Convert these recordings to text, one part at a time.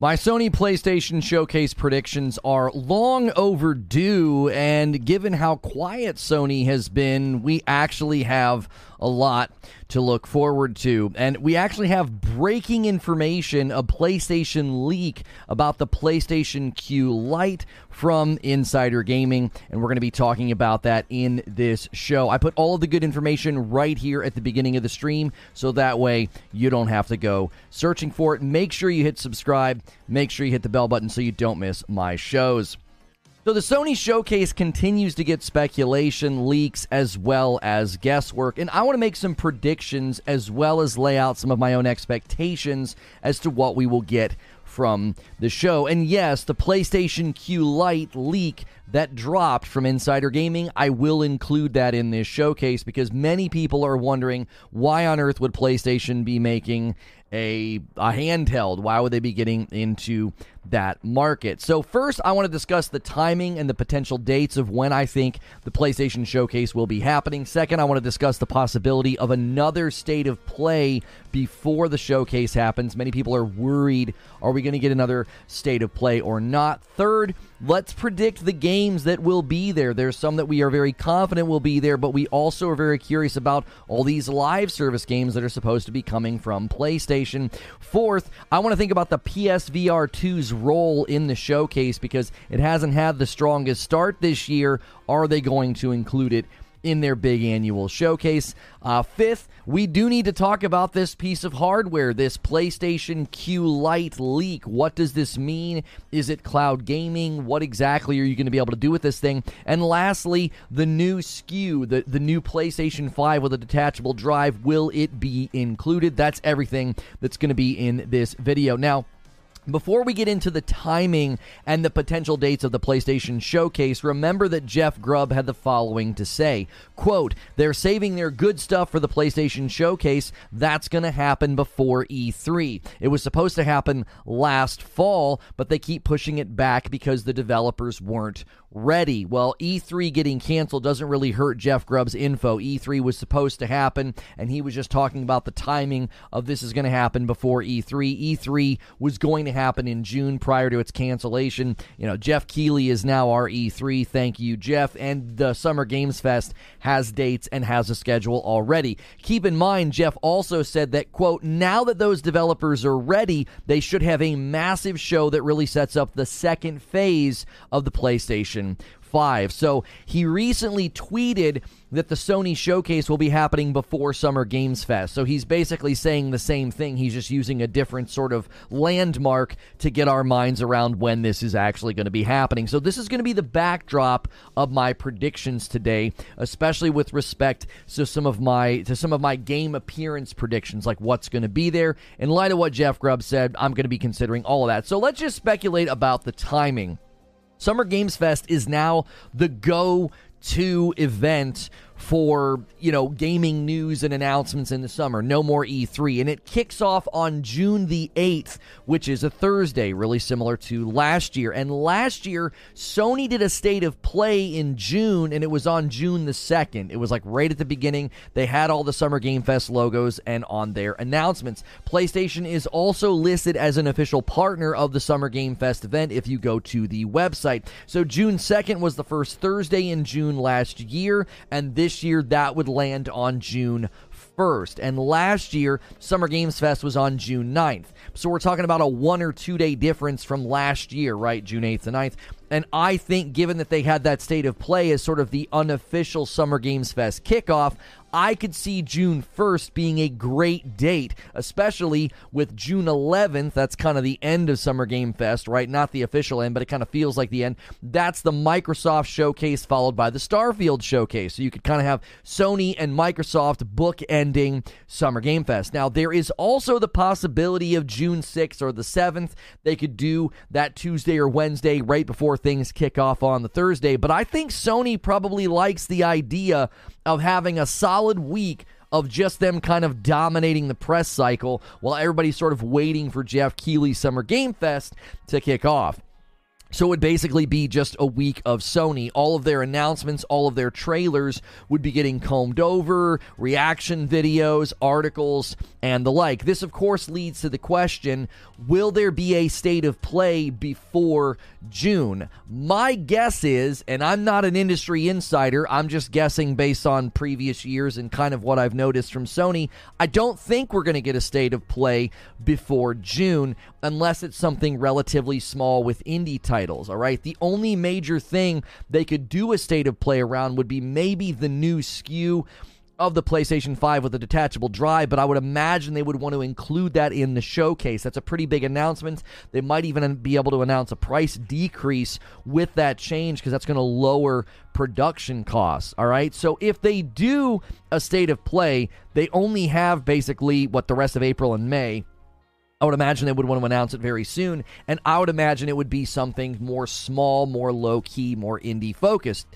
My Sony PlayStation Showcase predictions are long overdue, and given how quiet Sony has been, we actually have a lot to look forward to. And we actually have breaking information a PlayStation leak about the PlayStation Q Lite from Insider Gaming, and we're going to be talking about that in this show. I put all of the good information right here at the beginning of the stream, so that way you don't have to go searching for it. Make sure you hit subscribe, make sure you hit the bell button so you don't miss my shows. So the Sony showcase continues to get speculation, leaks, as well as guesswork. And I want to make some predictions as well as lay out some of my own expectations as to what we will get from the show. And yes, the PlayStation Q Lite leak that dropped from Insider Gaming, I will include that in this showcase because many people are wondering why on earth would PlayStation be making a, a handheld? Why would they be getting into that market? So, first, I want to discuss the timing and the potential dates of when I think the PlayStation Showcase will be happening. Second, I want to discuss the possibility of another state of play before the showcase happens. Many people are worried are we going to get another state of play or not? Third, let's predict the games that will be there. There's some that we are very confident will be there, but we also are very curious about all these live service games that are supposed to be coming from PlayStation. Fourth, I want to think about the PSVR 2's role in the showcase because it hasn't had the strongest start this year. Are they going to include it? in their big annual showcase. Uh, fifth, we do need to talk about this piece of hardware, this PlayStation Q Lite leak. What does this mean? Is it cloud gaming? What exactly are you going to be able to do with this thing? And lastly, the new SKU, the, the new PlayStation 5 with a detachable drive, will it be included? That's everything that's going to be in this video. Now, before we get into the timing and the potential dates of the PlayStation Showcase, remember that Jeff Grubb had the following to say, quote, "They're saving their good stuff for the PlayStation Showcase. That's going to happen before E3. It was supposed to happen last fall, but they keep pushing it back because the developers weren't ready. Well, E3 getting canceled doesn't really hurt Jeff Grubb's info. E3 was supposed to happen, and he was just talking about the timing of this is going to happen before E3. E3 was going to happen in June prior to its cancellation. You know, Geoff Keighley is now our E3. Thank you, Geoff. And the Summer Games Fest has dates and has a schedule already. Keep in mind, Jeff also said that, quote, now that those developers are ready, they should have a massive show that really sets up the second phase of the PlayStation 5. So he recently tweeted that the Sony showcase will be happening before Summer Games Fest. So he's basically saying the same thing. He's just using a different sort of landmark to get our minds around when this is actually going to be happening. So this is going to be the backdrop of my predictions today, especially with respect to some of my to some of my game appearance predictions, like what's going to be there. In light of what Jeff Grubb said, I'm going to be considering all of that. So let's just speculate about the timing. Summer Games Fest is now the go to event for, you know, gaming news and announcements in the summer. No more E3. And it kicks off on June the 8th, which is a Thursday, really similar to last year. And last year, Sony did a state of play in June, and it was on June the 2nd. It was like right at the beginning. They had all the Summer Game Fest logos and on their announcements. PlayStation is also listed as an official partner of the Summer Game Fest event if you go to the website. So June 2nd was the first Thursday in June last year, and this year that would land on June 1st. And last year, Summer Games Fest was on June 9th. So we're talking about a one or two day difference from last year, right? June 8th and 9th. And I think, given that they had that state of play as sort of the unofficial Summer Games Fest kickoff, I could see June 1st being a great date, especially with June 11th. That's kind of the end of Summer Game Fest, right? Not the official end, but it kind of feels like the end. That's the Microsoft showcase followed by the Starfield showcase. So you could kind of have Sony and Microsoft bookending Summer Game Fest. Now, there is also the possibility of June 6th or the 7th. They could do that Tuesday or Wednesday right before things kick off on the Thursday. But I think Sony probably likes the idea of having a solid week of just them kind of dominating the press cycle while everybody's sort of waiting for Geoff Keighley's Summer Game Fest to kick off. So it would basically be just a week of Sony. All of their announcements, all of their trailers would be getting combed over, reaction videos, articles, and the like. This, of course, leads to the question will there be a state of play before June? My guess is, and I'm not an industry insider, I'm just guessing based on previous years and kind of what I've noticed from Sony. I don't think we're going to get a state of play before June unless it's something relatively small with indie titles, all right? The only major thing they could do a state of play around would be maybe the new SKU of the PlayStation 5 with a detachable drive, but I would imagine they would want to include that in the showcase. That's a pretty big announcement. They might even be able to announce a price decrease with that change because that's going to lower production costs. All right. So if they do a state of play, they only have basically what the rest of April and May. I would imagine they would want to announce it very soon, and I would imagine it would be something more small, more low key, more indie focused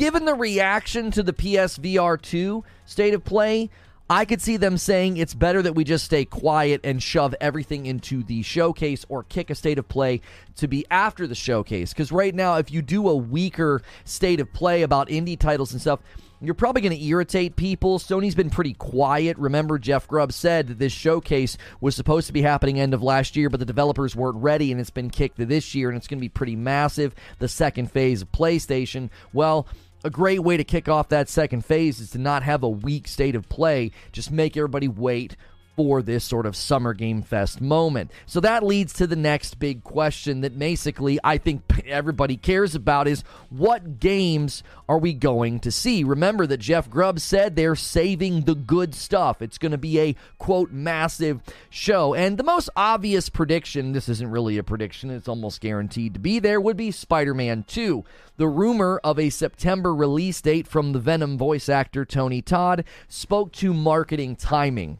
given the reaction to the PSVR 2 state of play, I could see them saying it's better that we just stay quiet and shove everything into the showcase or kick a state of play to be after the showcase. Because right now, if you do a weaker state of play about indie titles and stuff, you're probably going to irritate people. Sony's been pretty quiet. Remember, Jeff Grubb said that this showcase was supposed to be happening end of last year, but the developers weren't ready, and it's been kicked to this year, and it's going to be pretty massive. The second phase of PlayStation. Well, a great way to kick off that second phase is to not have a weak state of play. Just make everybody wait for this sort of Summer Game Fest moment. So that leads to the next big question that basically I think everybody cares about is what games are we going to see? Remember that Jeff Grubb said they're saving the good stuff. It's going to be a quote massive show. And the most obvious prediction, this isn't really a prediction, it's almost guaranteed to be there, would be Spider Man 2. The rumor of a September release date from the Venom voice actor Tony Todd spoke to marketing timing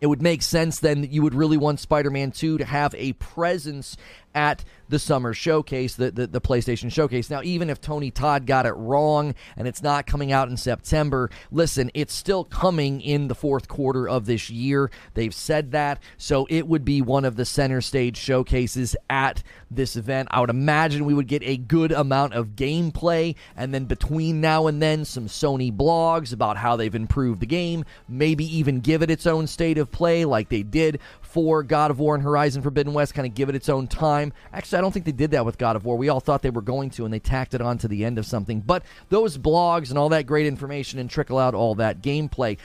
it would make sense then that you would really want Spider Man 2 to have a presence at the summer showcase, the, the, the, PlayStation showcase. Now, even if Tony Todd got it wrong and it's not coming out in September, listen, it's still coming in the fourth quarter of this year. They've said that. So it would be one of the center stage showcases at this event. I would imagine we would get a good amount of gameplay. And then between now and then, some Sony blogs about how they've improved the game. Maybe even give it its own state of play like they did for God of War and Horizon Forbidden West, kind of give it its own time. Actually, I don't think they did that with God of War. We all thought they were going to, and they tacked it on to the end of something. But those blogs and all that great information and trickle out all that gameplay.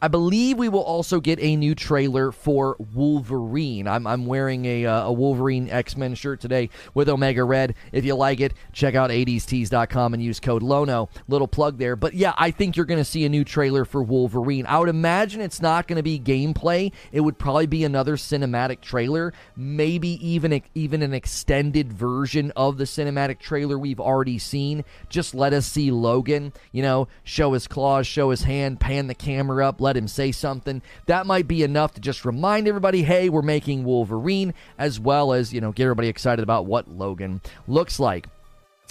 I believe we will also get a new trailer for Wolverine. I'm, I'm wearing a, uh, a Wolverine X Men shirt today with Omega Red. If you like it, check out 80stees.com and use code LONO. Little plug there. But yeah, I think you're going to see a new trailer for Wolverine. I would imagine it's not going to be gameplay. It would probably be another cinematic trailer, maybe even, even an extended version of the cinematic trailer we've already seen. Just let us see Logan, you know, show his claws, show his hand, pan the camera up let him say something. That might be enough to just remind everybody, hey, we're making Wolverine, as well as, you know, get everybody excited about what Logan looks like.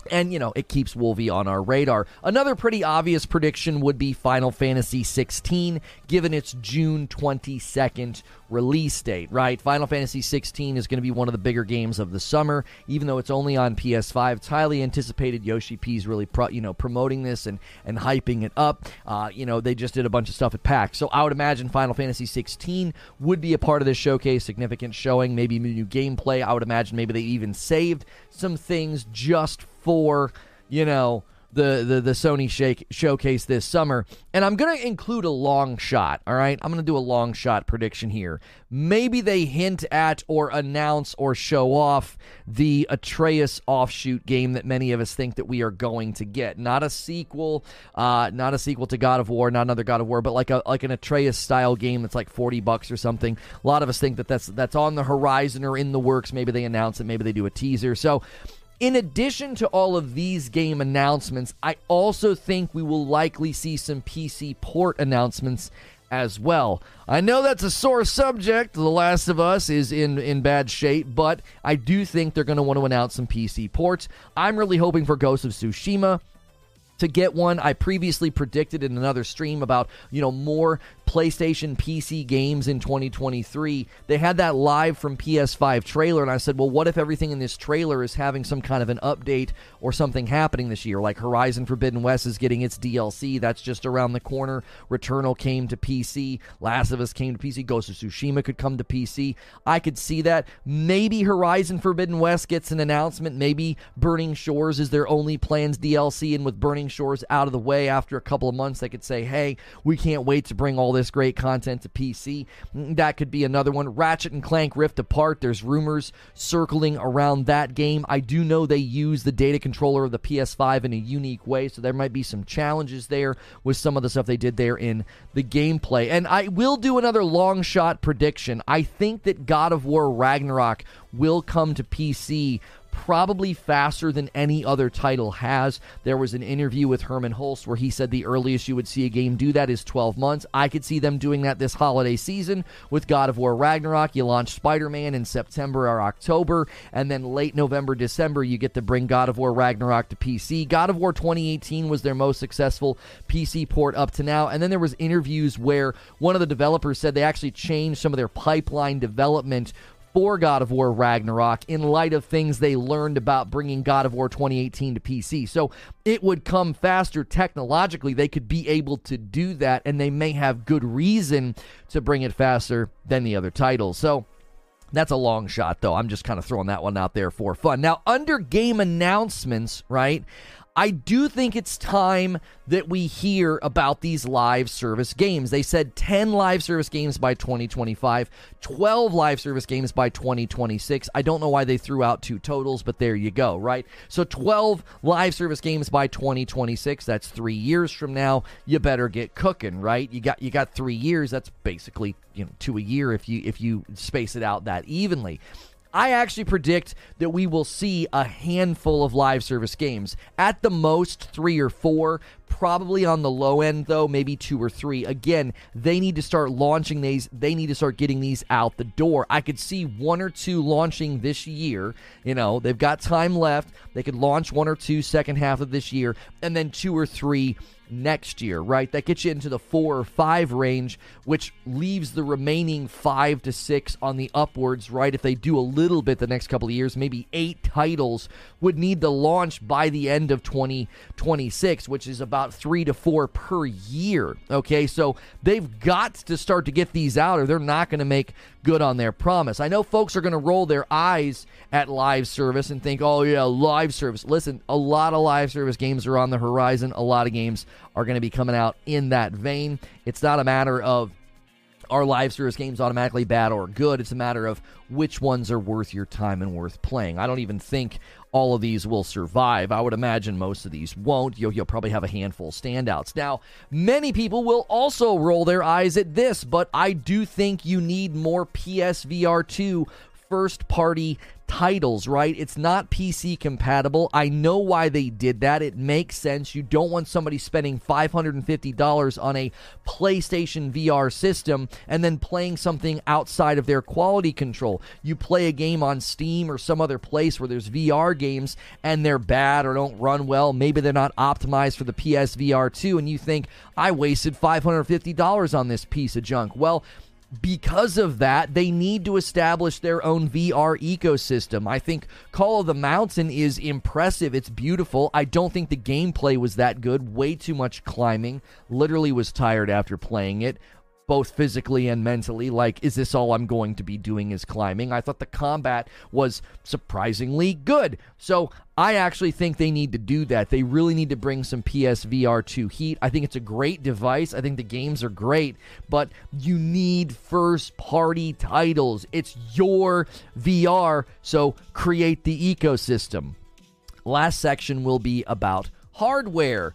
And, you know, it keeps Wolvie on our radar. Another pretty obvious prediction would be Final Fantasy 16, given its June 22nd release date, right? Final Fantasy 16 is going to be one of the bigger games of the summer, even though it's only on PS5. It's highly anticipated. Yoshi P's really, pro, you know, promoting this and, and hyping it up. Uh, you know, they just did a bunch of stuff at PAX. So I would imagine Final Fantasy 16 would be a part of this showcase, significant showing, maybe new gameplay. I would imagine maybe they even saved some things just for, you know, the, the, the Sony shake, showcase this summer. And I'm going to include a long shot, all right? I'm going to do a long shot prediction here. Maybe they hint at or announce or show off the Atreus offshoot game that many of us think that we are going to get. Not a sequel, uh, not a sequel to God of War, not another God of War, but like a like an Atreus style game that's like 40 bucks or something. A lot of us think that that's that's on the horizon or in the works. Maybe they announce it, maybe they do a teaser. So in addition to all of these game announcements, I also think we will likely see some PC port announcements as well. I know that's a sore subject. The Last of Us is in, in bad shape, but I do think they're going to want to announce some PC ports. I'm really hoping for Ghost of Tsushima to get one. I previously predicted in another stream about, you know, more PlayStation PC games in 2023. They had that live from PS5 trailer, and I said, well, what if everything in this trailer is having some kind of an update or something happening this year? Like Horizon Forbidden West is getting its DLC. That's just around the corner. Returnal came to PC. Last of Us came to PC. Ghost of Tsushima could come to PC. I could see that. Maybe Horizon Forbidden West gets an announcement. Maybe Burning Shores is their only plans DLC, and with Burning Shores out of the way after a couple of months, they could say, hey, we can't wait to bring all this great content to PC. Mm, that could be another one. Ratchet and Clank Rift Apart, there's rumors circling around that game. I do know they use the data controller of the PS5 in a unique way, so there might be some challenges there with some of the stuff they did there in the gameplay. And I will do another long shot prediction. I think that God of War Ragnarok will come to PC probably faster than any other title has. There was an interview with Hermen Hulst where he said the earliest you would see a game do that is 12 months. I could see them doing that this holiday season with God of War Ragnarok. You launch Spider Man in September or October, and then late November, December, you get to bring God of War Ragnarok to PC. God of War 2018 was their most successful PC port up to now, and then there was interviews where one of the developers said they actually changed some of their pipeline development for God of War Ragnarok in light of things they learned about bringing God of War 2018 to PC. So it would come faster technologically. They could be able to do that, and they may have good reason to bring it faster than the other titles. So. That's a long shot, though. I'm just kind of throwing that one out there for fun. Now, under game announcements, right? I do think it's time that we hear about these live service games. They said 10 live service games by 2025, 12 live service games by 2026. I don't know why they threw out two totals, but there you go, right? So 12 live service games by 2026. That's 3 years from now. You better get cooking, right? You got you got 3 years. That's basically, you know, two a year if you if you space it out that evenly. I actually predict that we will see a handful of live service games. At the most, three or four. Probably on the low end, though, maybe two or three. Again, they need to start launching these. They need to start getting these out the door. I could see one or two launching this year. You know, they've got time left. They could launch one or two second half of this year, and then two or three next year, right? That gets you into the four or five range, which leaves the remaining five to six on the upwards, right? If they do a little bit the next couple of years, maybe eight titles would need to launch by the end of 2026, which is about three to four per year. Okay, so they've got to start to get these out, or they're not going to make good on their promise. I know folks are going to roll their eyes at live service and think, oh, yeah, live service. Listen, a lot of live service games are on the horizon, a lot of games are going to be coming out in that vein. It's not a matter of are live service games automatically bad or good? It's a matter of which ones are worth your time and worth playing. I don't even think all of these will survive. I would imagine most of these won't. You'll, you'll probably have a handful of standouts. Now, many people will also roll their eyes at this, but I do think you need more PSVR 2 first party titles, right? It's not PC compatible. I know why they did that. It makes sense. You don't want somebody spending $550 on a PlayStation VR system and then playing something outside of their quality control. You play a game on Steam or some other place where there's VR games and they're bad or don't run well. Maybe they're not optimized for the PSVR 2 and you think, I wasted $550 on this piece of junk. Well, because of that, they need to establish their own VR ecosystem. I think Call of the Mountain is impressive. It's beautiful. I don't think the gameplay was that good. Way too much climbing. Literally was tired after playing it both physically and mentally. Like, is this all I'm going to be doing is climbing? I thought the combat was surprisingly good. So I actually think they need to do that. They really need to bring some PSVR 2 heat. I think it's a great device. I think the games are great, but you need first party titles. It's your VR, so create the ecosystem. Last section will be about hardware.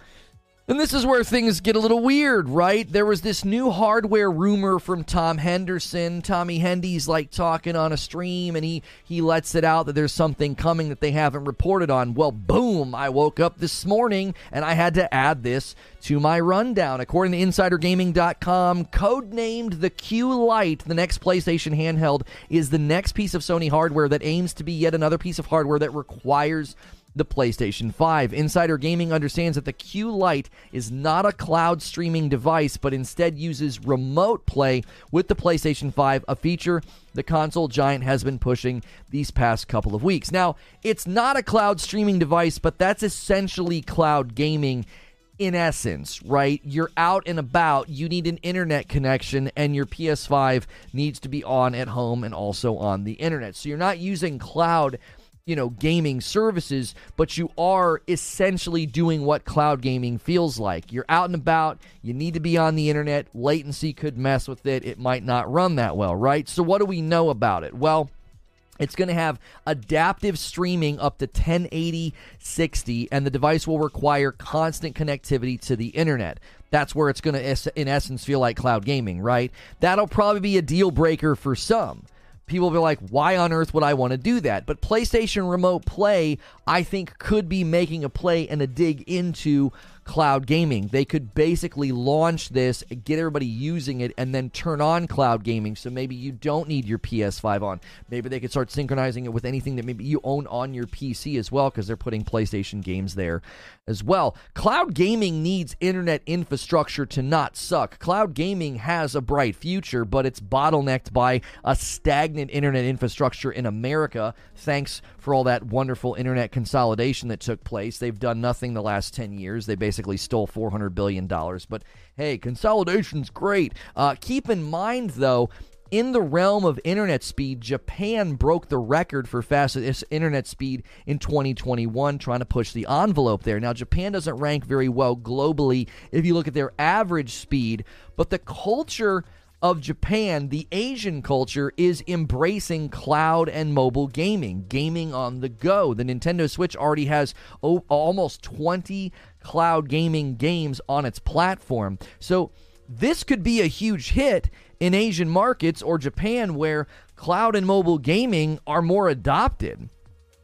And this is where things get a little weird, right? There was this new hardware rumor from Tom Henderson. Tommy Hendy's like talking on a stream and he he lets it out that there's something coming that they haven't reported on. Well, boom, I woke up this morning and I had to add this to my rundown. According to insidergaming.com, codenamed the Q Lite, the next PlayStation handheld is the next piece of Sony hardware that aims to be yet another piece of hardware that requires the PlayStation 5. Insider Gaming understands that the Q Lite is not a cloud streaming device, but instead uses remote play with the PlayStation 5, a feature the console giant has been pushing these past couple of weeks. Now, it's not a cloud streaming device, but that's essentially cloud gaming in essence, right? You're out and about, you need an internet connection, and your PS5 needs to be on at home and also on the internet. So you're not using cloud you know gaming services but you are essentially doing what cloud gaming feels like. You're out and about. You need to be on the internet. Latency could mess with it. It might not run that well right? So what do we know about it? Well it's going to have adaptive streaming up to 1080 60, and the device will require constant connectivity to the internet. That's where it's going to, in essence, feel like cloud gaming, right? That'll probably be a deal breaker for some people will be like, why on earth would I want to do that? But PlayStation Remote Play, I think, could be making a play and a dig into cloud gaming. They could basically launch this, get everybody using it, and then turn on cloud gaming. So maybe you don't need your PS5 on. Maybe they could start synchronizing it with anything that maybe you own on your PC as well, because they're putting PlayStation games there as well. Cloud gaming needs internet infrastructure to not suck. Cloud gaming has a bright future, but it's bottlenecked by a stagnant internet infrastructure in America. Thanks for all that wonderful internet consolidation that took place. They've done nothing the last 10 years. They basically stole $400 billion. But hey, consolidation's great. Uh, keep in mind, though, in the realm of internet speed, Japan broke the record for fastest internet speed in 2021, trying to push the envelope there. Now, Japan doesn't rank very well globally if you look at their average speed, but the culture of Japan, the Asian culture, is embracing cloud and mobile gaming, gaming on the go. The Nintendo Switch already has oh, almost 20 cloud gaming games on its platform. So, this could be a huge hit in Asian markets or Japan where cloud and mobile gaming are more adopted.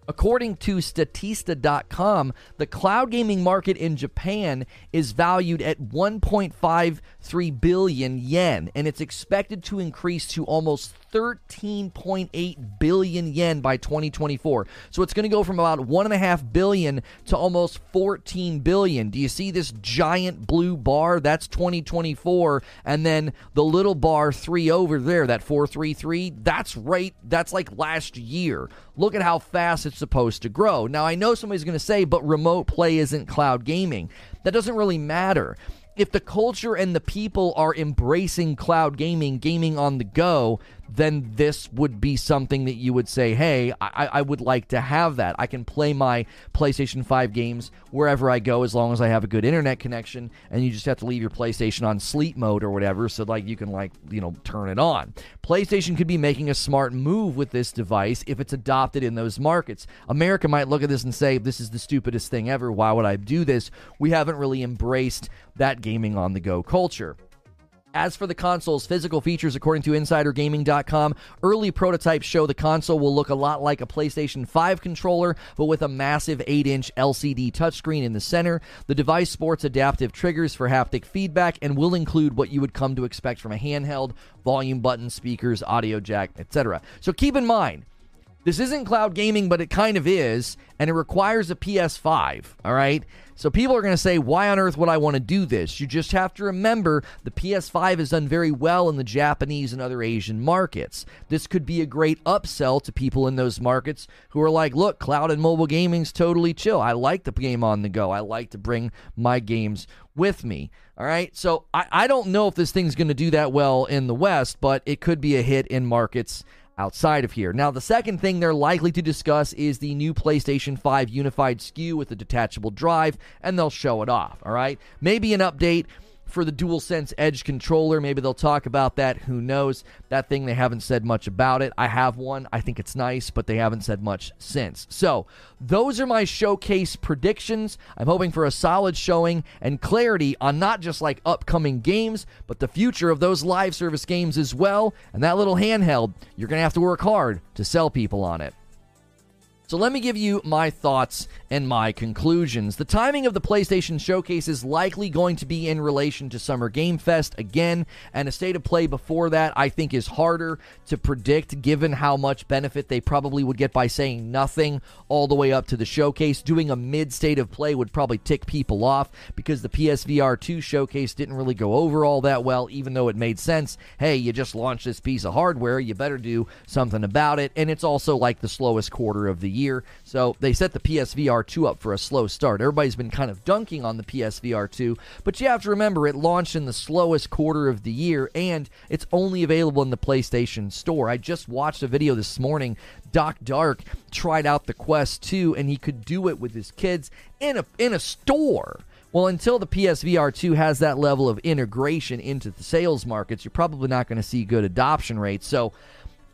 According to Statista.com, the cloud gaming market in Japan is valued at 1.53 billion yen, and it's expected to increase to almost 13.8 billion yen by 2024. So it's going to go from about 1.5 billion to almost 14 billion. Do you see this giant blue bar? That's 2024. And then the little bar three over there, that 433, that's right. That's like last year. Look at how fast it's supposed to grow. Now, I know somebody's going to say, but remote play isn't cloud gaming. That doesn't really matter if the culture and the people are embracing cloud gaming, gaming on the go, then this would be something that you would say, hey, I, I, would like to have that. I can play my PlayStation 5 games wherever I go as long as I have a good internet connection, and you just have to leave your PlayStation on sleep mode or whatever so like you can like, you know, turn it on. PlayStation could be making a smart move with this device if it's adopted in those markets. America might look at this and say, this is the stupidest thing ever. Why would I do this? We haven't really embraced that gaming on the go culture. As for the console's physical features, according to InsiderGaming.com, early prototypes show the console will look a lot like a PlayStation 5 controller, but with a massive 8 inch LCD touchscreen in the center. The device sports adaptive triggers for haptic feedback and will include what you would come to expect from a handheld volume button, speakers, audio jack, etc. So keep in mind, this isn't cloud gaming, but it kind of is, and it requires a PS5, all right? So people are going to say, why on earth would I want to do this? You just have to remember the PS5 has done very well in the Japanese and other Asian markets. This could be a great upsell to people in those markets who are like, look, cloud and mobile gaming's totally chill. I like the game on the go. I like to bring my games with me. All right. So I, I don't know if this thing's going to do that well in the West, but it could be a hit in markets outside of here. Now, the second thing they're likely to discuss is the new PlayStation 5 unified SKU with a detachable drive, and they'll show it off. All right. Maybe an update for the DualSense Edge controller. Maybe they'll talk about that. Who knows? That thing, they haven't said much about it. I have one. I think it's nice, but they haven't said much since. So, those are my showcase predictions. I'm hoping for a solid showing and clarity on not just like upcoming games, but the future of those live service games as well. And that little handheld, you're going to have to work hard to sell people on it. So let me give you my thoughts and my conclusions. The timing of the PlayStation Showcase is likely going to be in relation to Summer Game Fest again, and a state of play before that I think is harder to predict given how much benefit they probably would get by saying nothing all the way up to the showcase. Doing a mid state of play would probably tick people off because the PSVR 2 showcase didn't really go over all that well, even though it made sense. Hey, you just launched this piece of hardware, you better do something about it, and it's also like the slowest quarter of the year. So they set the PSVR 2 up for a slow start. Everybody's been kind of dunking on the PSVR 2, but you have to remember it launched in the slowest quarter of the year and it's only available in the PlayStation Store. I just watched a video this morning. Doc Dark tried out the Quest 2 and he could do it with his kids in a in a store. Well, until the PSVR 2 has that level of integration into the sales markets, you're probably not going to see good adoption rates. So,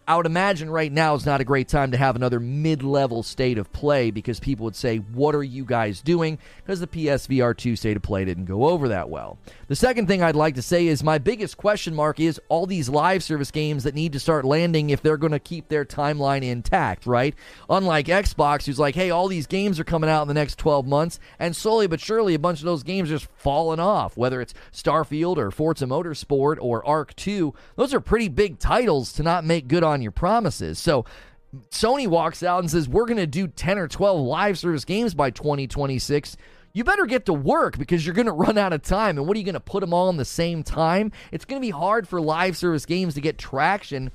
I would imagine right now is not a great time to have another mid level state of play because people would say, What are you guys doing? Because the PSVR 2 state of play didn't go over that well. The second thing I'd like to say is my biggest question mark is all these live service games that need to start landing if they're going to keep their timeline intact, right? Unlike Xbox, who's like, Hey, all these games are coming out in the next 12 months, and slowly but surely a bunch of those games are just falling off, whether it's Starfield or Forza Motorsport or Ark 2. Those are pretty big titles to not make good on on your promises. So Sony walks out and says, We're going to do 10 or 12 live service games by 2026. You better get to work because you're going to run out of time. And what are you going to put them all in the same time? It's going to be hard for live service games to get traction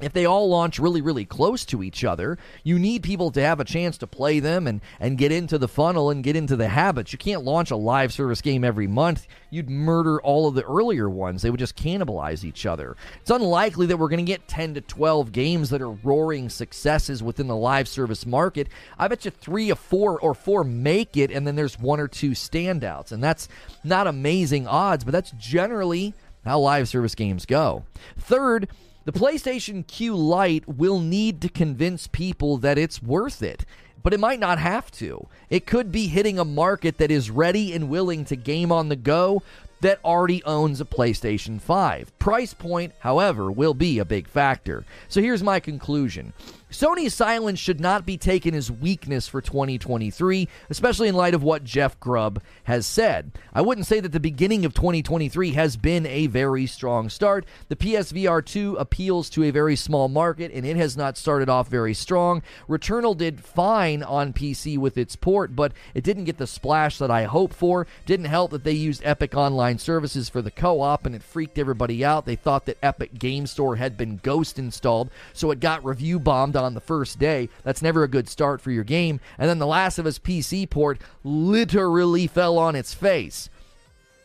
if they all launch really, really close to each other, you need people to have a chance to play them and, and get into the funnel and get into the habits. You can't launch a live service game every month. You'd murder all of the earlier ones. They would just cannibalize each other. It's unlikely that we're going to get 10 to 12 games that are roaring successes within the live service market. I bet you three or four or four make it, and then there's one or two standouts. And that's not amazing odds, but that's generally how live service games go. Third, the PlayStation Q Lite will need to convince people that it's worth it, but it might not have to. It could be hitting a market that is ready and willing to game on the go that already owns a PlayStation 5. Price point, however, will be a big factor. So here's my conclusion Sony's silence should not be taken as weakness for 2023, especially in light of what Jeff Grubb has said. I wouldn't say that the beginning of 2023 has been a very strong start. The PSVR 2 appeals to a very small market, and it has not started off very strong. Returnal did fine on PC with its port, but it didn't get the splash that I hoped for. Didn't help that they used Epic Online Services for the co op, and it freaked everybody out. They thought that Epic Game Store had been ghost installed, so it got review bombed on the first day. That's never a good start for your game. And then the Last of Us PC port literally fell on its face.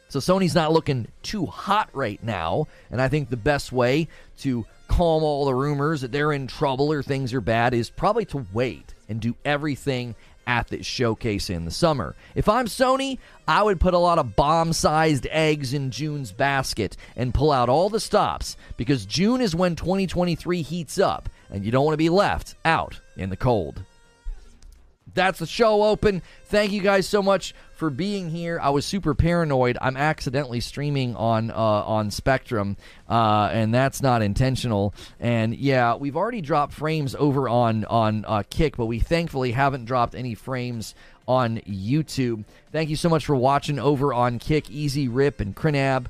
So Sony's not looking too hot right now, and I think the best way to calm all the rumors that they're in trouble or things are bad is probably to wait and do everything at this showcase in the summer. If I'm Sony, I would put a lot of bomb sized eggs in June's basket and pull out all the stops because June is when 2023 heats up and you don't want to be left out in the cold. That's the show open. Thank you guys so much for being here. I was super paranoid. I'm accidentally streaming on uh, on Spectrum, uh, and that's not intentional. And yeah, we've already dropped frames over on on uh, Kick, but we thankfully haven't dropped any frames on YouTube. Thank you so much for watching over on Kick, Easy Rip, and Crinab.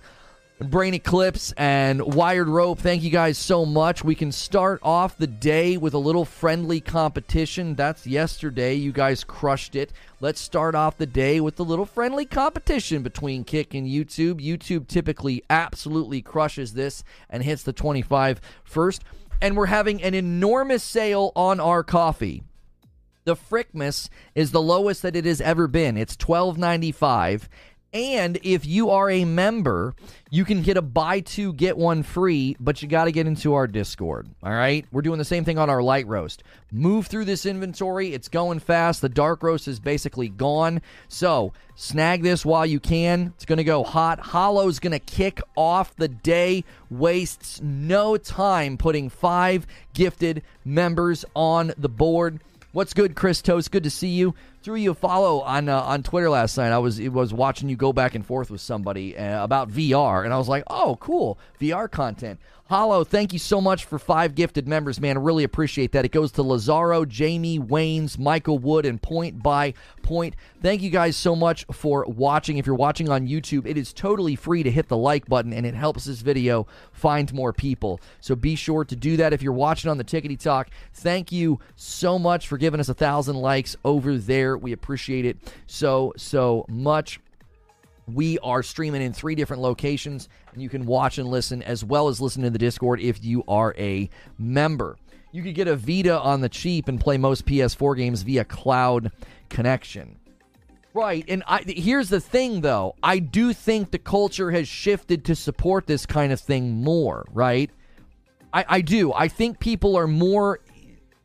Brain Eclipse and Wired Rope, thank you guys so much. We can start off the day with a little friendly competition. That's yesterday. You guys crushed it. Let's start off the day with a little friendly competition between Kick and YouTube. YouTube typically absolutely crushes this and hits the 25 first. And we're having an enormous sale on our coffee. The Frickmas is the lowest that it has ever been. It's $12.95 and if you are a member, you can get a buy two, get one free, but you got to get into our Discord. All right. We're doing the same thing on our light roast. Move through this inventory. It's going fast. The dark roast is basically gone. So snag this while you can. It's going to go hot. Hollow's going to kick off the day. Wastes no time putting five gifted members on the board. What's good, Chris Toast? Good to see you. Threw you a follow on uh, on Twitter last night. I was it was watching you go back and forth with somebody uh, about VR, and I was like, oh, cool, VR content. Hollow, thank you so much for five gifted members, man. I really appreciate that. It goes to Lazaro, Jamie, Waynes, Michael Wood, and Point by Point. Thank you guys so much for watching. If you're watching on YouTube, it is totally free to hit the like button, and it helps this video find more people. So be sure to do that. If you're watching on the Tickety Talk, thank you so much for giving us a thousand likes over there. We appreciate it so, so much. We are streaming in three different locations, and you can watch and listen as well as listen to the Discord if you are a member. You could get a Vita on the cheap and play most PS4 games via cloud connection. Right, and I, here's the thing, though. I do think the culture has shifted to support this kind of thing more. Right, I, I do. I think people are more,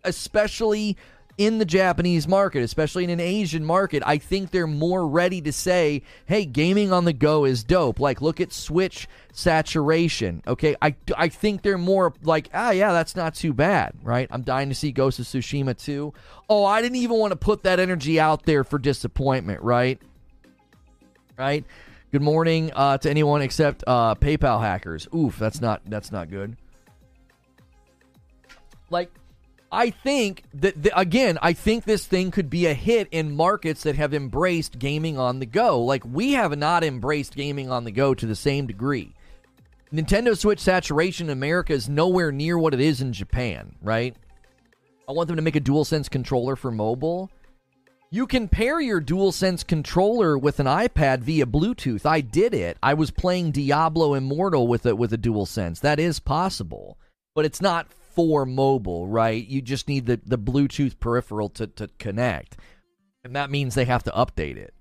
especially in the Japanese market, especially in an Asian market, I think they're more ready to say, hey, gaming on the go is dope. Like, look at Switch saturation. Okay. I, I think they're more like, ah, yeah, that's not too bad, right? I'm dying to see Ghost of Tsushima too. Oh, I didn't even want to put that energy out there for disappointment, right? Right? Good morning uh, to anyone except uh, PayPal hackers. Oof, that's not that's not good. Like I think that, the, again, I think this thing could be a hit in markets that have embraced gaming on the go. Like, we have not embraced gaming on the go to the same degree. Nintendo Switch saturation in America is nowhere near what it is in Japan, right? I want them to make a DualSense controller for mobile. You can pair your DualSense controller with an iPad via Bluetooth. I did it. I was playing Diablo Immortal with it with a DualSense. That is possible, but it's not for mobile, right? You just need the, the Bluetooth peripheral to, to connect. And that means they have to update it.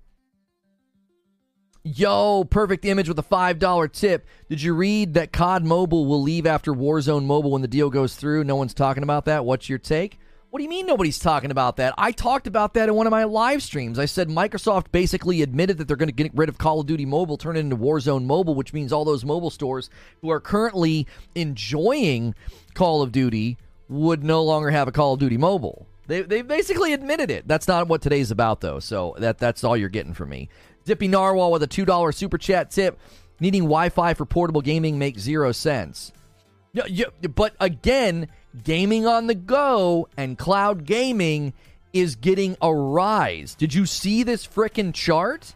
Yo, perfect image with a $5 tip. Did you read that COD Mobile will leave after Warzone Mobile when the deal goes through? No one's talking about that. What's your take? What do you mean nobody's talking about that? I talked about that in one of my live streams. I said Microsoft basically admitted that they're going to get rid of Call of Duty Mobile, turn it into Warzone Mobile, which means all those mobile stores who are currently enjoying Call of Duty would no longer have a Call of Duty Mobile. They, they basically admitted it. That's not what today's about, though. So that that's all you're getting from me. Dippy Narwhal with a two dollar super chat tip. Needing Wi-Fi for portable gaming makes zero sense. Yeah, yeah, but again, gaming on the go and cloud gaming is getting a rise. Did you see this freaking chart?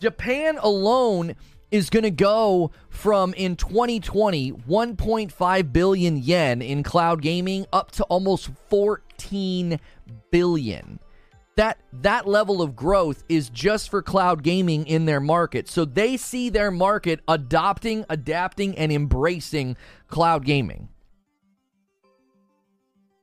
Japan alone is going to go from in 2020 1.5 billion yen in cloud gaming up to almost 14 billion. That that level of growth is just for cloud gaming in their market. So they see their market adopting, adapting and embracing cloud gaming.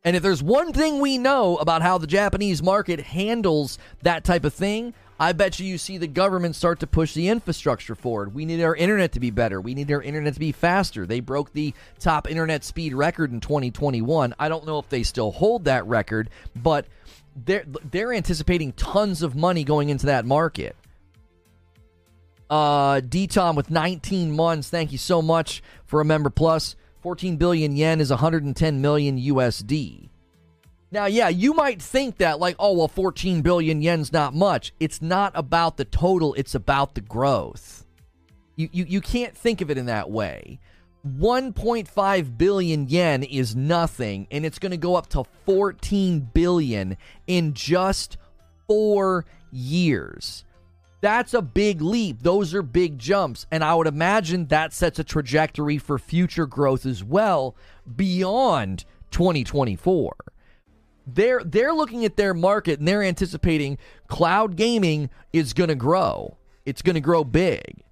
And if there's one thing we know about how the Japanese market handles that type of thing, I bet you you see the government start to push the infrastructure forward. We need our internet to be better. We need our internet to be faster. They broke the top internet speed record in 2021. I don't know if they still hold that record, but they're they're anticipating tons of money going into that market. Uh, D Tom with 19 months. Thank you so much for a member plus. 14 billion yen is 110 million USD. Now, yeah, you might think that, like, oh, well, 14 billion yen's not much. It's not about the total, it's about the growth. You, you, you can't think of it in that way. 1.5 billion yen is nothing, and it's going to go up to 14 billion in just four years. That's a big leap. Those are big jumps. And I would imagine that sets a trajectory for future growth as well beyond 2024. They're they're looking at their market and they're anticipating cloud gaming is going to grow. It's going to grow big.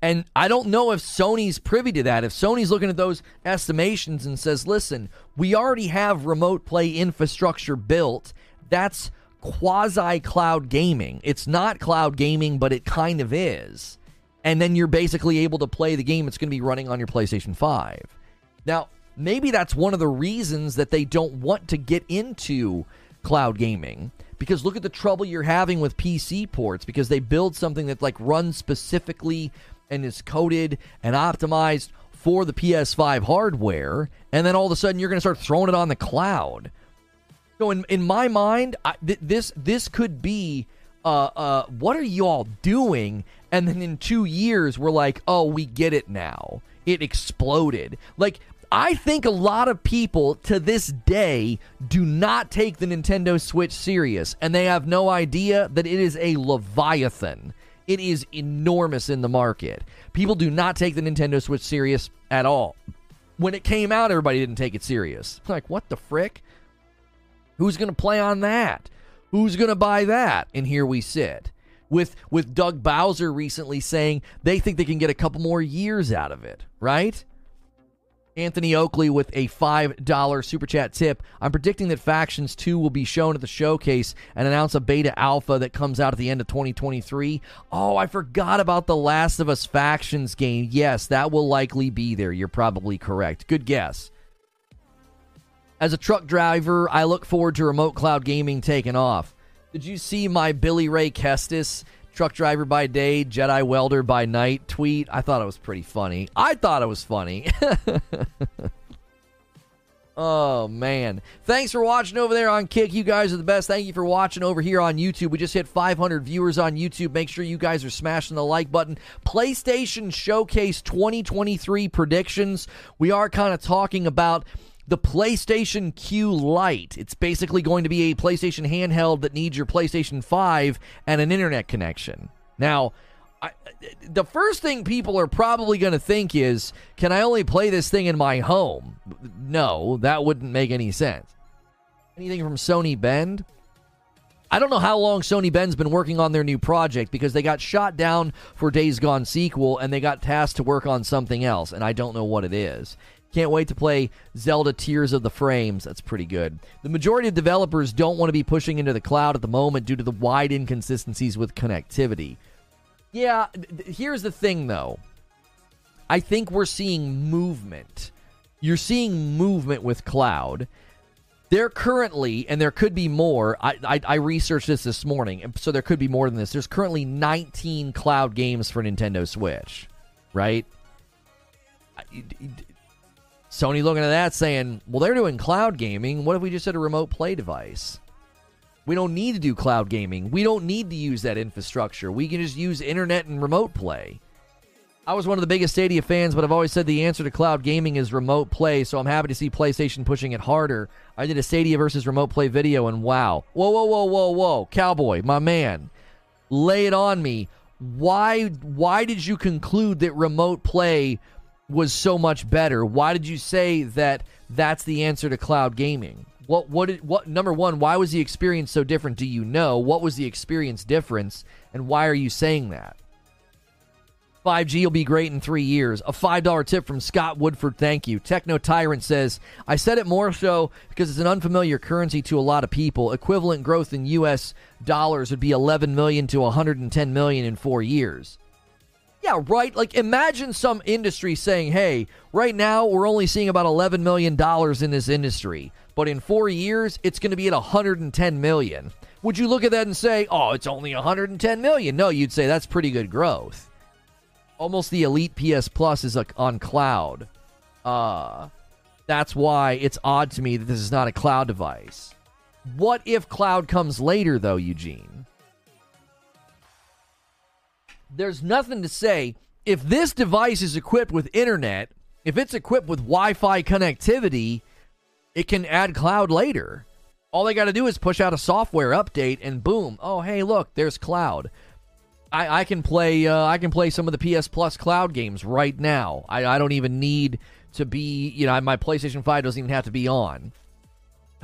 And I don't know if Sony's privy to that. If Sony's looking at those estimations and says, "Listen, we already have remote play infrastructure built. That's quasi cloud gaming. It's not cloud gaming, but it kind of is. And then you're basically able to play the game it's going to be running on your PlayStation 5. Now, maybe that's one of the reasons that they don't want to get into cloud gaming because look at the trouble you're having with PC ports because they build something that like runs specifically and is coded and optimized for the PS5 hardware and then all of a sudden you're going to start throwing it on the cloud So in in my mind, I, th- this this could be uh uh what are y'all doing? And then in 2 years we're like, "Oh, we get it now." It exploded. Like I think a lot of people to this day do not take the Nintendo Switch serious, and they have no idea that it is a Leviathan. It is enormous in the market. People do not take the Nintendo Switch serious at all. When it came out, everybody didn't take it serious. Like, what the frick? Who's going to play on that? Who's going to buy that? And here we sit. With with Doug Bowser recently saying they think they can get a couple more years out of it, right? Anthony Oakley with a $5 super chat tip. I'm predicting that Factions 2 will be shown at the showcase and announce a beta alpha that comes out at the end of 2023. Oh, I forgot about the Last of Us Factions game. Yes, that will likely be there. You're probably correct. Good guess. As a truck driver, I look forward to remote cloud gaming taking off. Did you see my Billy Ray Kestis truck driver by day, Jedi welder by night tweet. I thought it was pretty funny. I thought it was funny. oh man. Thanks for watching over there on Kick. You guys are the best. Thank you for watching over here on YouTube. We just hit 500 viewers on YouTube. Make sure you guys are smashing the like button. PlayStation Showcase 2023 predictions. We are kind of talking about the PlayStation Q Lite. It's basically going to be a PlayStation handheld that needs your PlayStation 5 and an internet connection. Now, I, the first thing people are probably going to think is, can I only play this thing in my home? No, that wouldn't make any sense. Anything from Sony Bend? I don't know how long Sony Bend's been working on their new project because they got shot down for Days Gone sequel and they got tasked to work on something else, and I don't know what it is. Can't wait to play Zelda Tears of the Frames. That's pretty good. The majority of developers don't want to be pushing into the cloud at the moment due to the wide inconsistencies with connectivity. Yeah, th- here's the thing though. I think we're seeing movement. You're seeing movement with cloud. There currently, and there could be more. I, I, I researched this this morning, so there could be more than this. There's currently 19 cloud games for Nintendo Switch, right? Sony looking at that saying, well, they're doing cloud gaming. What if we just had a remote play device? We don't need to do cloud gaming. We don't need to use that infrastructure. We can just use internet and remote play. I was one of the biggest Stadia fans, but I've always said the answer to cloud gaming is remote play, so I'm happy to see PlayStation pushing it harder. I did a Stadia versus remote play video, and wow. Whoa, whoa, whoa, whoa, whoa. Cowboy, my man. Lay it on me. Why why did you conclude that remote play was so much better. Why did you say that that's the answer to cloud gaming? What what did, what number 1, why was the experience so different? Do you know? What was the experience difference and why are you saying that? 5G will be great in three years. A $5 tip from Scott Woodford. Thank you. Techno Tyrant says, I said it more so because it's an unfamiliar currency to a lot of people. Equivalent growth in U.S. dollars would be 11 million to 110 million in four years. Yeah, right. Like imagine some industry saying, "Hey, right now we're only seeing about 11 million dollars in this industry, but in 4 years it's going to be at 110 million." Would you look at that and say, "Oh, it's only 110 million?" No, you'd say that's pretty good growth. Almost the Elite PS Plus is on cloud. Uh that's why it's odd to me that this is not a cloud device. What if cloud comes later though, Eugene? There's nothing to say if this device is equipped with internet, if it's equipped with Wi-Fi connectivity, it can add cloud later. All they got to do is push out a software update, and boom! Oh, hey, look, there's cloud. I, I can play. Uh, I can play some of the PS Plus cloud games right now. I, I don't even need to be. You know, my PlayStation Five doesn't even have to be on.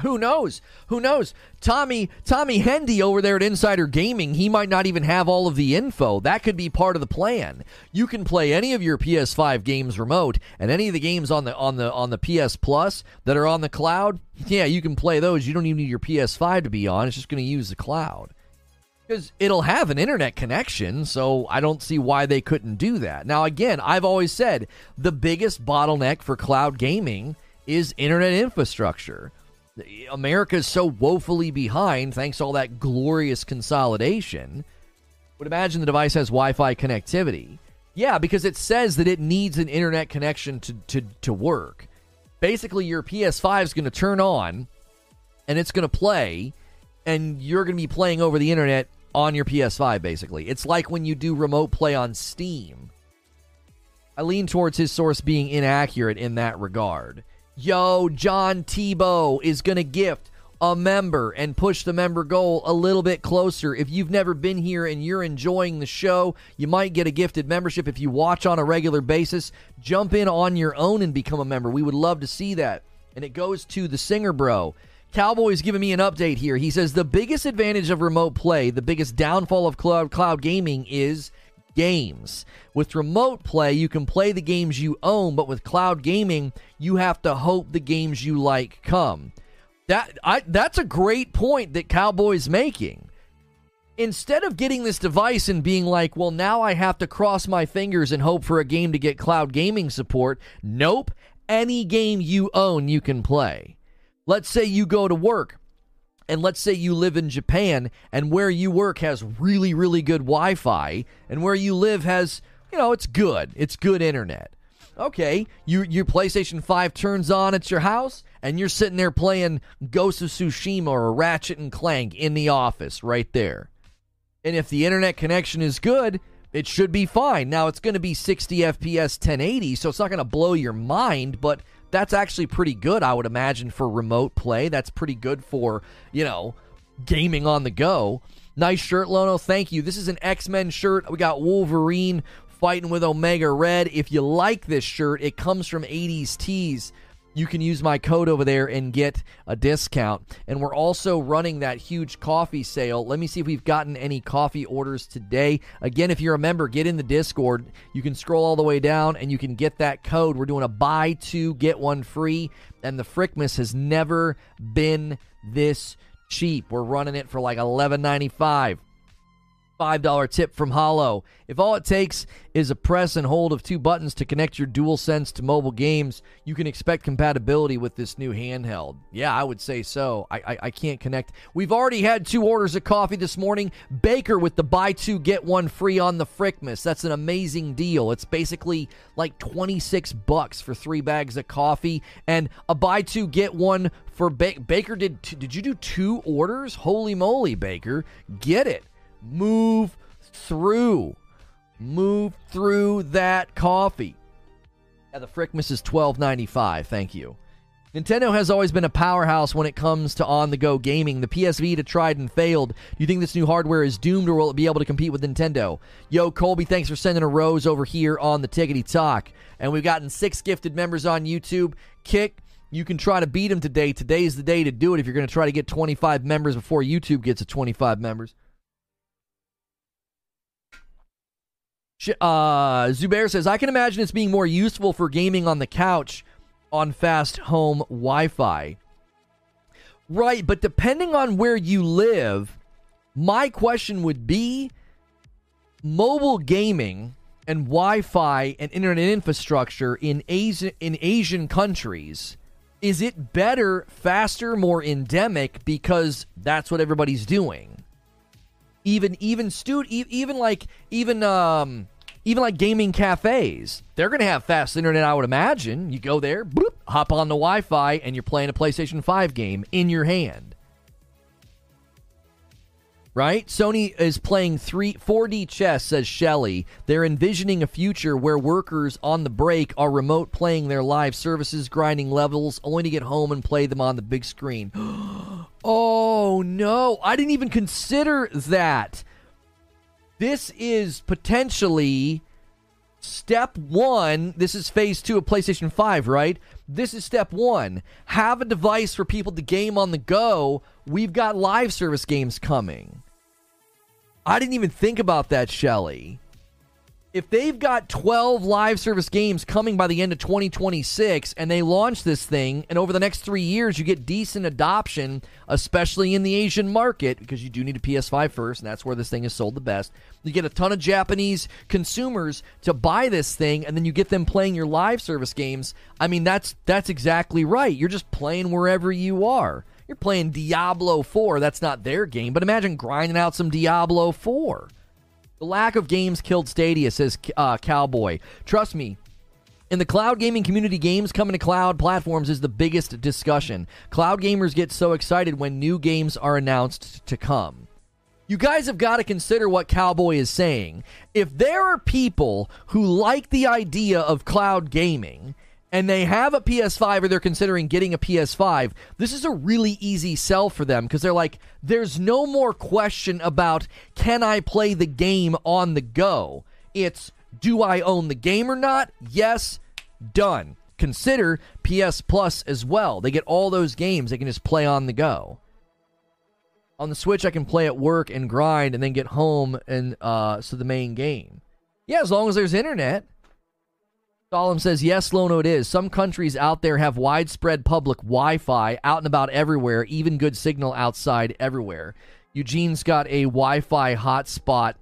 Who knows? Who knows? Tommy Tommy Hendy over there at Insider Gaming, he might not even have all of the info. That could be part of the plan. You can play any of your PS5 games remote, and any of the games on the on the on the PS Plus that are on the cloud, yeah, you can play those. You don't even need your PS5 to be on. It's just going to use the cloud. Because it'll have an internet connection, so I don't see why they couldn't do that. Now, again, I've always said the biggest bottleneck for cloud gaming is internet infrastructure. America is so woefully behind thanks to all that glorious consolidation. Would imagine the device has Wi Fi connectivity. Yeah, because it says that it needs an internet connection to, to, to work. Basically, your PS5 is going to turn on, and it's going to play, and you're going to be playing over the internet on your PS5, basically. It's like when you do remote play on Steam. I lean towards his source being inaccurate in that regard. Yo, John Tebow is going to gift a member and push the member goal a little bit closer. If you've never been here and you're enjoying the show, you might get a gifted membership. If you watch on a regular basis, jump in on your own and become a member. We would love to see that. And it goes to the singer bro. Cowboy's giving me an update here. He says the biggest advantage of remote play, the biggest downfall of cloud, cloud gaming is games. With remote play, you can play the games you own, but with cloud gaming, you have to hope the games you like come. That I that's a great point that Cowboy's making. Instead of getting this device and being like, well, now I have to cross my fingers and hope for a game to get cloud gaming support. Nope. Any game you own, you can play. Let's say you go to work and let's say you live in Japan and where you work has really, really good Wi Fi and where you live has, you know, it's good. It's good internet. Okay, you, your PlayStation 5 turns on at your house and you're sitting there playing Ghost of Tsushima or Ratchet and Clank in the office right there. And if the internet connection is good, it should be fine. Now it's going to be 60 FPS 1080, so it's not going to blow your mind, but that's actually pretty good, I would imagine, for remote play. That's pretty good for, you know, gaming on the go. Nice shirt, Lono. Thank you. This is an X Men shirt. We got Wolverine fighting with Omega Red. If you like this shirt, it comes from 80s Tees you can use my code over there and get a discount. And we're also running that huge coffee sale. Let me see if we've gotten any coffee orders today. Again, if you're a member, get in the Discord. You can scroll all the way down and you can get that code. We're doing a buy two, get one free. And the Frickmas has never been this cheap. We're running it for like $11.95. $5 tip from Hollow. If all it takes is a press and hold of two buttons to connect your DualSense to mobile games, you can expect compatibility with this new handheld. Yeah, I would say so. I, I, I can't connect. We've already had two orders of coffee this morning. Baker with the buy two, get one free on the Frickmas. That's an amazing deal. It's basically like 26 bucks for three bags of coffee and a buy two, get one for ba- Baker. Did, did you do two orders? Holy moly, Baker. Get it move through. Move through that coffee. Yeah, the Frickmas is twelve ninety five. Thank you. Nintendo has always been a powerhouse when it comes to on the go gaming. The PS Vita tried and failed. Do you think this new hardware is doomed or will it be able to compete with Nintendo? Yo, Colby, thanks for sending a rose over here on the Tickety Talk. And we've gotten six gifted members on YouTube. Kick, you can try to beat them today. Today is the day to do it if you're going to try to get 25 members before YouTube gets to 25 members. Uh, Zubair says, I can imagine it's being more useful for gaming on the couch on fast home Wi Fi. Right, but depending on where you live, my question would be mobile gaming and Wi Fi and internet infrastructure in Asian, in Asian countries. Is it better, faster, more endemic because that's what everybody's doing? Even even stu- even like even um even like gaming cafes they're going to have fast internet i would imagine you go there bloop, hop on the wi-fi and you're playing a playstation 5 game in your hand right? Sony is playing three 4D chess, says Shelley. They're envisioning a future where workers on the break are remote playing their live services, grinding levels, only to get home and play them on the big screen. oh no, I didn't even consider that. This is potentially step one. This is phase two of PlayStation 5, right? This is step one. Have a device for people to game on the go. We've got live service games coming. I didn't even think about that, Shelly if they've got 12 live service games coming by the end of 2026 and they launch this thing and over the next three years you get decent adoption especially in the asian market because you do need a ps5 first and that's where this thing is sold the best. You get a ton of japanese consumers to buy this thing and then you get them playing your live service games. I mean that's that's exactly right. You're just playing wherever you are. You're playing diablo 4 that's not their game but imagine grinding out some diablo 4 the lack of games killed Stadia, says uh, Cowboy. Trust me, In the cloud gaming community, games coming to cloud platforms is the biggest discussion. Cloud gamers get so excited when new games are announced to come. You guys have got to consider what Cowboy is saying. If there are people who like the idea of cloud gaming and they have a PS5 or they're considering getting a PS5, this is a really easy sell for them because they're like, there's no more question about can I play the game on the go? It's do I own the game or not? Yes, done. Consider PS Plus as well. They get all those games they can just play on the go. On the Switch, I can play at work and grind and then get home and uh, so the main game. Yeah, as long as there's internet. Solemn says, yes, Lono, it is. Some countries out there have widespread public Wi Fi out and about everywhere, even good signal outside everywhere. Eugene's got a Wi Fi hotspot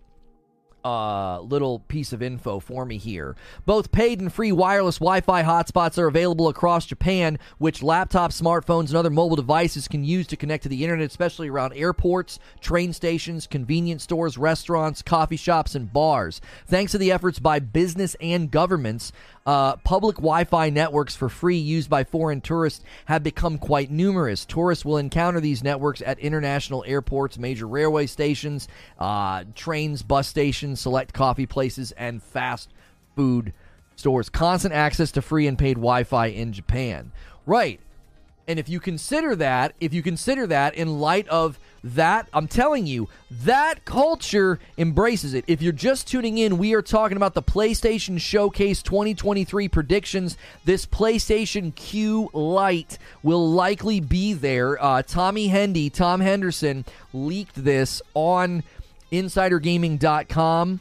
uh, little piece of info for me here. Both paid and free wireless Wi Fi hotspots are available across Japan, which laptops, smartphones, and other mobile devices can use to connect to the internet, especially around airports, train stations, convenience stores, restaurants, coffee shops, and bars. Thanks to the efforts by business and governments, uh, public Wi Fi networks for free used by foreign tourists have become quite numerous. Tourists will encounter these networks at international airports, major railway stations, uh, trains, bus stations, select coffee places, and fast food stores. Constant access to free and paid Wi Fi in Japan. Right. And if you consider that, if you consider that in light of that, I'm telling you, that culture embraces it. If you're just tuning in, we are talking about the PlayStation Showcase 2023 predictions. This PlayStation Q Lite will likely be there. Uh, Tommy Hendy, Tom Henderson leaked this on InsiderGaming.com.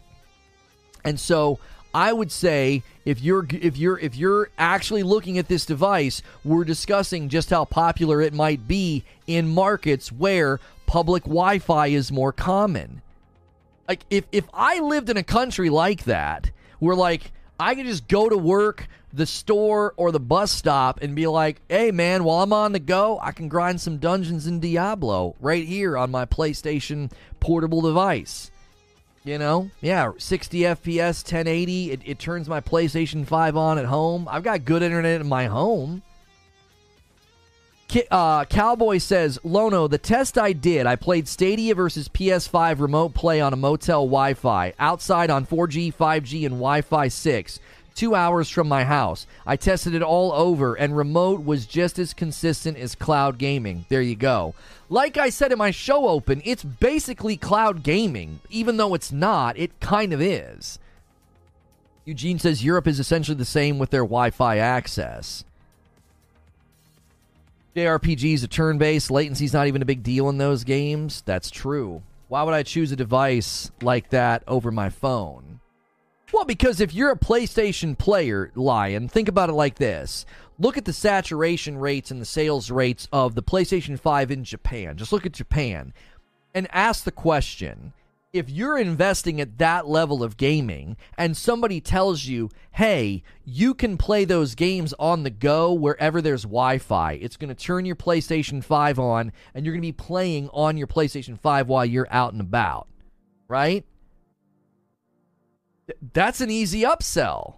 And so I would say if you're if you're if you're actually looking at this device, we're discussing just how popular it might be in markets where public Wi-Fi is more common. Like if if I lived in a country like that, where like I could just go to work, the store, or the bus stop and be like, "Hey man, while I'm on the go, I can grind some dungeons in Diablo right here on my PlayStation portable device." You know, yeah, 60 FPS, 1080. It, it, turns my PlayStation 5 on at home. I've got good internet in my home. Uh, Cowboy says, Lono, the test I did, I played Stadia versus PS5 remote play on a motel Wi Fi, outside on 4G, 5G, and Wi Fi 6 two hours from my house. I tested it all over, and remote was just as consistent as cloud gaming. There you go. Like I said in my show open, it's basically cloud gaming. Even though it's not, it kind of is. Eugene says Europe is essentially the same with their Wi Fi access. JRPG are turn based. Latency's not even a big deal in those games. That's true. Why would I choose a device like that over my phone? Well, because if you're a PlayStation player, Lion, think about it like this. Look at the saturation rates and the sales rates of the PlayStation 5 in Japan. Just look at Japan and ask the question if you're investing at that level of gaming and somebody tells you, hey, you can play those games on the go wherever there's Wi Fi, it's going to turn your PlayStation 5 on and you're going to be playing on your PlayStation 5 while you're out and about, right? that's an easy upsell.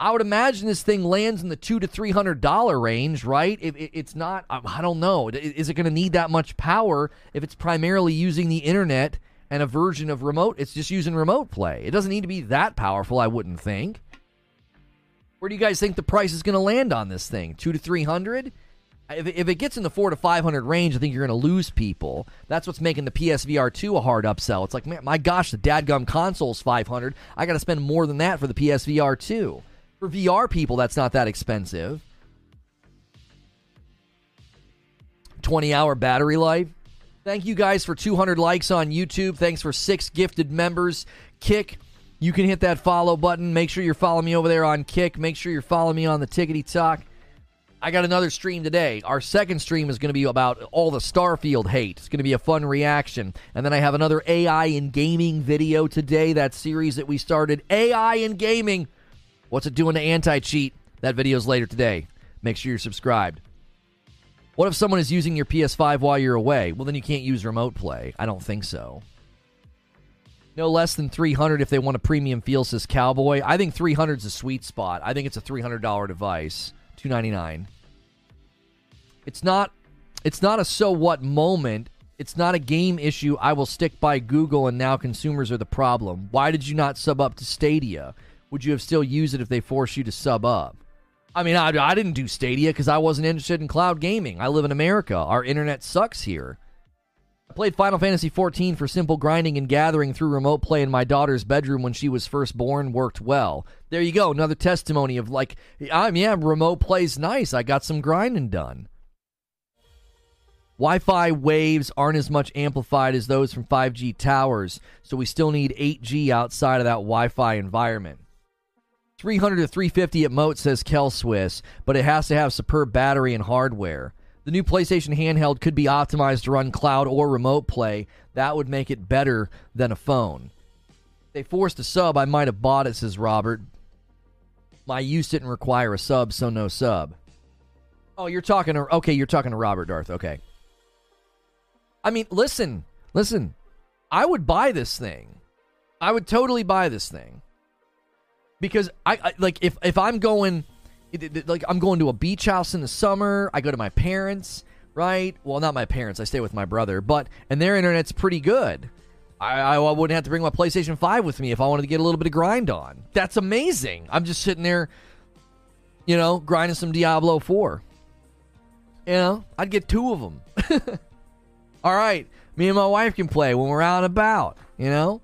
I would imagine this thing lands in the two to three hundred dollar range, right? If it's not, I don't know. Is it going to need that much power if it's primarily using the internet and a version of remote? It's just using remote play. It doesn't need to be that powerful, I wouldn't think. Where do you guys think the price is going to land on this thing? Two to three hundred? If, it gets in the four to five hundred range, I think you're going to lose people. That's what's making the PSVR two a hard upsell. It's like, man, my gosh, the dadgum console's five hundred. I got to spend more than that for the PSVR two. For VR people, that's not that expensive. Twenty hour battery life. Thank you guys for 200 likes on YouTube. Thanks for six gifted members. Kick, you can hit that follow button. Make sure you're following me over there on Kick. Make sure you're following me on the Tickety Talk. I got another stream today. Our second stream is going to be about all the Starfield hate. It's going to be a fun reaction. And then I have another AI in gaming video today. That series that we started, AI in gaming. What's it doing to anti cheat? That video's later today. Make sure you're subscribed. What if someone is using your PS5 while you're away? Well, then you can't use remote play. I don't think so. No less than 300 if they want a premium feel, says Cowboy. I think 300 is a sweet spot. I think it's a $300 device. 299 It's not it's not a so what moment. It's not a game issue. I will stick by Google and now consumers are the problem. Why did you not sub up to Stadia? Would you have still used it if they forced you to sub up? I mean, I, I didn't do Stadia because I wasn't interested in cloud gaming. I live in America. Our internet sucks here. I played Final Fantasy XIV for simple grinding and gathering through remote play in my daughter's bedroom when she was first born. Worked well. There you go. Another testimony of like, I'm yeah, remote play's nice. I got some grinding done. Wi Fi waves aren't as much amplified as those from 5G towers, so we still need 8G outside of that Wi Fi environment. 300 to 350 at Moat, says Kel Swiss, but it has to have superb battery and hardware. The new PlayStation handheld could be optimized to run cloud or remote play. That would make it better than a phone. If they forced a sub, I might have bought it, says Robert. My use didn't require a sub, so no sub. Oh, you're talking to okay, you're talking to Robert Darth. Okay. I mean, listen, listen. I would buy this thing. I would totally buy this thing. Because I, I like if if I'm going like I'm going to a beach house in the summer. I go to my parents, right? Well, not my parents. I stay with my brother, but and their internet's pretty good. I, I wouldn't have to bring my PlayStation 5 with me if I wanted to get a little bit of grind on. That's amazing. I'm just sitting there, you know, grinding some Diablo 4. You know, I'd get two of them. All right, me and my wife can play when we're out and about, you know?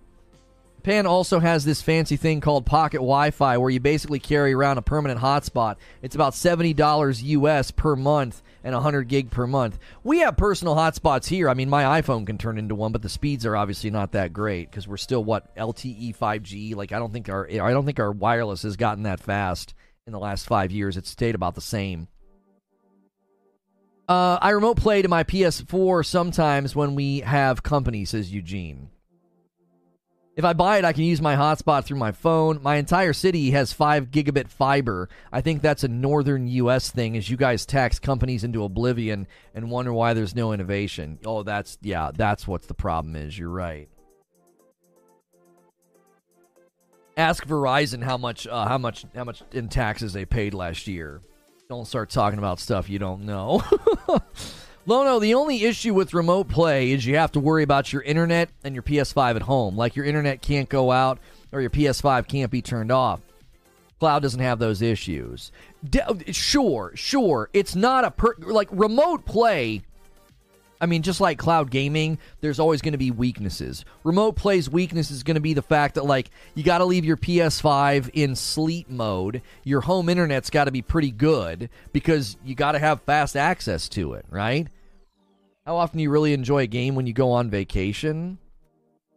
Japan also has this fancy thing called Pocket Wi Fi where you basically carry around a permanent hotspot. It's about $70 US per month and 100 gig per month. We have personal hotspots here. I mean, my iPhone can turn into one, but the speeds are obviously not that great because we're still what LTE 5G. Like I don't think our I don't think our wireless has gotten that fast in the last 5 years. It's stayed about the same. Uh, I remote play to my PS4 sometimes when we have company, says Eugene. If I buy it, I can use my hotspot through my phone. My entire city has 5 gigabit fiber. I think that's a northern U.S. thing as you guys tax companies into oblivion and wonder why there's no innovation. Oh, that's, yeah, that's what the problem is. You're right. Ask Verizon how much, uh, how much, how much in taxes they paid last year. Don't start talking about stuff you don't know. Lono, the only issue with remote play is you have to worry about your internet and your PS5 at home. Like your internet can't go out or your PS5 can't be turned off. Cloud doesn't have those issues. De- sure, sure. It's not a per- like remote play I mean, just like cloud gaming, there's always going to be weaknesses. Remote play's weakness is going to be the fact that, like, you got to leave your PS5 in sleep mode. Your home internet's got to be pretty good because you got to have fast access to it, right? How often do you really enjoy a game when you go on vacation?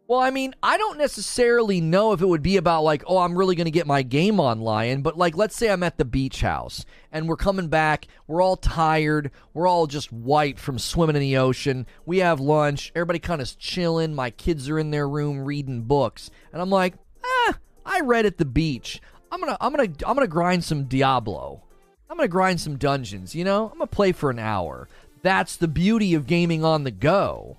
Well, I mean, I don't necessarily know if it would be about like, oh, I'm really going to get my game online, but like, let's say I'm at the beach house and we're coming back, we're all tired, we're all just white from swimming in the ocean. We have lunch, everybody kind of chilling. My kids are in their room reading books, and I'm like, ah, I read at the beach. I'm gonna, I'm gonna, I'm gonna grind some Diablo. I'm gonna grind some dungeons. You know, I'm gonna play for an hour. That's the beauty of gaming on the go,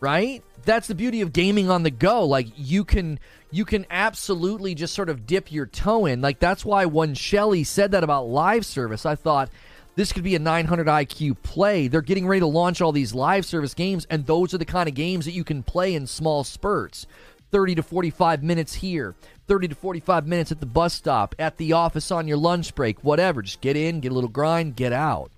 right? that's the beauty of gaming on the go. Like you can you can absolutely just sort of dip your toe in. Like that's why when Shelly said that about live service, I thought this could be a 900 IQ play. They're getting ready to launch all these live service games, and those are the kind of games that you can play in small spurts. 30 to 45 minutes here, 30 to 45 minutes at the bus stop, at the office on your lunch break, whatever. Just get in, get a little grind, get out.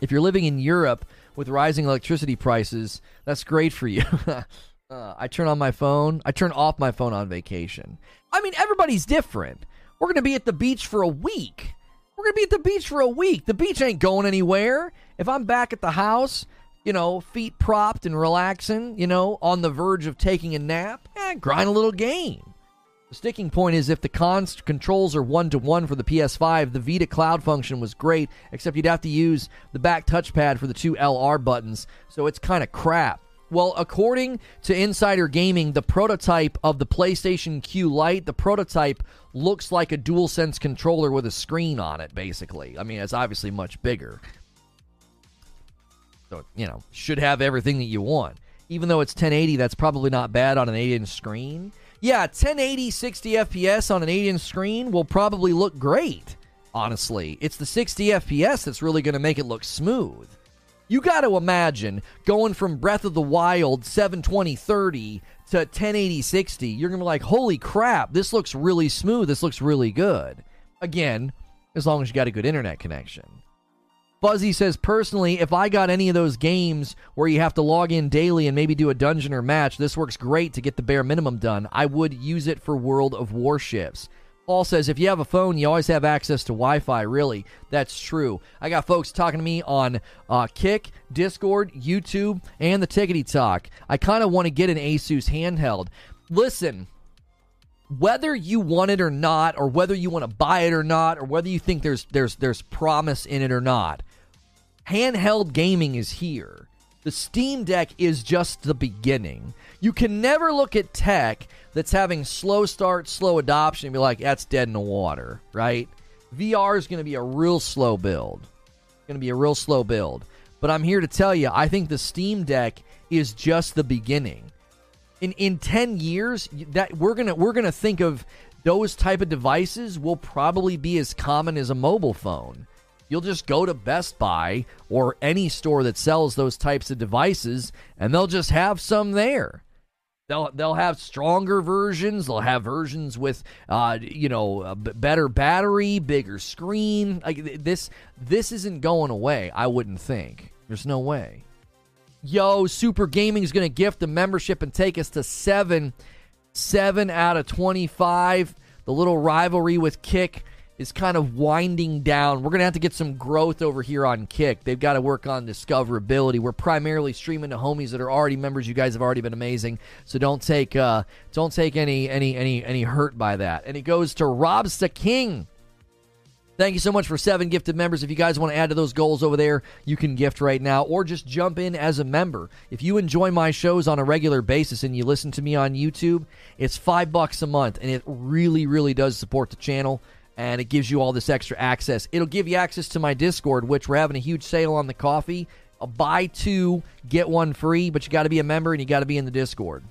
If you're living in Europe, with rising electricity prices, that's great for you. uh, I turn on my phone. I turn off my phone on vacation. I mean, everybody's different. We're going to be at the beach for a week. We're going to be at the beach for a week. The beach ain't going anywhere. If I'm back at the house, you know, feet propped and relaxing, you know, on the verge of taking a nap, eh, grind a little game. The sticking point is if the cons- controls are one to one for the PS5, the Vita Cloud function was great, except you'd have to use the back touchpad for the two LR buttons, so it's kind of crap. Well, according to Insider Gaming, the prototype of the PlayStation Q Lite, the prototype looks like a DualSense controller with a screen on it, basically. I mean, it's obviously much bigger. So, you know, should have everything that you want. even though it's 1080, that's probably not bad on an 8 inch screen. Yeah, 1080 60 FPS on an 8 inch screen will probably look great, honestly. It's the 60 FPS that's really going to make it look smooth. You got to imagine going from Breath of the Wild 720 30 to 1080 60. You're going to be like, holy crap, this looks really smooth. This looks really good. Again, as long as you got a good internet connection. Fuzzy says, personally, if I got any of those games where you have to log in daily and maybe do a dungeon or match, this works great to get the bare minimum done. I would use it for World of Warships. Paul says, if you have a phone, you always have access to Wi Fi. Really, that's true. I got folks talking to me on uh, Kick, Discord, YouTube, and the Tickety Talk. I kind of want to get an Asus handheld. Listen, whether you want it or not, or whether you want to buy it or not, or whether you think there's there's there's promise in it or not, handheld gaming is here. The Steam Deck is just the beginning. You can never look at tech that's having slow start, slow adoption and be like, that's dead in the water, right? VR is going to be a real slow build. Going to be a real slow build. But I'm here to tell you, I think the Steam Deck is just the beginning. In in 10 years, that we're to we're to think of those type of devices will probably be as common as a mobile phone. You'll just go to Best Buy or any store that sells those types of devices and they'll just have some there. They'll they'll have stronger versions. They'll have versions with uh, you know better battery, bigger screen. Like this this isn't going away. I wouldn't think. There's no way. Yo, Super Gaming is going to gift the membership and take us to seven, seven out of twenty-five. The little rivalry with Kick is kind of winding down. We're going to have to get some growth over here on Kick. They've got to work on discoverability. We're primarily streaming to homies that are already members. You guys have already been amazing, so don't take uh, don't take any any any any hurt by that. And it goes to Rob King. Thank you so much for seven gifted members. If you guys want to add to those goals over there, you can gift right now or just jump in as a member. If you enjoy my shows on a regular basis and you listen to me on YouTube, it's five bucks a month and it really, really does support the channel and it gives you all this extra access. It'll give you access to my Discord, which we're having a huge sale on the coffee. A buy two, get one free, but you got to be a member and you got to be in the Discord.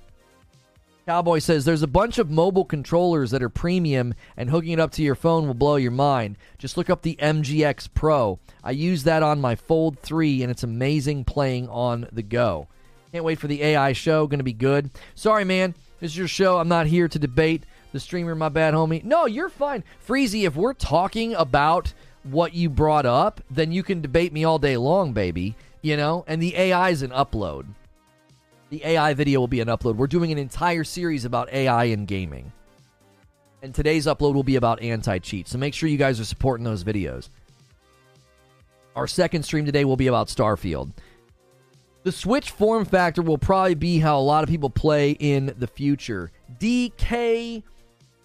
Cowboy says there's a bunch of mobile controllers that are premium, and hooking it up to your phone will blow your mind. Just look up the MGX Pro. I use that on my Fold 3, and it's amazing playing on the go. Can't wait for the AI show. Going to be good. Sorry, man. This is your show. I'm not here to debate the streamer, my bad homie. No, you're fine. Freezy, if we're talking about what you brought up, then you can debate me all day long, baby. You know? And the AI is an upload. The AI video will be an upload. We're doing an entire series about AI in gaming. And today's upload will be about anti cheat. So make sure you guys are supporting those videos. Our second stream today will be about Starfield. The Switch form factor will probably be how a lot of people play in the future. DK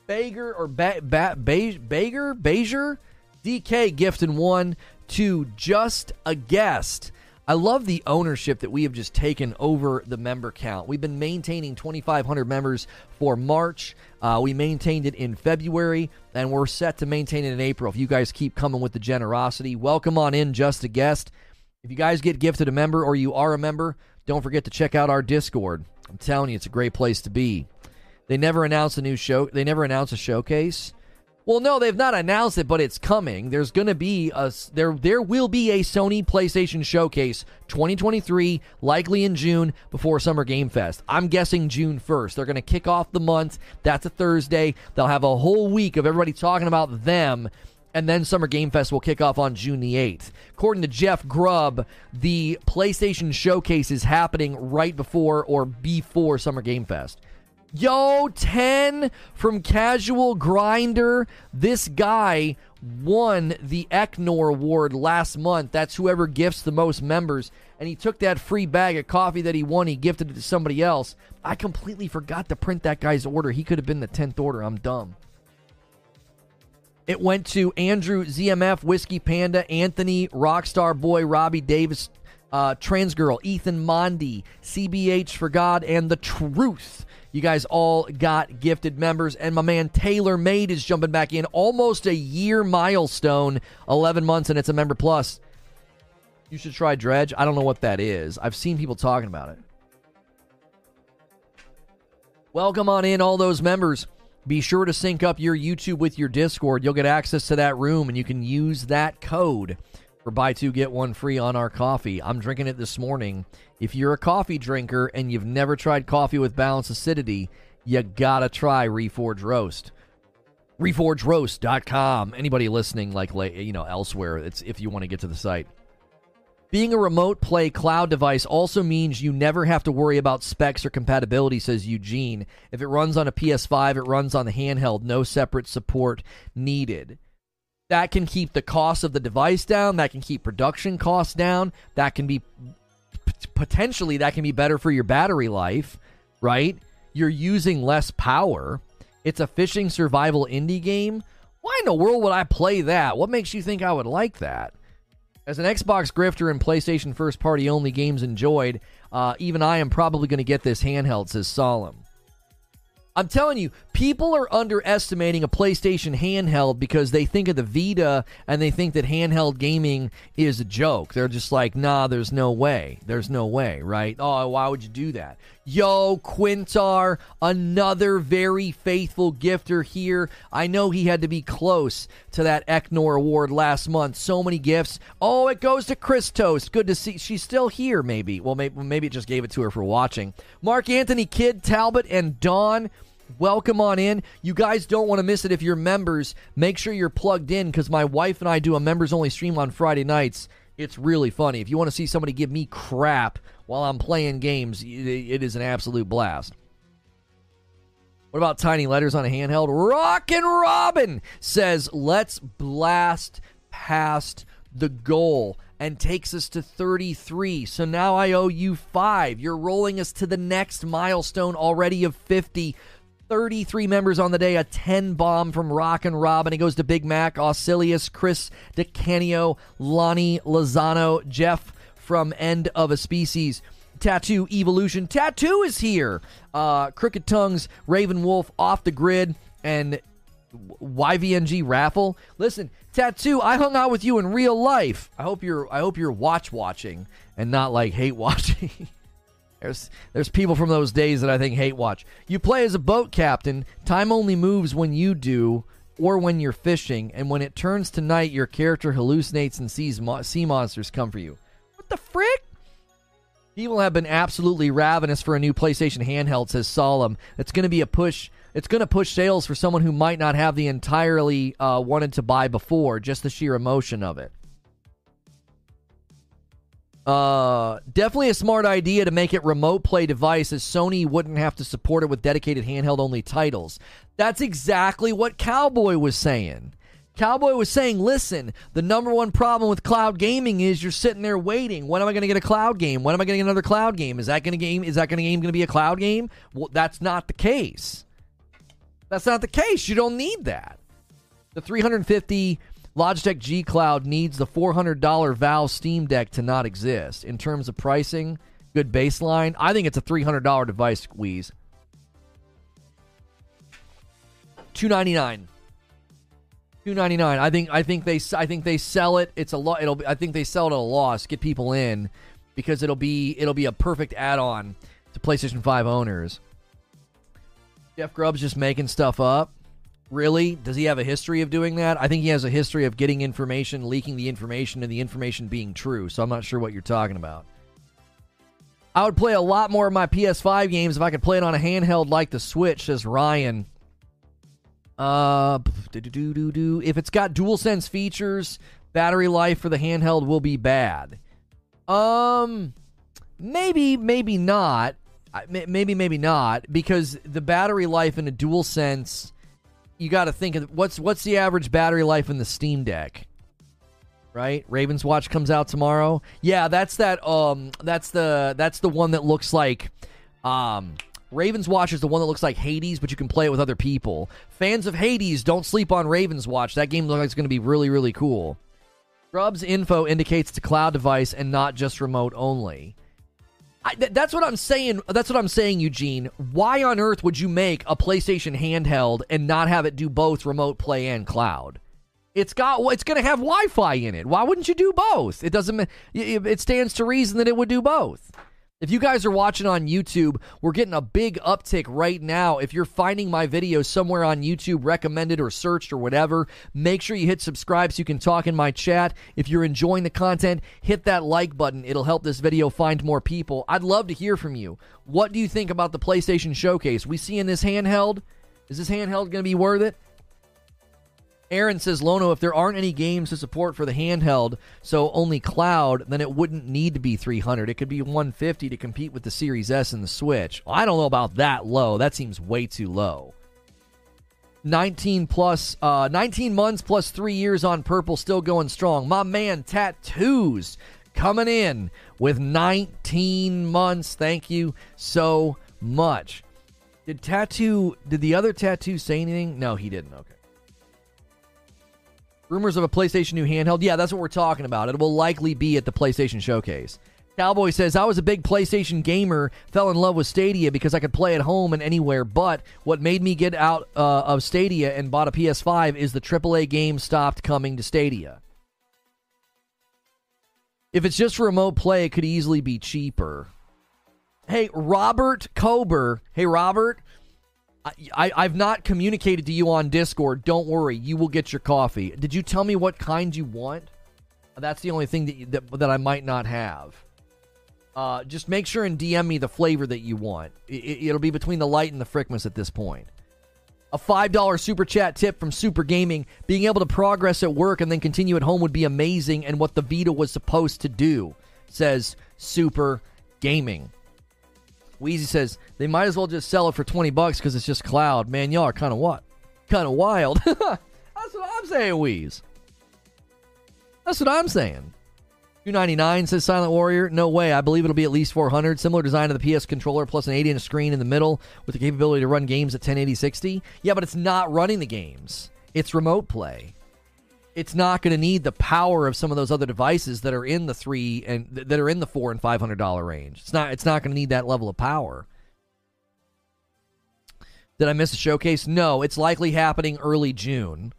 Bager or ba- ba- ba- Bager Bager DK gifting one to just a guest. I love the ownership that we have just taken over the member count. We've been maintaining 2,500 members for March. Uh, we maintained it in February, and we're set to maintain it in April. If you guys keep coming with the generosity, welcome on in, just a guest. If you guys get gifted a member or you are a member, don't forget to check out our Discord. I'm telling you, it's a great place to be. They never announced a new show. They never announced a showcase. Well, no, they've not announced it, but it's coming. There's going to be a there there will be a Sony PlayStation showcase 2023, likely in June before Summer Game Fest. I'm guessing June 1st. They're going to kick off the month. That's a Thursday. They'll have a whole week of everybody talking about them and then Summer Game Fest will kick off on June the 8th. According to Jeff Grubb, the PlayStation Showcase is happening right before or before Summer Game Fest. Yo, 10 from Casual Grinder. This guy won the Eknor Award last month. That's whoever gifts the most members. And he took that free bag of coffee that he won, he gifted it to somebody else. I completely forgot to print that guy's order. He could have been the 10th order. I'm dumb. It went to Andrew ZMF, Whiskey Panda, Anthony, Rockstar Boy, Robbie Davis, uh, Trans Girl, Ethan Mondi, CBH for God, and The Truth. You guys all got gifted members, and my man Taylor Made is jumping back in. Almost a year milestone, 11 months, and it's a member plus. You should try Dredge. I don't know what that is. I've seen people talking about it. Welcome on in, all those members. Be sure to sync up your YouTube with your Discord. You'll get access to that room, and you can use that code for buy two get one free on our coffee. I'm drinking it this morning. If you're a coffee drinker and you've never tried coffee with balanced acidity, you gotta try Reforge Roast. ReforgeRoast.com. Anybody listening, like you know, elsewhere, it's if you want to get to the site. Being a remote play cloud device also means you never have to worry about specs or compatibility, says Eugene. If it runs on a PS5, it runs on the handheld, no separate support needed. That can keep the cost of the device down, that can keep production costs down, that can be potentially that can be better for your battery life, right? You're using less power. It's a fishing survival indie game. Why in the world would I play that? What makes you think I would like that? As an Xbox grifter and PlayStation first party only games enjoyed, uh, even I am probably going to get this handheld, says Solemn. I'm telling you, people are underestimating a PlayStation handheld because they think of the Vita and they think that handheld gaming is a joke. They're just like, nah, there's no way. There's no way, right? Oh, why would you do that? Yo, Quintar, another very faithful gifter here. I know he had to be close to that Eknor Award last month. So many gifts. Oh, it goes to Chris Toast. Good to see. She's still here, maybe. Well, maybe, maybe it just gave it to her for watching. Mark Anthony, Kid, Talbot, and Dawn welcome on in. You guys don't want to miss it if you're members. Make sure you're plugged in because my wife and I do a members only stream on Friday nights. It's really funny. If you want to see somebody give me crap while I'm playing games, it is an absolute blast. What about tiny letters on a handheld? Rockin' Robin says, let's blast past the goal and takes us to 33. So now I owe you five. You're rolling us to the next milestone already of 50. 33 members on the day, a 10 bomb from Rock and Rob, and it goes to Big Mac, Ausilius, Chris DeCanio, Lonnie Lozano, Jeff from End of a Species. Tattoo Evolution. Tattoo is here. Uh, Crooked Tongues, Raven Wolf, Off the Grid, and YVNG Raffle. Listen, Tattoo, I hung out with you in real life. I hope you're I hope you're watch watching and not like hate watching. There's there's people from those days that I think hate watch. You play as a boat captain. Time only moves when you do or when you're fishing, and when it turns to night, your character hallucinates and sees mo- sea monsters come for you. What the frick? People have been absolutely ravenous for a new PlayStation handheld, says Solemn. It's going to be a push. It's going to push sales for someone who might not have the entirely uh, wanted to buy before, just the sheer emotion of it. Uh, definitely a smart idea to make it remote play device as Sony wouldn't have to support it with dedicated handheld only titles. That's exactly what Cowboy was saying. Cowboy was saying, listen, the number one problem with cloud gaming is you're sitting there waiting. When am I going to get a cloud game? When am I going to get another cloud game? Is that going to game? Is that going to game going to be a cloud game? Well, that's not the case. That's not the case. You don't need that. The 350 Logitech G Cloud needs the $400 Valve Steam Deck to not exist. In terms of pricing, good baseline. I think it's a $300 device, squeeze. 299 299 I think I think they I think they sell it it's a lot it'll be, I think they sell it at a loss get people in because it'll be it'll be a perfect add-on to PlayStation 5 owners. Jeff Grubb's just making stuff up. Really? Does he have a history of doing that? I think he has a history of getting information, leaking the information, and the information being true. So I'm not sure what you're talking about. I would play a lot more of my PS5 games if I could play it on a handheld like the Switch, says Ryan. Uh, if it's got DualSense features, battery life for the handheld will be bad. Um, maybe, maybe not. Maybe, maybe not because the battery life in a DualSense you got to think of what's what's the average battery life in the Steam Deck? Right? Ravenswatch comes out tomorrow. Yeah, that's that um that's the that's the one that looks like um Ravenswatch is the one that looks like Hades, but you can play it with other people. Fans of Hades, don't sleep on Ravenswatch. That game looks like it's going to be really, really cool. Grubb's info indicates it's a cloud device and not just remote only. I, th- that's what I'm saying. That's what I'm saying, Eugene. Why on earth would you make a PlayStation handheld and not have it do both remote play and cloud? It's got. It's going to have Wi-Fi in it. Why wouldn't you do both? It doesn't. It stands to reason that it would do both. If you guys are watching on YouTube, we're getting a big uptick right now. If you're finding my videos somewhere on YouTube, recommended or searched or whatever, make sure you hit subscribe so you can talk in my chat. If you're enjoying the content, hit that like button. It'll help this video find more people. I'd love to hear from you. What do you think about the PlayStation Showcase? We see in this handheld? Is this handheld going to be worth it? Aaron says, Lono, if there aren't any games to support for the handheld, so only cloud, then it wouldn't need to be 300. It could be 150 to compete with the Series S and the Switch. Well, I don't know about that low. That seems way too low. 19 plus, uh, 19 months plus three years on purple, still going strong. My man, tattoos coming in with 19 months. Thank you so much. Did tattoo? Did the other tattoo say anything? No, he didn't. Okay. Rumors of a PlayStation new handheld. Yeah, that's what we're talking about. It will likely be at the PlayStation Showcase. Cowboy says, I was a big PlayStation gamer, fell in love with Stadia because I could play at home and anywhere. But what made me get out uh, of Stadia and bought a PS5 is the AAA game stopped coming to Stadia. If it's just remote play, it could easily be cheaper. Hey, Robert Kober. Hey, Robert. I, I, have not communicated to you on Discord. Don't worry, you will get your coffee. Did you tell me what kind you want? That's the only thing that that, that I might not have. Uh, just make sure and DM me the flavor that you want. It, will be between the light and the Frickmas at this point. A $5 super chat tip from Super Gaming. Being able to progress at work and then continue at home would be amazing and what the Vita was supposed to do, says Super Gaming. Wheezy says they might as well just sell it for 20 bucks because it's just cloud. Man, y'all are kind of what? Kind of wild. That's what I'm saying, Wheeze. That's what I'm saying. 299 says Silent Warrior. No way. I believe it'll be at least 400. Similar design to the PS controller plus an 8 inch screen in the middle with the capability to run games at 1080 60. Yeah, but it's not running the games, it's remote play it's not going to need the power of some of those other devices that are in the three and that are in the four and five hundred dollar range. It's not. It's not going to need that level of power. Did I miss a showcase? No, it's likely happening early June.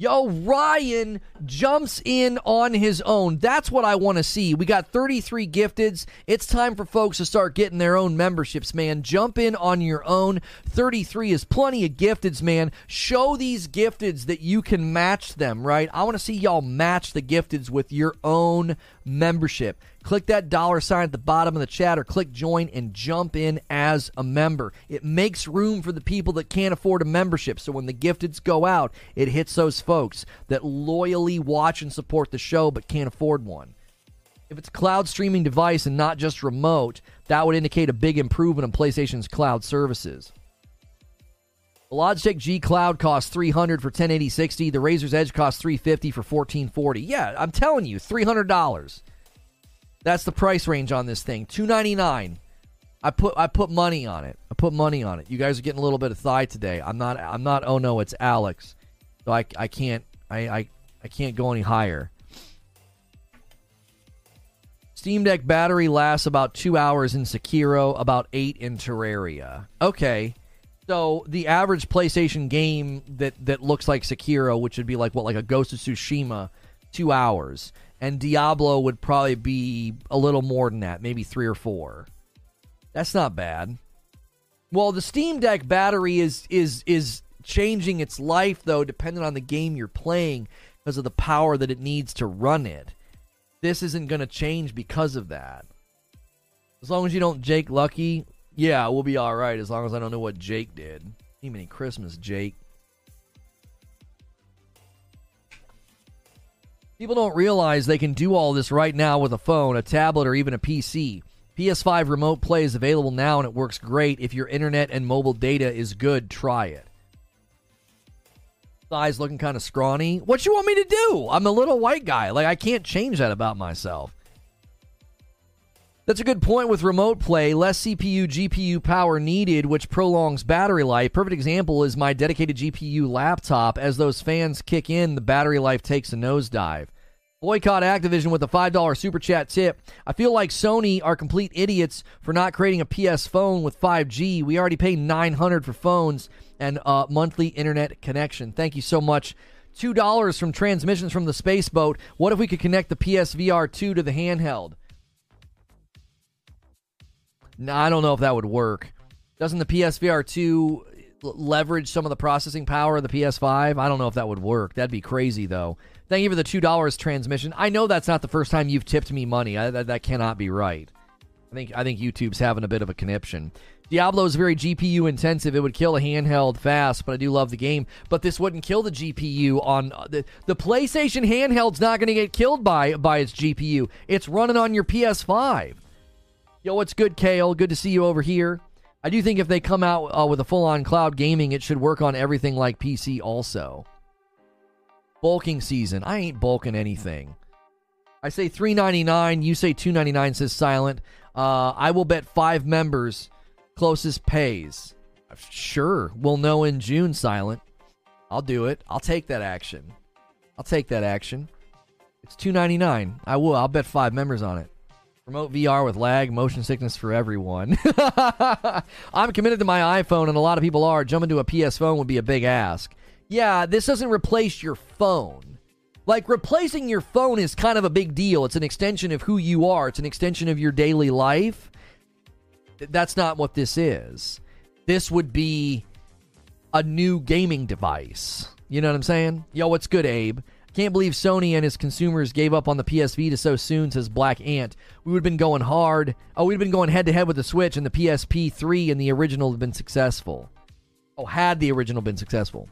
Yo, Ryan jumps in on his own. That's what I want to see. We got 33 gifteds. It's time for folks to start getting their own memberships, man. Jump in on your own. 33 is plenty of gifteds, man. Show these gifteds that you can match them, right? I want to see y'all match the gifteds with your own membership. Click that dollar sign at the bottom of the chat or click join and jump in as a member. It makes room for the people that can't afford a membership. So when the gifteds go out, it hits those folks that loyally watch and support the show but can't afford one. If it's a cloud streaming device and not just remote, that would indicate a big improvement in PlayStation's cloud services. The Logitech G Cloud costs 300 for 1080 60. The Razer's Edge costs 350 for 1440. Yeah, I'm telling you, $300. That's the price range on this thing. 299. I put I put money on it. I put money on it. You guys are getting a little bit of thigh today. I'm not I'm not oh no, it's Alex. So I I can't I I, I can't go any higher. Steam Deck battery lasts about two hours in Sekiro, about eight in Terraria. Okay. So the average PlayStation game that, that looks like Sekiro, which would be like what, like a Ghost of Tsushima, two hours and Diablo would probably be a little more than that, maybe three or four. That's not bad. Well, the Steam Deck battery is is is changing its life though, depending on the game you're playing, because of the power that it needs to run it. This isn't going to change because of that. As long as you don't Jake Lucky, yeah, we'll be all right. As long as I don't know what Jake did. Even Christmas, Jake. People don't realize they can do all this right now with a phone, a tablet, or even a PC. PS5 Remote Play is available now and it works great. If your internet and mobile data is good, try it. Thighs looking kind of scrawny. What you want me to do? I'm a little white guy. Like I can't change that about myself. That's a good point with remote play. Less CPU, GPU power needed, which prolongs battery life. Perfect example is my dedicated GPU laptop. As those fans kick in, the battery life takes a nosedive. Boycott Activision with a $5 super chat tip. I feel like Sony are complete idiots for not creating a PS phone with 5G. We already pay 900 for phones and a monthly internet connection. Thank you so much. $2 from transmissions from the space boat. What if we could connect the PSVR 2 to the handheld? I don't know if that would work. Doesn't the PSVR 2 leverage some of the processing power of the PS5? I don't know if that would work. That'd be crazy, though. Thank you for the $2 transmission. I know that's not the first time you've tipped me money. I, that, that cannot be right. I think I think YouTube's having a bit of a conniption. Diablo is very GPU intensive. It would kill a handheld fast, but I do love the game. But this wouldn't kill the GPU on uh, the the PlayStation handheld's not going to get killed by by its GPU. It's running on your PS5. Yo, what's good, Kale? Good to see you over here. I do think if they come out uh, with a full on cloud gaming, it should work on everything like PC also. Bulking season. I ain't bulking anything. I say 399, you say 299 says silent. Uh, I will bet 5 members closest pays. Sure, we'll know in June silent. I'll do it. I'll take that action. I'll take that action. It's 299. I will. I'll bet 5 members on it. Remote VR with lag, motion sickness for everyone. I'm committed to my iPhone, and a lot of people are. Jumping to a PS phone would be a big ask. Yeah, this doesn't replace your phone. Like, replacing your phone is kind of a big deal. It's an extension of who you are, it's an extension of your daily life. That's not what this is. This would be a new gaming device. You know what I'm saying? Yo, what's good, Abe? Can't believe Sony and his consumers gave up on the PS Vita so soon, says Black Ant. We would have been going hard. Oh, we'd have been going head to head with the Switch, and the PSP 3 and the original have been successful. Oh, had the original been successful.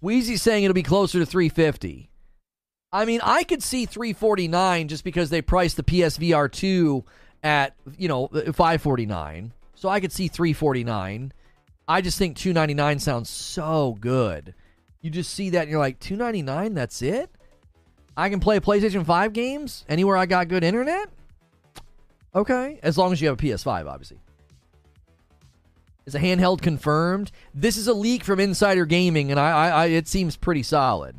Wheezy's saying it'll be closer to 350. I mean, I could see 349 just because they priced the PSVR 2 at, you know, uh, 549. So I could see 349. I just think 299 sounds so good. You just see that and you're like, 299, that's it? I can play PlayStation 5 games anywhere I got good internet? Okay, as long as you have a PS5, obviously. Is a handheld confirmed? This is a leak from Insider Gaming, and I, I, I it seems pretty solid.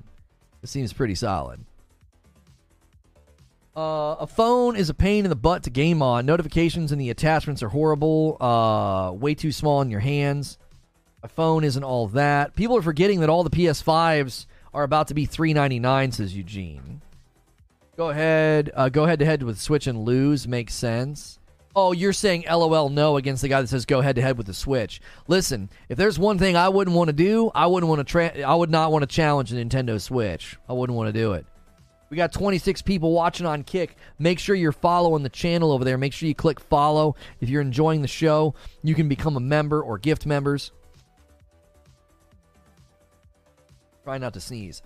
It seems pretty solid. Uh, a phone is a pain in the butt to game on. Notifications and the attachments are horrible. Uh, way too small in your hands. A phone isn't all that. People are forgetting that all the PS5s are about to be 399 says Eugene. Go ahead. Uh, go head to head with Switch and lose. Makes sense. Oh, you're saying LOL no against the guy that says go head to head with the Switch. Listen, if there's one thing I wouldn't want to do, I wouldn't want to tra- I would not want to challenge the Nintendo Switch. I wouldn't want to do it. We got 26 people watching on Kick. Make sure you're following the channel over there. Make sure you click follow. If you're enjoying the show, you can become a member or gift members. Try not to sneeze.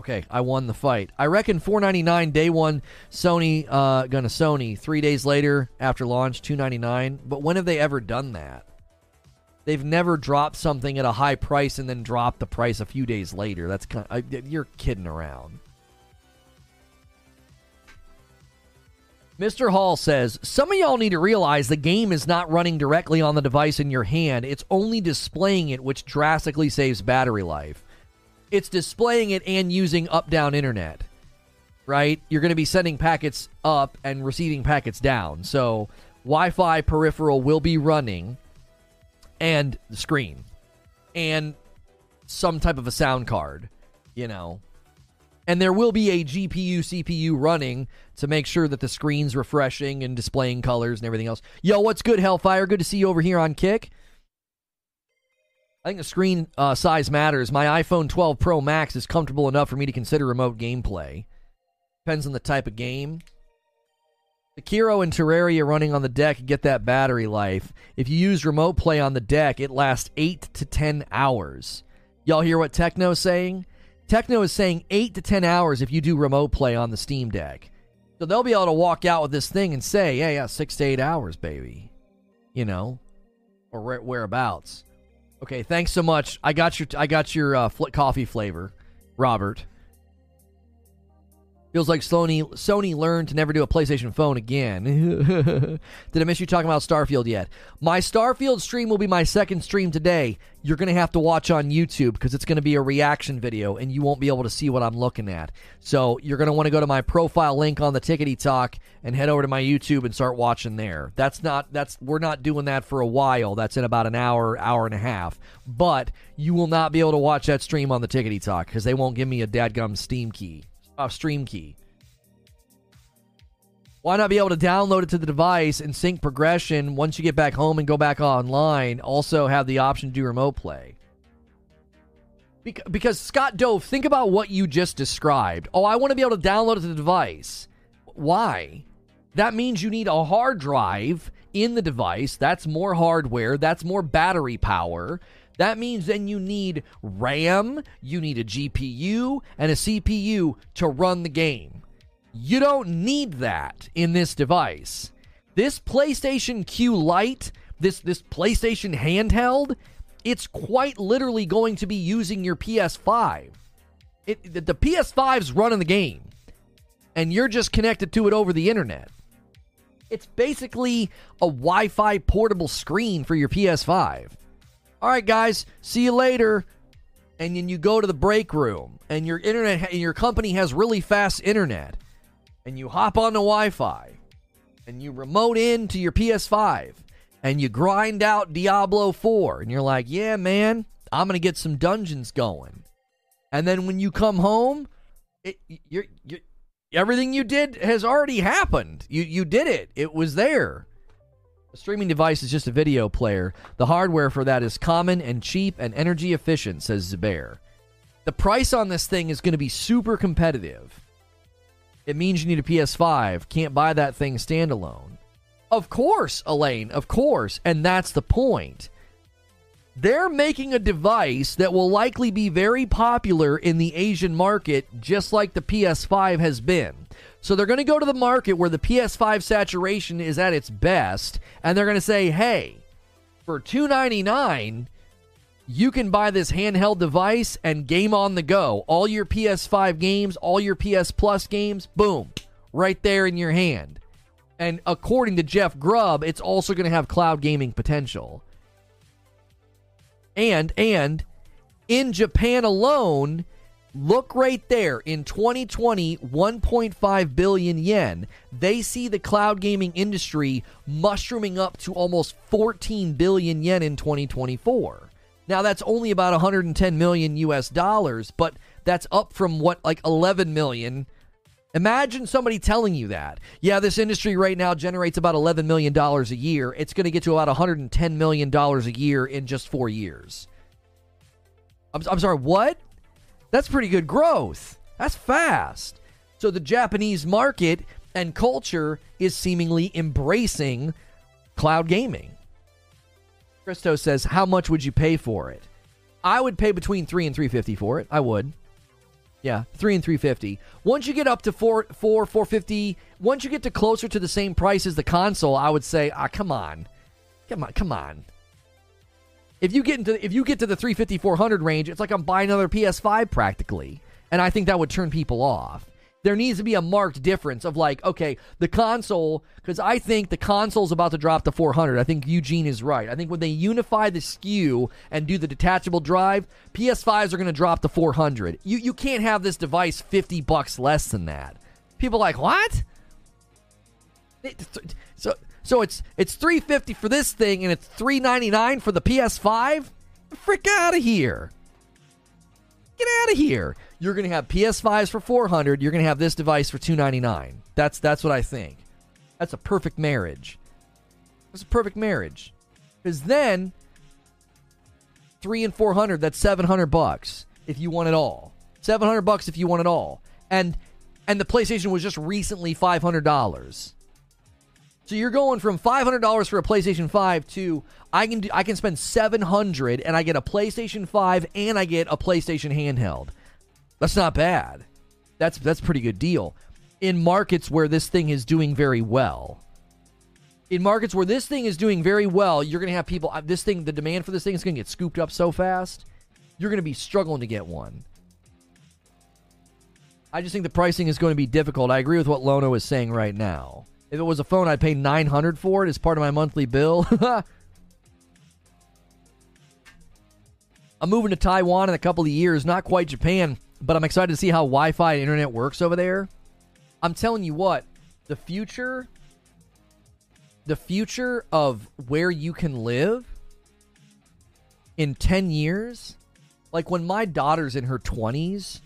Okay, I won the fight. I reckon 499 day one Sony uh gonna Sony. 3 days later after launch 299. But when have they ever done that? They've never dropped something at a high price and then dropped the price a few days later. That's kind of, you're kidding around. Mr. Hall says, Some of y'all need to realize the game is not running directly on the device in your hand. It's only displaying it, which drastically saves battery life. It's displaying it and using up down internet, right? You're going to be sending packets up and receiving packets down. So Wi Fi peripheral will be running and the screen and some type of a sound card, you know. And there will be a GPU, CPU running to make sure that the screen's refreshing and displaying colors and everything else. Yo, what's good, Hellfire? Good to see you over here on Kick. I think the screen uh, size matters. My iPhone 12 Pro Max is comfortable enough for me to consider remote gameplay. Depends on the type of game. Sekiro and Terraria running on the deck get that battery life. If you use remote play on the deck, it lasts 8 to 10 hours. Y'all hear what Techno's saying? Techno is saying 8 to 10 hours if you do remote play on the Steam Deck. So they'll be able to walk out with this thing and say, yeah, yeah, 6 to 8 hours, baby. You know, or whereabouts. Okay, thanks so much. I got your I got your uh, coffee flavor, Robert. Feels like Sony Sony learned to never do a PlayStation phone again. Did I miss you talking about Starfield yet? My Starfield stream will be my second stream today. You're going to have to watch on YouTube because it's going to be a reaction video and you won't be able to see what I'm looking at. So you're going to want to go to my profile link on the Tickety Talk and head over to my YouTube and start watching there. That's not that's we're not doing that for a while. That's in about an hour, hour and a half. But you will not be able to watch that stream on the Tickety Talk because they won't give me a dadgum Steam key uh, stream key. Why not be able to download it to the device and sync progression once you get back home and go back online? Also, have the option to do remote play. Because, Scott Dove, think about what you just described. Oh, I want to be able to download it to the device. Why? That means you need a hard drive in the device. That's more hardware. That's more battery power. That means then you need RAM, you need a GPU, and a CPU to run the game. You don't need that in this device. This PlayStation Q Lite, this this PlayStation handheld, it's quite literally going to be using your PS5. It, the PS5's running the game, and you're just connected to it over the internet. It's basically a Wi Fi portable screen for your PS5. All right, guys, see you later. And then you go to the break room, and your internet, and your company has really fast internet, and you hop on the Wi Fi, and you remote in to your PS5, and you grind out Diablo 4, and you're like, yeah, man, I'm to get some dungeons going. And then when you come home, it, you're, you're, everything you did has already happened. You, you did it, it was there. A streaming device is just a video player. The hardware for that is common and cheap and energy efficient, says Zubair. The price on this thing is going to be super competitive. It means you need a PS5. Can't buy that thing standalone. Of course, Elaine, of course. And that's the point. They're making a device that will likely be very popular in the Asian market, just like the PS5 has been. So they're going to go to the market where the PS5 saturation is at its best, and they're going to say, "Hey, for 299 you can buy this handheld device and game on the go. All your PS5 games, all your PS Plus games, boom, right there in your hand." And according to Jeff Grubb, it's also going to have cloud gaming potential. And and in Japan alone, Look right there. In 2020, 1.5 billion yen. They see the cloud gaming industry mushrooming up to almost 14 billion yen in 2024. Now, that's only about 110 million US dollars, but that's up from what, like 11 million. Imagine somebody telling you that. Yeah, this industry right now generates about $11 million a year. It's going to get to about $110 million a year in just four years. I'm, I'm sorry, what? That's pretty good growth. That's fast. So the Japanese market and culture is seemingly embracing cloud gaming. Christo says, "How much would you pay for it?" I would pay between 3 and 350 for it. I would. Yeah, 3 and 350. Once you get up to 4 4 450, once you get to closer to the same price as the console, I would say, "Ah, come on. Come on, come on. If you get into if you get to the 350 400 range, it's like I'm buying another PS5 practically. And I think that would turn people off. There needs to be a marked difference of like, okay, the console, because I think the console's about to drop to 400. I think Eugene is right. I think when they unify the SKU and do the detachable drive, PS5s are going to drop to 400. You you can't have this device 50 bucks less than that. People like what? So so it's it's 350 for this thing and it's 399 for the PS5? Frick out of here. Get out of here. You're going to have PS5s for 400, you're going to have this device for 299. That's that's what I think. That's a perfect marriage. That's a perfect marriage. Cuz then 3 and 400, that's 700 bucks if you want it all. 700 bucks if you want it all. And and the PlayStation was just recently $500. So you're going from $500 for a PlayStation 5 to I can do, I can spend 700 and I get a PlayStation 5 and I get a PlayStation handheld. That's not bad. That's that's pretty good deal. In markets where this thing is doing very well. In markets where this thing is doing very well, you're going to have people uh, this thing the demand for this thing is going to get scooped up so fast. You're going to be struggling to get one. I just think the pricing is going to be difficult. I agree with what Lono is saying right now. If it was a phone, I'd pay 900 for it as part of my monthly bill. I'm moving to Taiwan in a couple of years, not quite Japan, but I'm excited to see how Wi-Fi and internet works over there. I'm telling you what, the future the future of where you can live in 10 years, like when my daughter's in her 20s,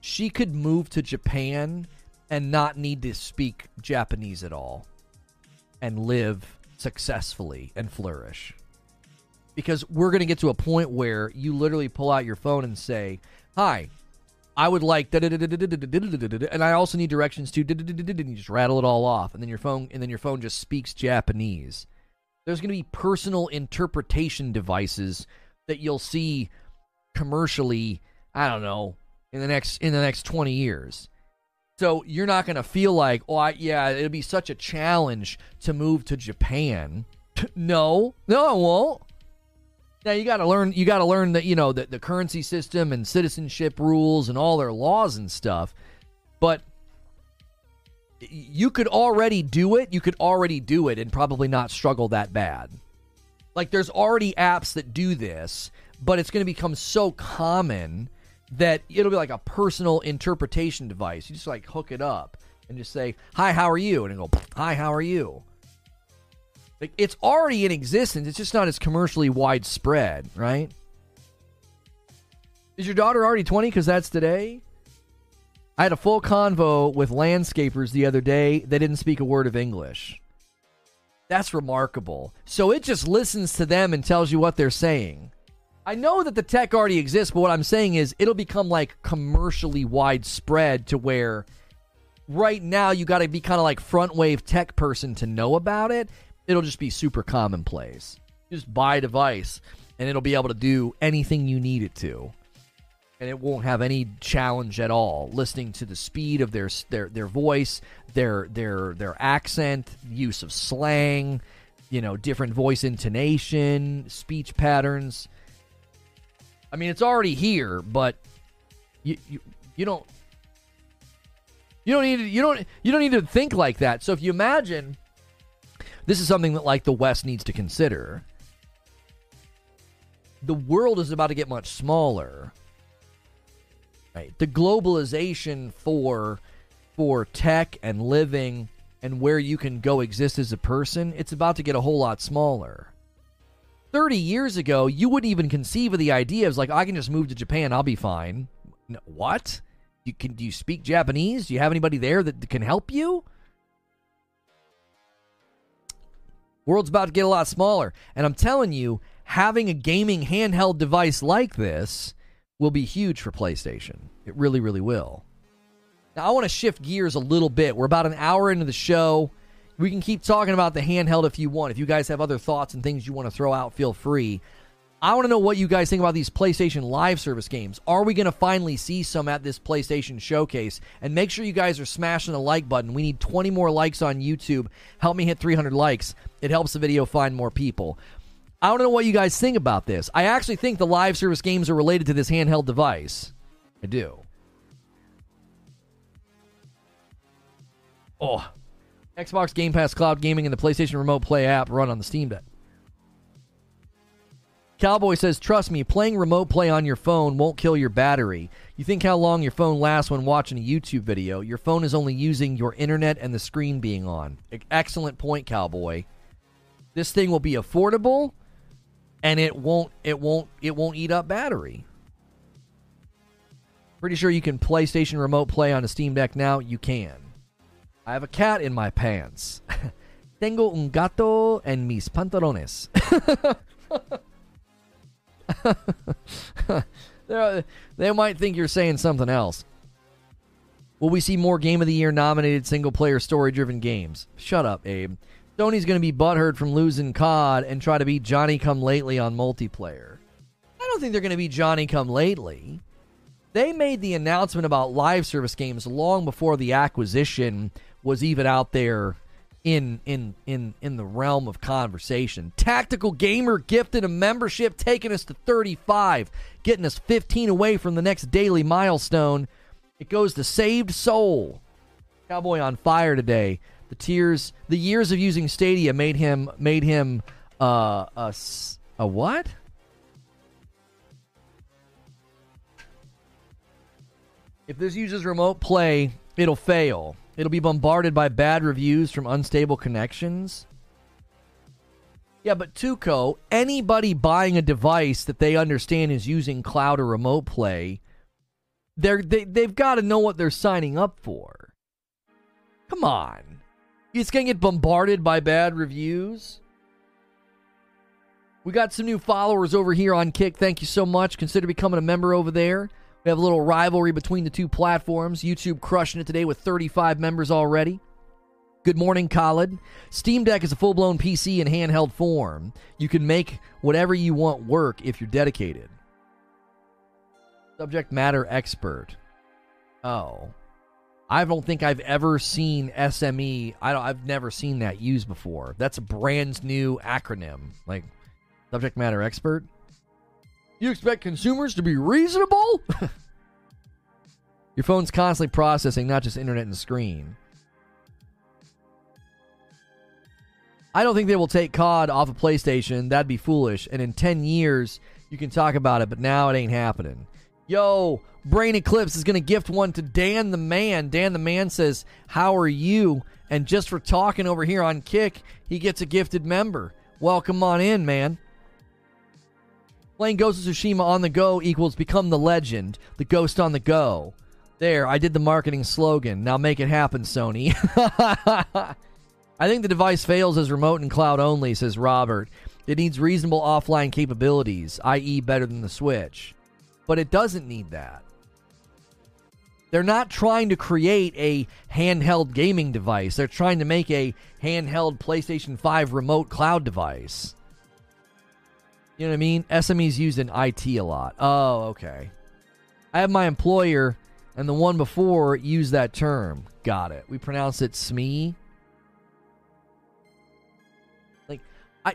she could move to Japan and not need to speak Japanese at all and live successfully and flourish. Because we're going to get to a point where you literally pull out your phone and say, Hi, I would like and I also need directions to and you just rattle it all off and then your phone and then your phone just speaks Japanese. There's going to be personal interpretation devices that you'll see commercially, I don't know, in the next in the next 20 years. So you're not going to feel like, "Oh, I, yeah, it'll be such a challenge to move to Japan." no. No, it won't. Now you got to learn. You got to learn that you know the currency system and citizenship rules and all their laws and stuff. But you could already do it. You could already do it and probably not struggle that bad. Like there's already apps that do this, but it's going to become so common that it'll be like a personal interpretation device. You just like hook it up and just say, "Hi, how are you?" and it'll go, "Hi, how are you?" Like it's already in existence. It's just not as commercially widespread, right? Is your daughter already 20 because that's today? I had a full convo with landscapers the other day. They didn't speak a word of English. That's remarkable. So it just listens to them and tells you what they're saying. I know that the tech already exists, but what I'm saying is it'll become like commercially widespread to where right now you got to be kind of like front wave tech person to know about it it'll just be super commonplace. just buy a device and it'll be able to do anything you need it to. And it won't have any challenge at all listening to the speed of their their their voice, their their their accent, use of slang, you know, different voice intonation, speech patterns. I mean, it's already here, but you you, you don't you don't need to, you don't you don't need to think like that. So if you imagine this is something that like the West needs to consider. The world is about to get much smaller. Right? The globalization for for tech and living and where you can go exist as a person, it's about to get a whole lot smaller. 30 years ago, you wouldn't even conceive of the idea of like I can just move to Japan, I'll be fine. No, what? You can do you speak Japanese? Do you have anybody there that can help you? World's about to get a lot smaller. And I'm telling you, having a gaming handheld device like this will be huge for PlayStation. It really, really will. Now, I want to shift gears a little bit. We're about an hour into the show. We can keep talking about the handheld if you want. If you guys have other thoughts and things you want to throw out, feel free. I want to know what you guys think about these PlayStation Live service games. Are we going to finally see some at this PlayStation showcase? And make sure you guys are smashing the like button. We need 20 more likes on YouTube. Help me hit 300 likes. It helps the video find more people. I to know what you guys think about this. I actually think the live service games are related to this handheld device. I do. Oh, Xbox Game Pass Cloud Gaming and the PlayStation Remote Play app run on the Steam Deck. Cowboy says, Trust me, playing remote play on your phone won't kill your battery. You think how long your phone lasts when watching a YouTube video. Your phone is only using your internet and the screen being on. Excellent point, Cowboy. This thing will be affordable and it won't it won't it won't eat up battery. Pretty sure you can PlayStation remote play on a Steam Deck now. You can. I have a cat in my pants. Tengo un gato en mis pantalones. they might think you're saying something else. Will we see more Game of the Year nominated single player story driven games? Shut up, Abe. Sony's going to be butthurt from losing COD and try to beat Johnny Come Lately on multiplayer. I don't think they're going to be Johnny Come Lately. They made the announcement about live service games long before the acquisition was even out there in in in in the realm of conversation. Tactical Gamer gifted a membership taking us to 35, getting us 15 away from the next daily milestone. It goes to Saved Soul. Cowboy on fire today. The tears, the years of using Stadia made him made him uh a a what? If this uses remote play, it'll fail. It'll be bombarded by bad reviews from unstable connections. Yeah, but Tuco, anybody buying a device that they understand is using cloud or remote play, they're, they they've got to know what they're signing up for. Come on. It's going to get bombarded by bad reviews. We got some new followers over here on Kick. Thank you so much. Consider becoming a member over there. We have a little rivalry between the two platforms. YouTube crushing it today with 35 members already. Good morning, Khalid. Steam Deck is a full blown PC in handheld form. You can make whatever you want work if you're dedicated. Subject matter expert. Oh. I don't think I've ever seen SME. I don't, I've never seen that used before. That's a brand new acronym. Like, subject matter expert? You expect consumers to be reasonable? Your phone's constantly processing not just internet and screen. I don't think they will take COD off of PlayStation. That'd be foolish. And in 10 years, you can talk about it, but now it ain't happening. Yo, Brain Eclipse is going to gift one to Dan the Man. Dan the Man says, How are you? And just for talking over here on Kick, he gets a gifted member. Welcome on in, man. Playing Ghost of Tsushima on the go equals become the legend, the ghost on the go. There, I did the marketing slogan. Now make it happen, Sony. I think the device fails as remote and cloud only, says Robert. It needs reasonable offline capabilities, i.e., better than the Switch. But it doesn't need that. They're not trying to create a handheld gaming device. They're trying to make a handheld PlayStation 5 remote cloud device. You know what I mean? SME's used in IT a lot. Oh, okay. I have my employer and the one before used that term. Got it. We pronounce it SME. Like, I,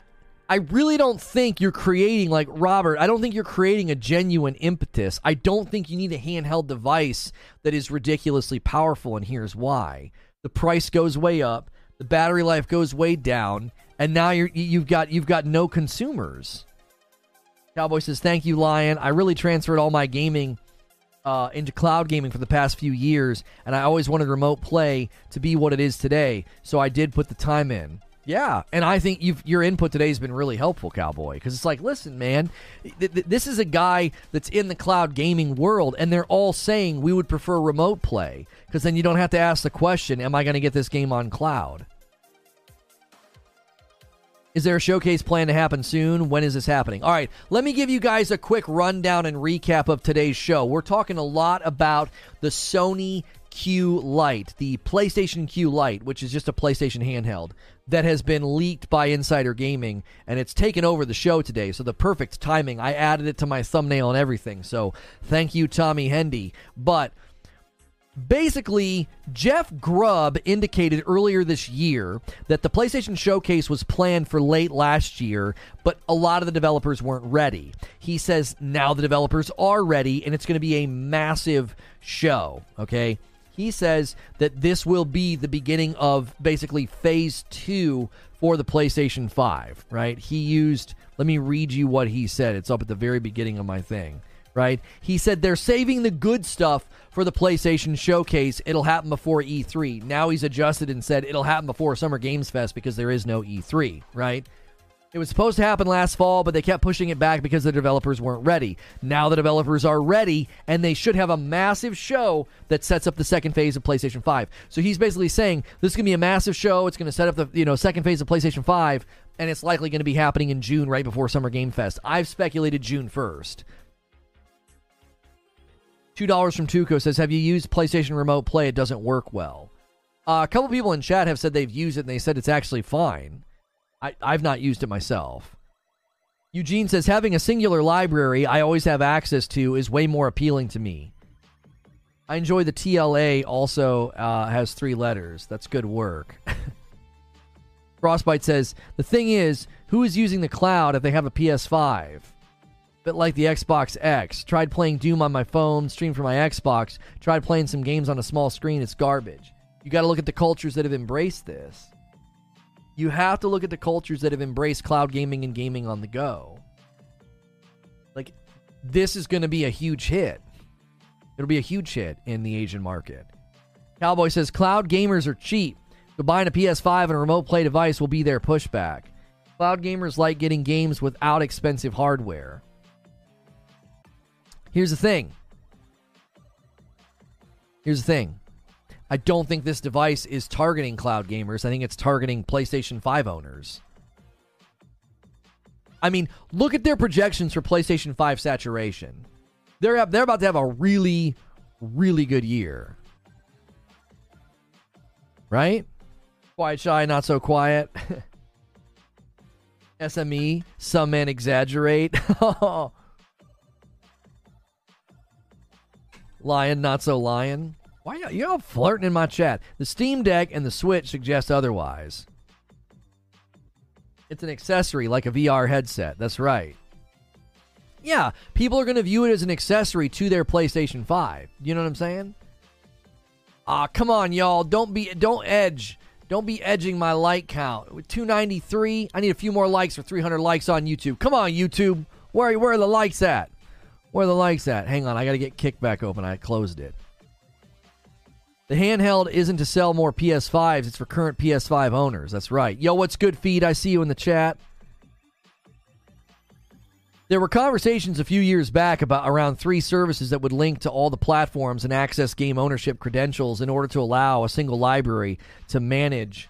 I really don't think you're creating, like Robert, I don't think you're creating a genuine impetus. I don't think you need a handheld device that is ridiculously powerful, and here's why. The price goes way up, the battery life goes way down, and now you're, you've got you've got no consumers. Cowboy says, Thank you, Lion. I really transferred all my gaming uh, into cloud gaming for the past few years, and I always wanted remote play to be what it is today, so I did put the time in. Yeah, and I think your input today has been really helpful, Cowboy, because it's like, listen, man, th- th- this is a guy that's in the cloud gaming world, and they're all saying we would prefer remote play, because then you don't have to ask the question, am I going to get this game on cloud? Is there a showcase plan to happen soon? When is this happening? All right, let me give you guys a quick rundown and recap of today's show. We're talking a lot about the Sony Q Lite, the PlayStation Q Lite, which is just a PlayStation handheld that has been leaked by Insider Gaming, and it's taken over the show today. So the perfect timing. I added it to my thumbnail and everything. So thank you, Tommy Hendy. But basically, Jeff Grubb indicated earlier this year that the PlayStation Showcase was planned for late last year, but a lot of the developers weren't ready. He says now the developers are ready, and it's going to be a massive show. Okay. He says that this will be the beginning of basically phase two for the PlayStation 5, right? He used, let me read you what he said. It's up at the very beginning of my thing, right? He said they're saving the good stuff for the PlayStation Showcase. It'll happen before E3. Now he's adjusted and said it'll happen before Summer Games Fest because there is no E3, right? It was supposed to happen last fall, but they kept pushing it back because the developers weren't ready. Now the developers are ready, and they should have a massive show that sets up the second phase of PlayStation 5. So he's basically saying this is going to be a massive show. It's going to set up the you know second phase of PlayStation 5, and it's likely going to be happening in June, right before Summer Game Fest. I've speculated June 1st. Two dollars from Tuco says, "Have you used PlayStation Remote Play? It doesn't work well." Uh, a couple people in chat have said they've used it and they said it's actually fine. I, I've not used it myself. Eugene says having a singular library I always have access to is way more appealing to me. I enjoy the TLA also uh, has three letters. That's good work. Frostbite says the thing is, who is using the cloud if they have a PS5? Bit like the Xbox X. Tried playing Doom on my phone, streamed from my Xbox. Tried playing some games on a small screen. It's garbage. You got to look at the cultures that have embraced this. You have to look at the cultures that have embraced cloud gaming and gaming on the go. Like, this is going to be a huge hit. It'll be a huge hit in the Asian market. Cowboy says cloud gamers are cheap. So buying a PS5 and a remote play device will be their pushback. Cloud gamers like getting games without expensive hardware. Here's the thing. Here's the thing. I don't think this device is targeting cloud gamers. I think it's targeting PlayStation 5 owners. I mean, look at their projections for PlayStation 5 saturation. They're they're about to have a really really good year. Right? Quiet shy, not so quiet. SME, some men exaggerate. lion, not so lion. Why are you all flirting in my chat? The Steam Deck and the Switch suggest otherwise. It's an accessory like a VR headset. That's right. Yeah, people are going to view it as an accessory to their PlayStation 5. You know what I'm saying? Ah, come on, y'all. Don't be don't edge. Don't be edging my like count. With 293, I need a few more likes for 300 likes on YouTube. Come on, YouTube. Where where are the likes at? Where the likes at? Hang on, I got to get Kickback open. I closed it. The handheld isn't to sell more PS5s, it's for current PS5 owners. That's right. Yo, what's good, feed? I see you in the chat. There were conversations a few years back about around three services that would link to all the platforms and access game ownership credentials in order to allow a single library to manage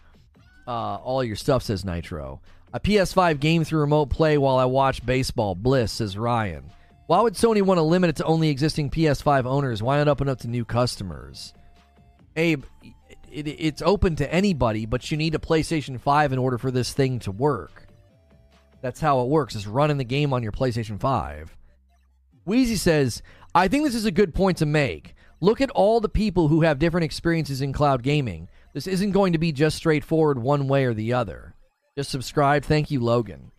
uh, all your stuff, says Nitro. A PS5 game through remote play while I watch baseball. Bliss, says Ryan. Why would Sony want to limit it to only existing PS5 owners? Why not open up to new customers? Abe, it, it's open to anybody, but you need a PlayStation 5 in order for this thing to work. That's how it works, is running the game on your PlayStation 5. Wheezy says, I think this is a good point to make. Look at all the people who have different experiences in cloud gaming. This isn't going to be just straightforward one way or the other. Just subscribe. Thank you, Logan.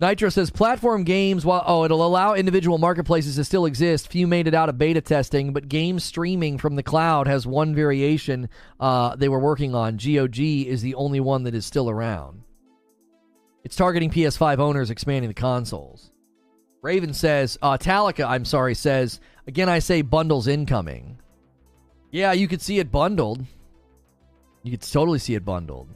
Nitro says platform games, while oh, it'll allow individual marketplaces to still exist. Few made it out of beta testing, but game streaming from the cloud has one variation uh, they were working on. GOG is the only one that is still around. It's targeting PS5 owners, expanding the consoles. Raven says, uh, Talica, I'm sorry, says, again, I say bundles incoming. Yeah, you could see it bundled. You could totally see it bundled.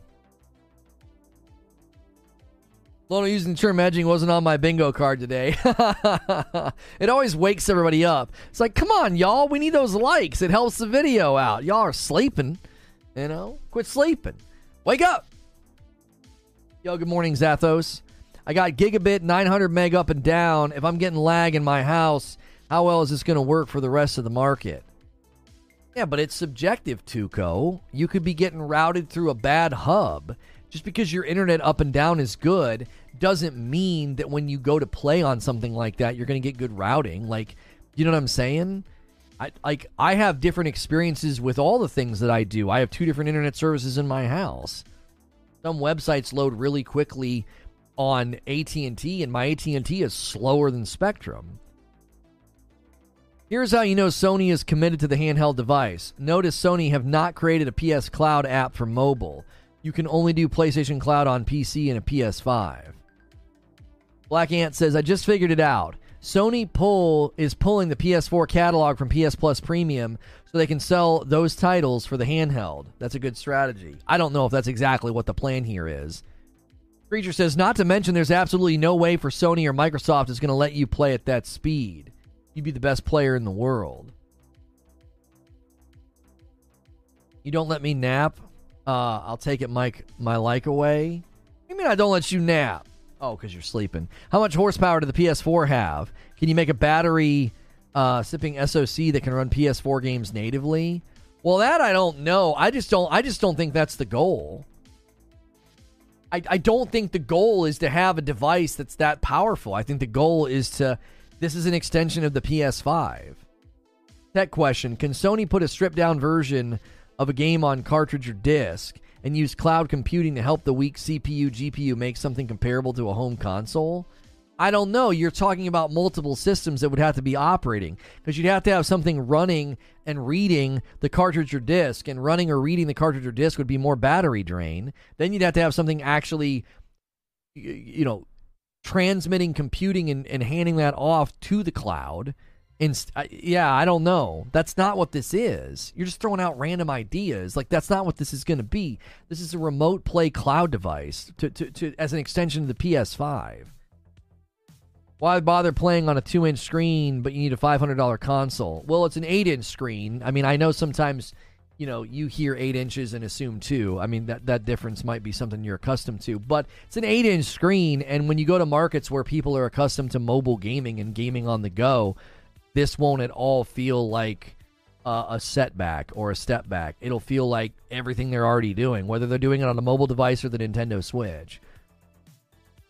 Lono using the term edging wasn't on my bingo card today. it always wakes everybody up. It's like, come on, y'all. We need those likes. It helps the video out. Y'all are sleeping. You know, quit sleeping. Wake up. Yo, good morning, Zathos. I got gigabit 900 meg up and down. If I'm getting lag in my house, how well is this going to work for the rest of the market? Yeah, but it's subjective, Tuco. You could be getting routed through a bad hub just because your internet up and down is good doesn't mean that when you go to play on something like that you're going to get good routing like you know what i'm saying I, like I have different experiences with all the things that I do. I have two different internet services in my house. Some websites load really quickly on AT&T and my AT&T is slower than Spectrum. Here's how you know Sony is committed to the handheld device. Notice Sony have not created a PS Cloud app for mobile you can only do PlayStation Cloud on PC and a PS5. Black Ant says, I just figured it out. Sony pull is pulling the PS4 catalog from PS Plus Premium so they can sell those titles for the handheld. That's a good strategy. I don't know if that's exactly what the plan here is. Creature says, not to mention there's absolutely no way for Sony or Microsoft is going to let you play at that speed. You'd be the best player in the world. You don't let me nap? Uh, I'll take it, Mike. My like away. You mean I don't let you nap? Oh, because you're sleeping. How much horsepower did the PS4 have? Can you make a battery uh, sipping SoC that can run PS4 games natively? Well, that I don't know. I just don't. I just don't think that's the goal. I, I don't think the goal is to have a device that's that powerful. I think the goal is to. This is an extension of the PS5. Tech question: Can Sony put a stripped down version of a game on cartridge or disk and use cloud computing to help the weak CPU GPU make something comparable to a home console? I don't know. You're talking about multiple systems that would have to be operating because you'd have to have something running and reading the cartridge or disk, and running or reading the cartridge or disk would be more battery drain. Then you'd have to have something actually, you know, transmitting computing and, and handing that off to the cloud. Inst- yeah, I don't know. That's not what this is. You're just throwing out random ideas. Like that's not what this is going to be. This is a remote play cloud device to, to, to as an extension of the PS5. Why bother playing on a two inch screen, but you need a $500 console? Well, it's an eight inch screen. I mean, I know sometimes, you know, you hear eight inches and assume two. I mean, that, that difference might be something you're accustomed to, but it's an eight inch screen. And when you go to markets where people are accustomed to mobile gaming and gaming on the go, this won't at all feel like uh, a setback or a step back. It'll feel like everything they're already doing, whether they're doing it on a mobile device or the Nintendo Switch.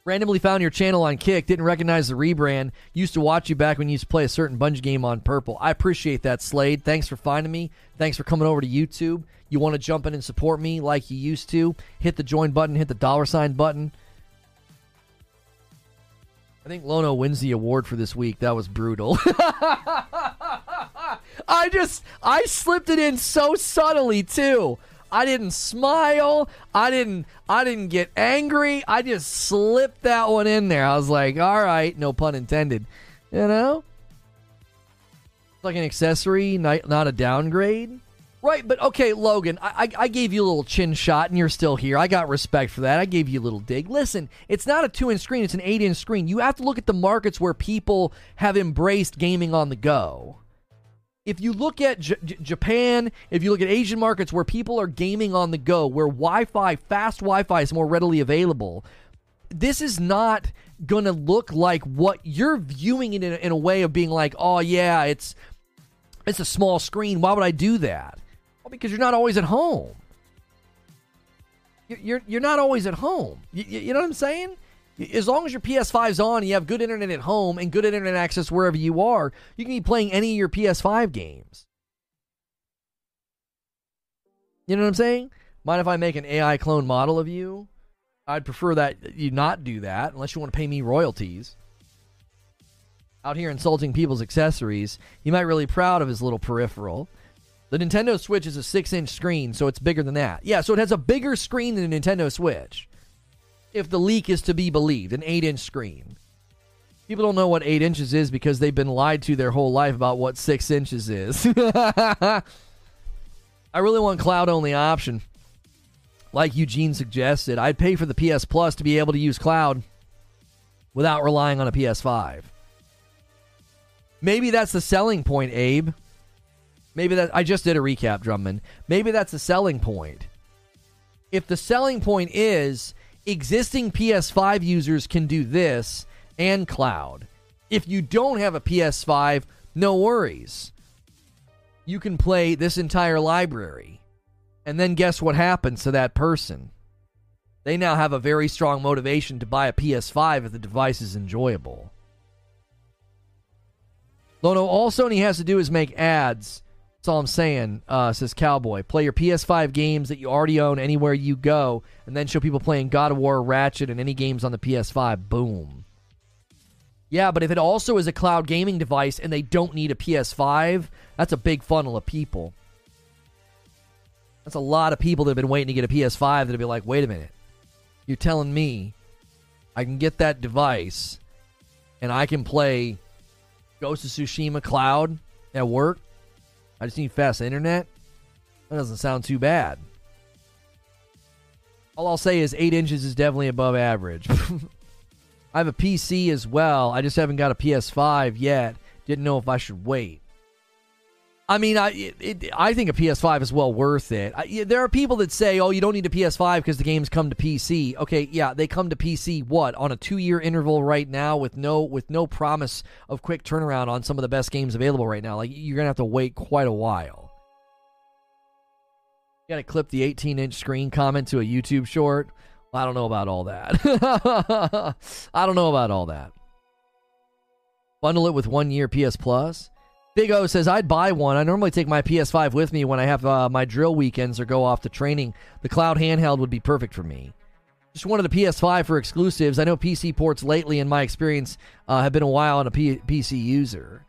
Randomly found your channel on Kick, didn't recognize the rebrand. Used to watch you back when you used to play a certain Bungie game on Purple. I appreciate that, Slade. Thanks for finding me. Thanks for coming over to YouTube. You want to jump in and support me like you used to? Hit the join button, hit the dollar sign button. I think Lono wins the award for this week. That was brutal. I just I slipped it in so subtly too. I didn't smile. I didn't I didn't get angry. I just slipped that one in there. I was like, all right, no pun intended. You know? Like an accessory, not, a downgrade. Right, but okay, Logan, I, I, gave you a little chin shot and you're still here. I got respect for that. I gave you a little dig. Listen, it's not a two inch screen, it's an eight inch screen. You have to look at the markets where people have embraced gaming on the go if you look at J- J- Japan, if you look at Asian markets where people are gaming on the go, where Wi Fi, fast Wi Fi is more readily available, this is not going to look like what you're viewing it in, in a way of being like, oh, yeah, it's. It's a small screen. Why would I do that? Well, because you're not always at home. You're, you're not always at home. You, you know what I'm saying? As long as your PS5's on, you have good internet at home and good internet access wherever you are, you can be playing any of your PS5 games. You know what I'm saying? Mind if I make an AI clone model of you? I'd prefer that you not do that unless you want to pay me royalties. Out here insulting people's accessories, he might really proud of his little peripheral. The Nintendo Switch is a 6 inch screen, so it's bigger than that. Yeah, so it has a bigger screen than a Nintendo Switch if the leak is to be believed, an 8 inch screen. People don't know what 8 inches is because they've been lied to their whole life about what 6 inches is. I really want cloud only option. Like Eugene suggested, I'd pay for the PS Plus to be able to use cloud without relying on a PS5. Maybe that's the selling point, Abe. Maybe that I just did a recap, Drummond. Maybe that's the selling point. If the selling point is existing PS5 users can do this and cloud. If you don't have a PS5, no worries. You can play this entire library. And then guess what happens to that person? They now have a very strong motivation to buy a PS5 if the device is enjoyable. Lono, all Sony has to do is make ads that's all I'm saying, uh, says Cowboy. Play your PS5 games that you already own anywhere you go, and then show people playing God of War, Ratchet, and any games on the PS5. Boom. Yeah, but if it also is a cloud gaming device and they don't need a PS5, that's a big funnel of people. That's a lot of people that have been waiting to get a PS5 that'll be like, wait a minute. You're telling me I can get that device and I can play Ghost of Tsushima Cloud at work? I just need fast internet. That doesn't sound too bad. All I'll say is eight inches is definitely above average. I have a PC as well. I just haven't got a PS5 yet. Didn't know if I should wait. I mean, I it, I think a PS5 is well worth it. I, there are people that say, "Oh, you don't need a PS5 because the games come to PC." Okay, yeah, they come to PC. What on a two-year interval right now with no with no promise of quick turnaround on some of the best games available right now. Like you're gonna have to wait quite a while. You gotta clip the 18-inch screen comment to a YouTube short. Well, I don't know about all that. I don't know about all that. Bundle it with one year PS Plus. Big O says, I'd buy one. I normally take my PS5 with me when I have uh, my drill weekends or go off to training. The cloud handheld would be perfect for me. Just wanted the PS5 for exclusives. I know PC ports lately, in my experience, uh, have been a while on a P- PC user.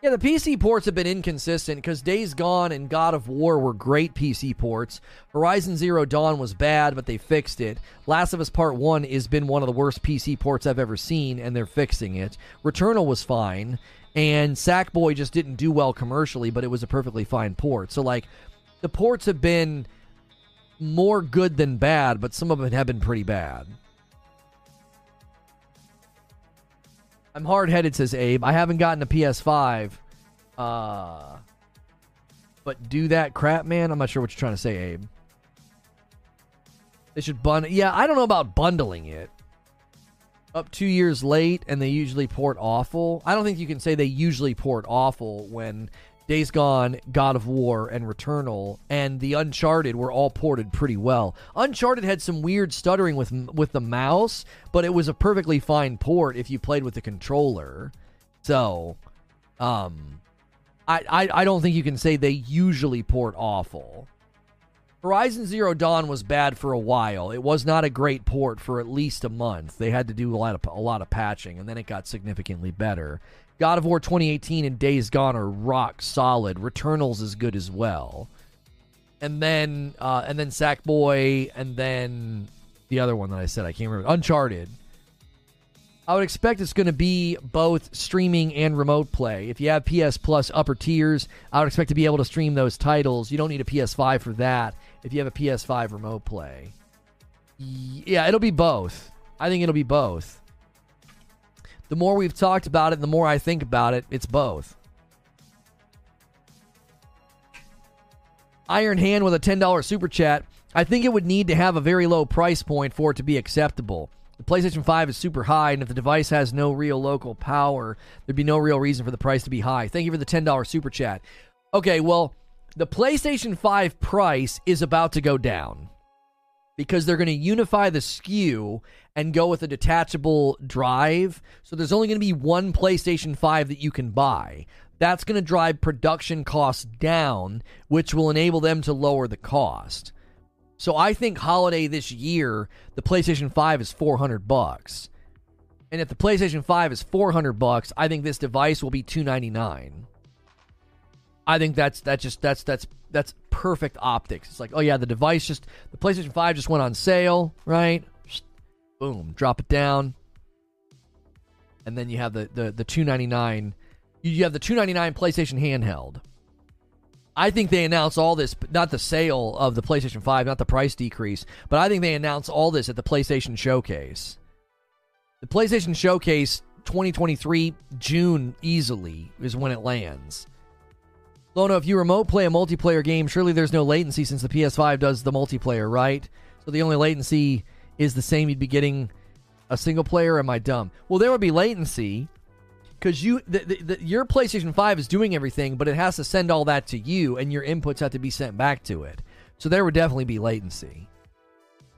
Yeah, the PC ports have been inconsistent because Days Gone and God of War were great PC ports. Horizon Zero Dawn was bad, but they fixed it. Last of Us Part 1 has been one of the worst PC ports I've ever seen, and they're fixing it. Returnal was fine. And Sackboy just didn't do well commercially, but it was a perfectly fine port. So, like, the ports have been more good than bad, but some of them have been pretty bad. I'm hard headed, says Abe. I haven't gotten a PS5. Uh, but do that crap, man. I'm not sure what you're trying to say, Abe. They should bundle. Yeah, I don't know about bundling it. Up two years late, and they usually port awful. I don't think you can say they usually port awful when Days Gone, God of War, and Returnal, and the Uncharted were all ported pretty well. Uncharted had some weird stuttering with with the mouse, but it was a perfectly fine port if you played with the controller. So, um, I, I, I don't think you can say they usually port awful. Horizon Zero Dawn was bad for a while. It was not a great port for at least a month. They had to do a lot of a lot of patching, and then it got significantly better. God of War 2018 and Days Gone are rock solid. Returnal's is good as well. And then uh, and then Sackboy and then the other one that I said I can't remember Uncharted. I would expect it's going to be both streaming and remote play. If you have PS Plus upper tiers, I would expect to be able to stream those titles. You don't need a PS5 for that if you have a PS5 remote play. Yeah, it'll be both. I think it'll be both the more we've talked about it, the more I think about it, it's both. Iron Hand with a $10 super chat. I think it would need to have a very low price point for it to be acceptable. The PlayStation 5 is super high, and if the device has no real local power, there'd be no real reason for the price to be high. Thank you for the $10 super chat. Okay, well, the PlayStation 5 price is about to go down because they're going to unify the SKU and go with a detachable drive. So there's only going to be one PlayStation 5 that you can buy. That's going to drive production costs down, which will enable them to lower the cost. So I think holiday this year, the PlayStation 5 is 400 bucks. And if the PlayStation 5 is 400 bucks, I think this device will be 299. I think that's that's just that's that's that's perfect optics. It's like, oh yeah, the device just the PlayStation 5 just went on sale, right? Boom, drop it down. And then you have the the the 299 you have the 299 PlayStation handheld. I think they announce all this, not the sale of the PlayStation 5, not the price decrease, but I think they announce all this at the PlayStation Showcase. The PlayStation Showcase 2023 June easily is when it lands. Lono, if you remote play a multiplayer game, surely there's no latency since the PS5 does the multiplayer, right? So the only latency is the same you'd be getting a single player. Am I dumb? Well, there would be latency because you the, the, the, your PlayStation 5 is doing everything, but it has to send all that to you, and your inputs have to be sent back to it. So there would definitely be latency.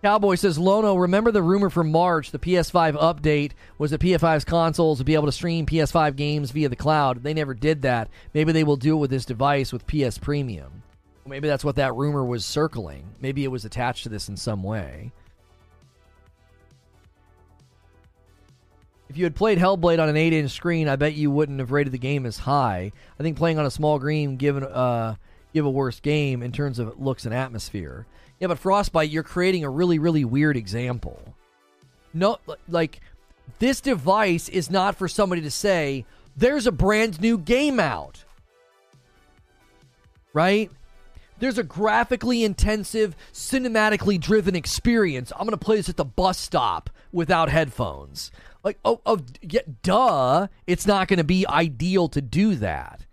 Cowboy says, Lono, remember the rumor from March the PS5 update was that PS5's consoles would be able to stream PS5 games via the cloud. They never did that. Maybe they will do it with this device with PS Premium. maybe that's what that rumor was circling. Maybe it was attached to this in some way. If you had played Hellblade on an 8 inch screen, I bet you wouldn't have rated the game as high. I think playing on a small screen given uh, give a worse game in terms of looks and atmosphere. Yeah, but Frostbite, you're creating a really, really weird example. No, like, this device is not for somebody to say, there's a brand new game out. Right? There's a graphically intensive, cinematically driven experience. I'm going to play this at the bus stop without headphones. Like, oh, oh yeah, duh. It's not going to be ideal to do that.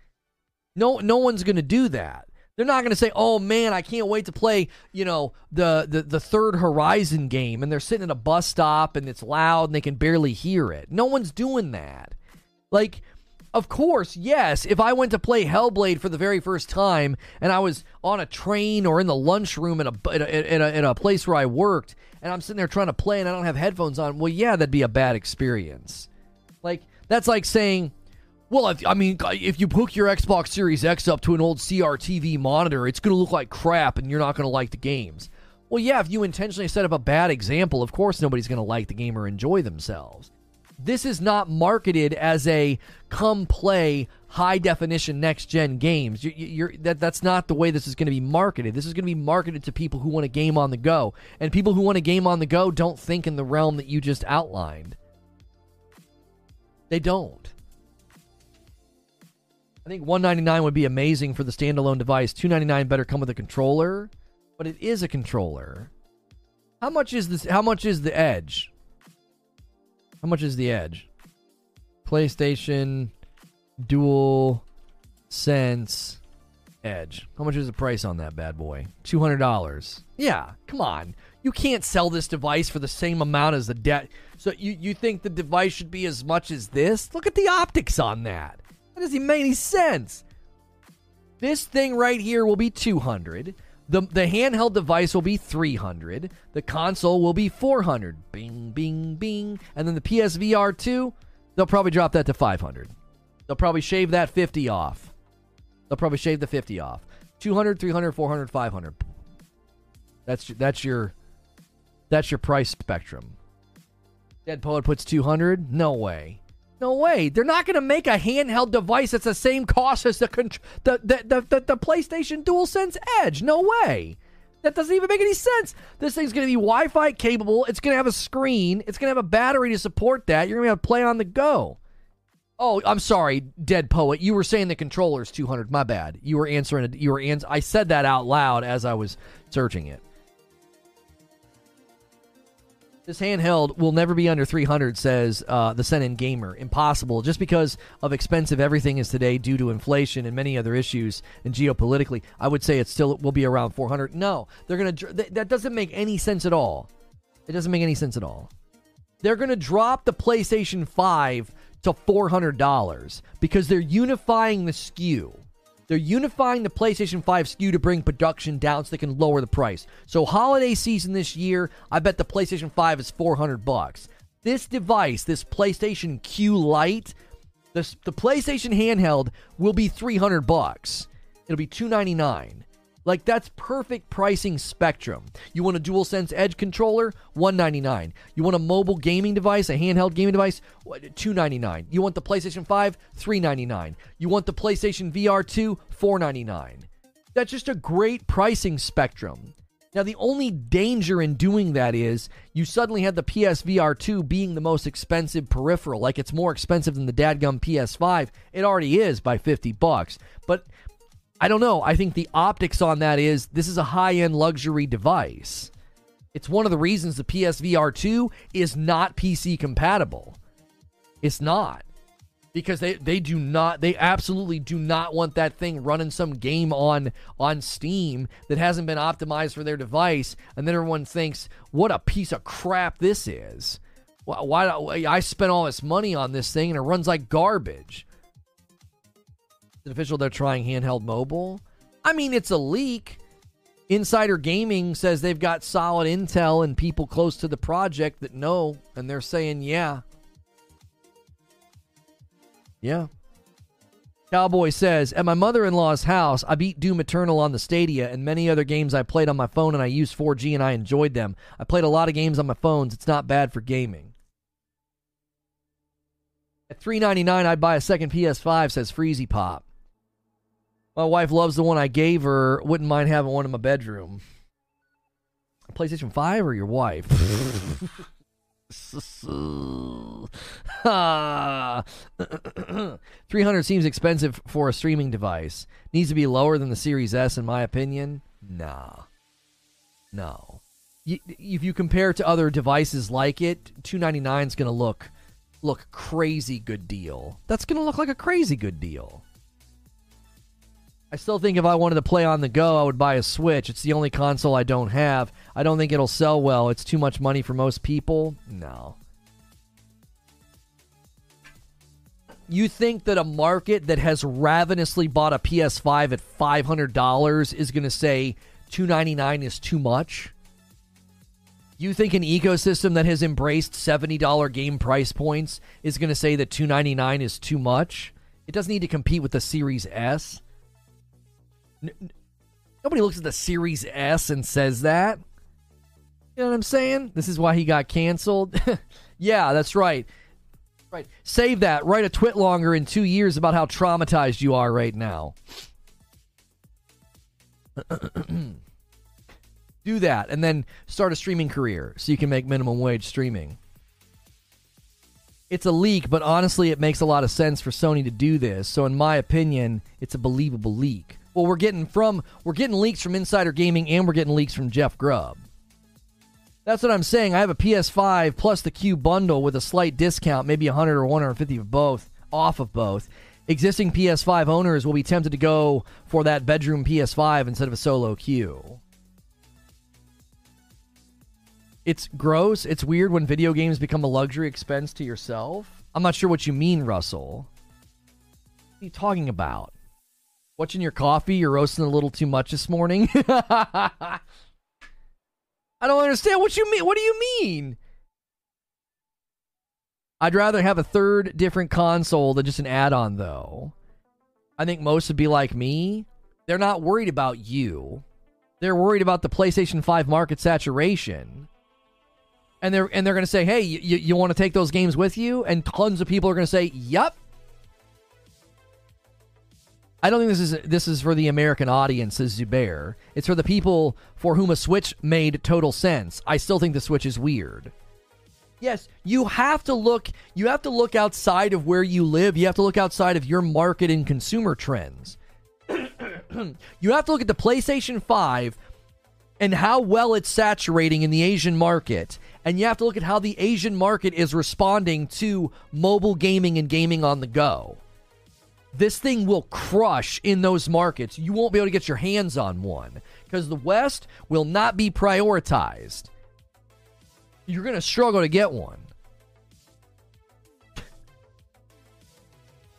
No, no one's going to do that. They're not going to say, "Oh man, I can't wait to play," you know, the, the the third Horizon game, and they're sitting at a bus stop and it's loud and they can barely hear it. No one's doing that. Like, of course, yes. If I went to play Hellblade for the very first time and I was on a train or in the lunchroom at a, at a, at a, at a place where I worked, and I'm sitting there trying to play and I don't have headphones on, well, yeah, that'd be a bad experience. Like that's like saying well, if, I mean, if you hook your Xbox Series X up to an old CRTV monitor, it's going to look like crap and you're not going to like the games. Well, yeah, if you intentionally set up a bad example, of course nobody's going to like the game or enjoy themselves. This is not marketed as a come play high definition next gen games. You're, you're, that, that's not the way this is going to be marketed. This is going to be marketed to people who want a game on the go. And people who want a game on the go don't think in the realm that you just outlined. They don't. I think 199 would be amazing for the standalone device. 299 better come with a controller, but it is a controller. How much is this? How much is the Edge? How much is the Edge? PlayStation Dual Sense Edge. How much is the price on that bad boy? Two hundred dollars. Yeah, come on. You can't sell this device for the same amount as the debt. So you you think the device should be as much as this? Look at the optics on that. That doesn't make any sense. This thing right here will be two hundred. The the handheld device will be 300. The console will be 400. Bing bing bing. And then the PSVR 2, they'll probably drop that to 500. They'll probably shave that 50 off. They'll probably shave the 50 off. 200, 300, 400, 500. That's that's your that's your price spectrum. Dead Poet puts 200? No way. No way. They're not going to make a handheld device that's the same cost as the, the, the, the, the, PlayStation DualSense Edge. No way. That doesn't even make any sense. This thing's going to be Wi Fi capable. It's going to have a screen. It's going to have a battery to support that. You're going to to play on the go. Oh, I'm sorry, Dead Poet. You were saying the controller's 200. My bad. You were answering. You were ans- I said that out loud as I was searching it. This handheld will never be under 300, says uh, the Senin Gamer. Impossible, just because of expensive everything is today due to inflation and many other issues and geopolitically. I would say it still will be around 400. No, they're gonna. Th- that doesn't make any sense at all. It doesn't make any sense at all. They're gonna drop the PlayStation 5 to $400 because they're unifying the SKU. They're unifying the PlayStation 5 SKU to bring production down so they can lower the price. So holiday season this year, I bet the PlayStation 5 is 400 bucks. This device, this PlayStation Q Lite, this, the PlayStation handheld will be 300 bucks. It'll be 299. Like that's perfect pricing spectrum. You want a DualSense Edge controller, 199. You want a mobile gaming device, a handheld gaming device, 299. You want the PlayStation 5, 399. You want the PlayStation VR 2, 499. That's just a great pricing spectrum. Now, the only danger in doing that is you suddenly have the PSVR 2 being the most expensive peripheral. Like it's more expensive than the dadgum PS5. It already is by 50 bucks. But I don't know. I think the optics on that is this is a high end luxury device. It's one of the reasons the PSVR 2 is not PC compatible. It's not. Because they, they do not they absolutely do not want that thing running some game on on Steam that hasn't been optimized for their device and then everyone thinks what a piece of crap this is. Why, why I spent all this money on this thing and it runs like garbage official they're trying handheld mobile? I mean, it's a leak. Insider Gaming says they've got solid intel and people close to the project that know, and they're saying, yeah. Yeah. Cowboy says, At my mother in law's house, I beat Doom Eternal on the Stadia and many other games I played on my phone, and I used 4G and I enjoyed them. I played a lot of games on my phones. It's not bad for gaming. At 399 I'd buy a second PS5, says Freezy Pop. My wife loves the one I gave her. Wouldn't mind having one in my bedroom. PlayStation 5 or your wife? 300 seems expensive for a streaming device. Needs to be lower than the Series S, in my opinion. Nah. No. if you compare it to other devices like it, 299 is going to look look crazy good deal. That's going to look like a crazy good deal. I still think if I wanted to play on the go, I would buy a Switch. It's the only console I don't have. I don't think it'll sell well. It's too much money for most people. No. You think that a market that has ravenously bought a PS5 at $500 is going to say 299 is too much? You think an ecosystem that has embraced $70 game price points is going to say that 299 is too much? It doesn't need to compete with the Series S. N- nobody looks at the Series S and says that. You know what I'm saying? This is why he got canceled. yeah, that's right. Right. Save that. Write a TwitLonger in two years about how traumatized you are right now. Do that and then start a streaming career so you can make minimum wage streaming. It's a leak, but honestly, it makes a lot of sense for Sony to do this. So, in my opinion, it's a believable leak. Well, we're getting from we're getting leaks from Insider Gaming and we're getting leaks from Jeff Grubb. That's what I'm saying. I have a PS5 plus the Q bundle with a slight discount, maybe 100 or 150 of both, off of both. Existing PS5 owners will be tempted to go for that bedroom PS5 instead of a solo Q. It's gross. It's weird when video games become a luxury expense to yourself. I'm not sure what you mean, Russell. What are you talking about? Watching your coffee? You're roasting a little too much this morning? I don't understand what you mean. What do you mean? I'd rather have a third different console than just an add on, though. I think most would be like me. They're not worried about you, they're worried about the PlayStation 5 market saturation. And they're, and they're going to say, hey, you, you want to take those games with you? And tons of people are going to say, yep. I don't think this is this is for the American audience, Zubair. It's for the people for whom a Switch made total sense. I still think the Switch is weird. Yes, you have to look you have to look outside of where you live. You have to look outside of your market and consumer trends. you have to look at the PlayStation 5 and how well it's saturating in the Asian market. And you have to look at how the Asian market is responding to mobile gaming and gaming on the go. This thing will crush in those markets. You won't be able to get your hands on one because the West will not be prioritized you're going to struggle to get one.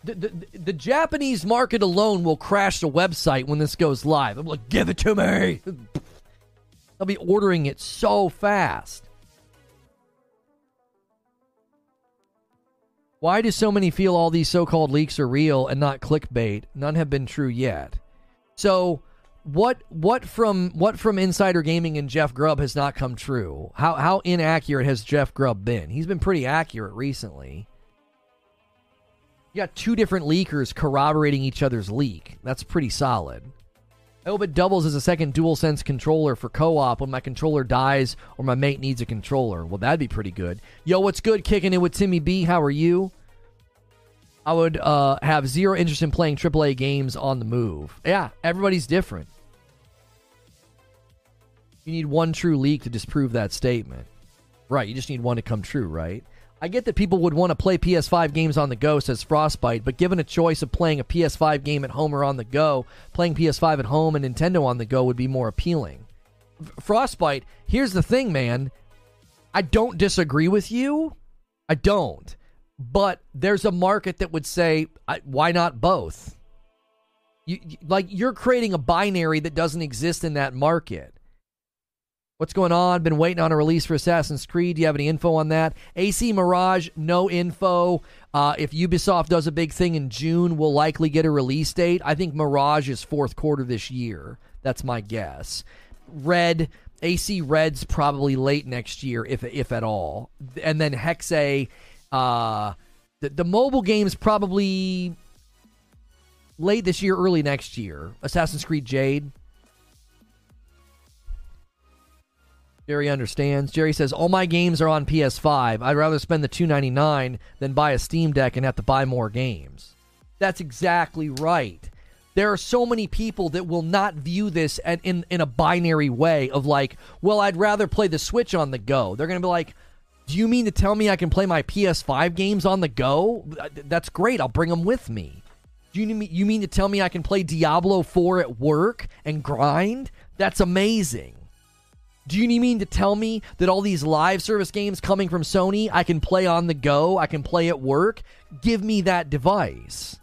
The, the, the, Japanese market alone will crash the website when this goes live. I'm like, give it to me. They'll be ordering it so fast. Why do so many feel all these so called leaks are real and not clickbait? None have been true yet. So what what from what from insider gaming and Jeff Grubb has not come true? How how inaccurate has Jeff Grubb been? He's been pretty accurate recently. You got two different leakers corroborating each other's leak. That's pretty solid. I hope it doubles as a second DualSense controller for co-op when my controller dies or my mate needs a controller. Well, that'd be pretty good. Yo, what's good? Kicking it with Timmy B. How are you? I would uh, have zero interest in playing AAA games on the move. Yeah, everybody's different. You need one true leak to disprove that statement. Right, you just need one to come true, right? I get that people would want to play PS5 games on the go, says Frostbite, but given a choice of playing a PS5 game at home or on the go, playing PS5 at home and Nintendo on the go would be more appealing. Frostbite, here's the thing, man. I don't disagree with you. I don't. But there's a market that would say, why not both? You, like, you're creating a binary that doesn't exist in that market. What's going on? Been waiting on a release for Assassin's Creed. Do you have any info on that? AC Mirage, no info. Uh, if Ubisoft does a big thing in June, we'll likely get a release date. I think Mirage is fourth quarter this year. That's my guess. Red, AC Red's probably late next year, if if at all. And then Hexe, uh, the, the mobile game's probably late this year, early next year. Assassin's Creed Jade. Jerry understands. Jerry says, All my games are on PS5. I'd rather spend the $2.99 than buy a Steam Deck and have to buy more games. That's exactly right. There are so many people that will not view this in, in a binary way of like, well, I'd rather play the Switch on the go. They're going to be like, do you mean to tell me I can play my PS5 games on the go? That's great. I'll bring them with me. Do you mean, you mean to tell me I can play Diablo 4 at work and grind? That's amazing. Do you mean to tell me that all these live service games coming from Sony I can play on the go, I can play at work? Give me that device.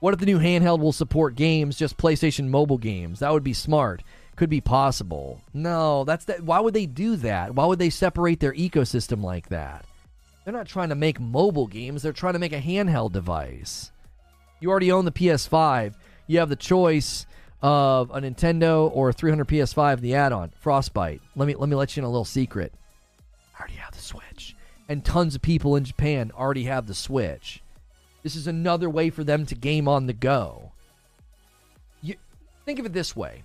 What if the new handheld will support games, just PlayStation mobile games? That would be smart. Could be possible. No, that's that. Why would they do that? Why would they separate their ecosystem like that? They're not trying to make mobile games, they're trying to make a handheld device. You already own the PS5. You have the choice of a Nintendo or a 300 PS5, the add-on Frostbite. Let me let me let you in a little secret. I already have the Switch, and tons of people in Japan already have the Switch. This is another way for them to game on the go. You think of it this way: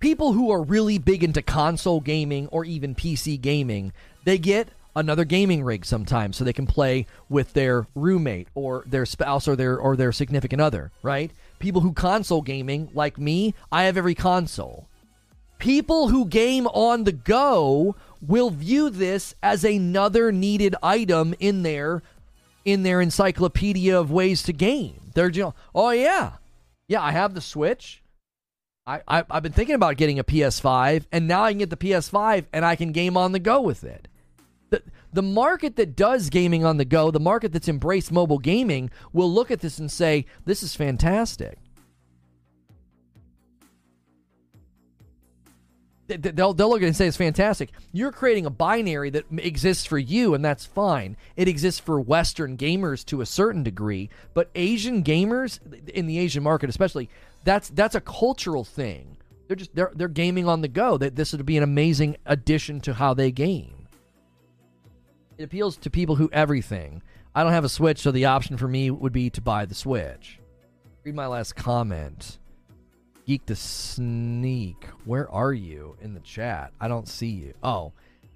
people who are really big into console gaming or even PC gaming, they get another gaming rig sometimes so they can play with their roommate or their spouse or their or their significant other, right? People who console gaming, like me, I have every console. People who game on the go will view this as another needed item in their in their encyclopedia of ways to game. They're know, oh yeah, yeah, I have the Switch. I, I I've been thinking about getting a PS5, and now I can get the PS5 and I can game on the go with it. The market that does gaming on the go, the market that's embraced mobile gaming, will look at this and say, "This is fantastic." they'll, they'll look at it and say it's fantastic. You're creating a binary that exists for you, and that's fine. It exists for Western gamers to a certain degree, but Asian gamers in the Asian market, especially, that's that's a cultural thing. They're just they're they're gaming on the go. That this would be an amazing addition to how they game. It appeals to people who everything. I don't have a Switch, so the option for me would be to buy the Switch. Read my last comment. Geek the Sneak, where are you in the chat? I don't see you. Oh,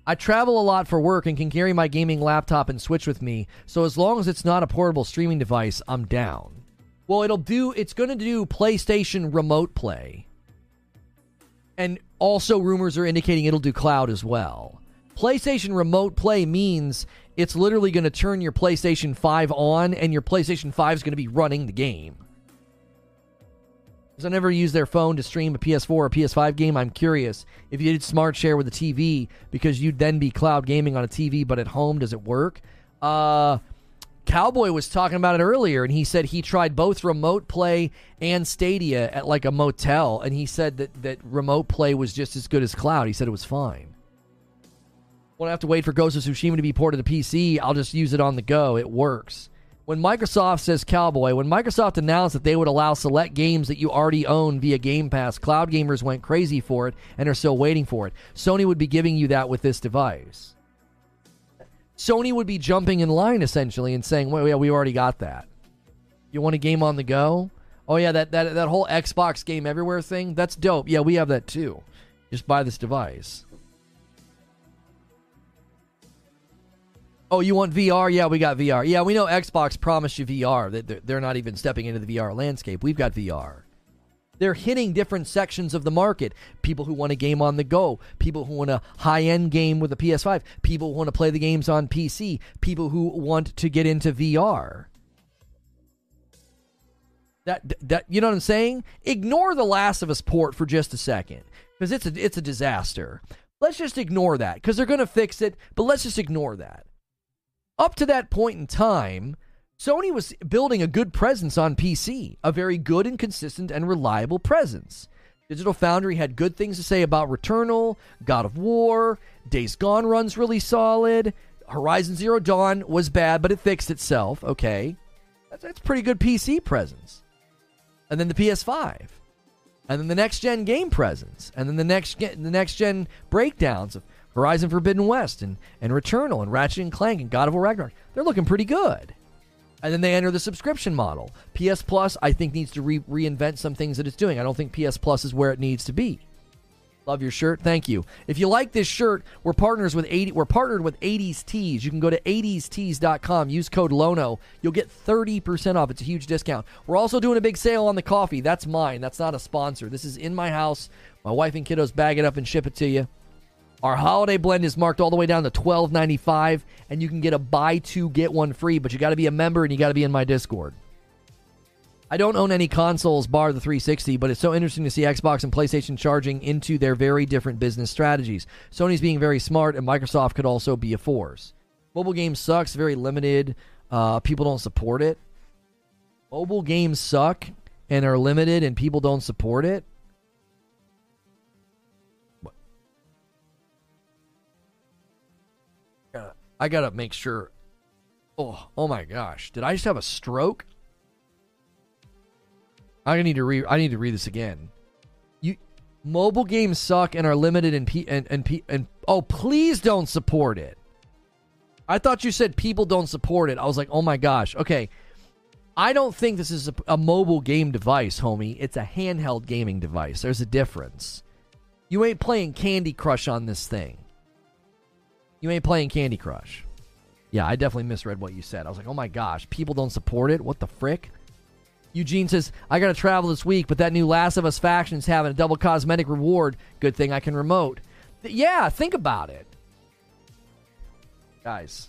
I travel a lot for work and can carry my gaming laptop and Switch with me, so as long as it's not a portable streaming device, I'm down. Well, it'll do, it's going to do PlayStation Remote Play. And also, rumors are indicating it'll do cloud as well. PlayStation Remote Play means it's literally going to turn your PlayStation 5 on, and your PlayStation 5 is going to be running the game. Because I never use their phone to stream a PS4 or PS5 game. I'm curious if you did Smart Share with a TV because you'd then be cloud gaming on a TV, but at home, does it work? Uh, Cowboy was talking about it earlier, and he said he tried both remote play and Stadia at like a motel, and he said that, that remote play was just as good as cloud. He said it was fine. Won't have to wait for Ghost of Tsushima to be ported to PC. I'll just use it on the go. It works when Microsoft says Cowboy, when Microsoft announced that they would allow select games that you already own via Game Pass, cloud gamers went crazy for it and are still waiting for it. Sony would be giving you that with this device. Sony would be jumping in line essentially and saying, "Well, yeah, we already got that. You want a game on the go? Oh yeah, that that that whole Xbox game everywhere thing. That's dope. Yeah, we have that too. Just buy this device." Oh, you want VR? Yeah, we got VR. Yeah, we know Xbox promised you VR. They're not even stepping into the VR landscape. We've got VR. They're hitting different sections of the market. People who want a game on the go, people who want a high end game with a PS5, people who want to play the games on PC, people who want to get into VR. That that you know what I'm saying? Ignore the Last of Us port for just a second because it's a it's a disaster. Let's just ignore that because they're going to fix it, but let's just ignore that. Up to that point in time, Sony was building a good presence on PC, a very good and consistent and reliable presence. Digital Foundry had good things to say about Returnal, God of War, Days Gone runs really solid. Horizon Zero Dawn was bad, but it fixed itself. Okay. That's, that's pretty good PC presence. And then the PS5. And then the next gen game presence. And then the next gen, the next gen breakdowns of Horizon Forbidden West and, and Returnal and Ratchet and Clank and God of War Ragnarok. They're looking pretty good. And then they enter the subscription model. PS Plus, I think, needs to re- reinvent some things that it's doing. I don't think PS Plus is where it needs to be. Love your shirt. Thank you. If you like this shirt, we're partners with 80 we're partnered with 80s Tees. You can go to 80stees.com, use code LONO. You'll get 30% off. It's a huge discount. We're also doing a big sale on the coffee. That's mine. That's not a sponsor. This is in my house. My wife and kiddos bag it up and ship it to you. Our holiday blend is marked all the way down to twelve ninety five, and you can get a buy two get one free. But you got to be a member and you got to be in my Discord. I don't own any consoles bar the 360, but it's so interesting to see Xbox and PlayStation charging into their very different business strategies. Sony's being very smart, and Microsoft could also be a force. Mobile games sucks, very limited. Uh, people don't support it. Mobile games suck and are limited, and people don't support it. I gotta make sure. Oh, oh my gosh! Did I just have a stroke? I need to read. I need to read this again. You, mobile games suck and are limited and P and and P and oh please don't support it. I thought you said people don't support it. I was like, oh my gosh. Okay, I don't think this is a, a mobile game device, homie. It's a handheld gaming device. There's a difference. You ain't playing Candy Crush on this thing. You ain't playing Candy Crush. Yeah, I definitely misread what you said. I was like, oh my gosh, people don't support it? What the frick? Eugene says, I got to travel this week, but that new Last of Us faction is having a double cosmetic reward. Good thing I can remote. Th- yeah, think about it. Guys.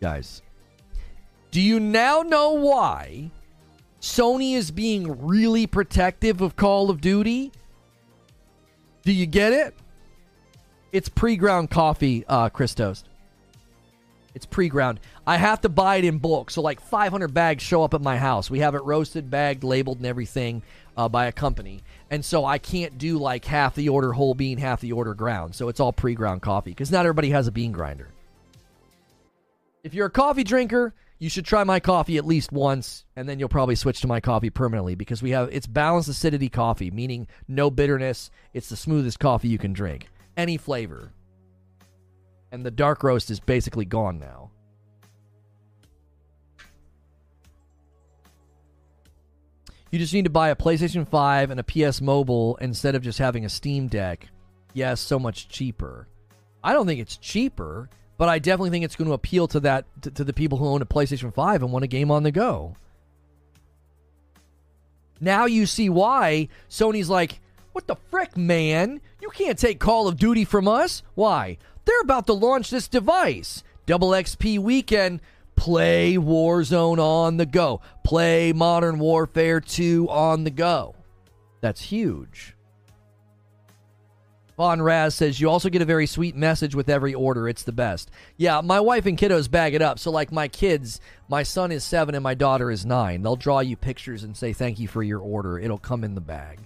Guys. Do you now know why Sony is being really protective of Call of Duty? Do you get it? It's pre ground coffee, uh, Chris Toast. It's pre ground. I have to buy it in bulk. So, like 500 bags show up at my house. We have it roasted, bagged, labeled, and everything uh, by a company. And so I can't do like half the order whole bean, half the order ground. So it's all pre ground coffee because not everybody has a bean grinder. If you're a coffee drinker, you should try my coffee at least once, and then you'll probably switch to my coffee permanently because we have it's balanced acidity coffee, meaning no bitterness. It's the smoothest coffee you can drink, any flavor. And the dark roast is basically gone now. You just need to buy a PlayStation 5 and a PS Mobile instead of just having a Steam Deck. Yes, so much cheaper. I don't think it's cheaper, but I definitely think it's going to appeal to that to, to the people who own a PlayStation 5 and want a game on the go. Now you see why Sony's like, "What the frick, man? You can't take Call of Duty from us." Why? They're about to launch this device. Double XP weekend Play Warzone on the go. Play Modern Warfare 2 on the go. That's huge. Von Raz says you also get a very sweet message with every order. It's the best. Yeah, my wife and kiddos bag it up. So, like my kids, my son is seven and my daughter is nine. They'll draw you pictures and say thank you for your order. It'll come in the bag.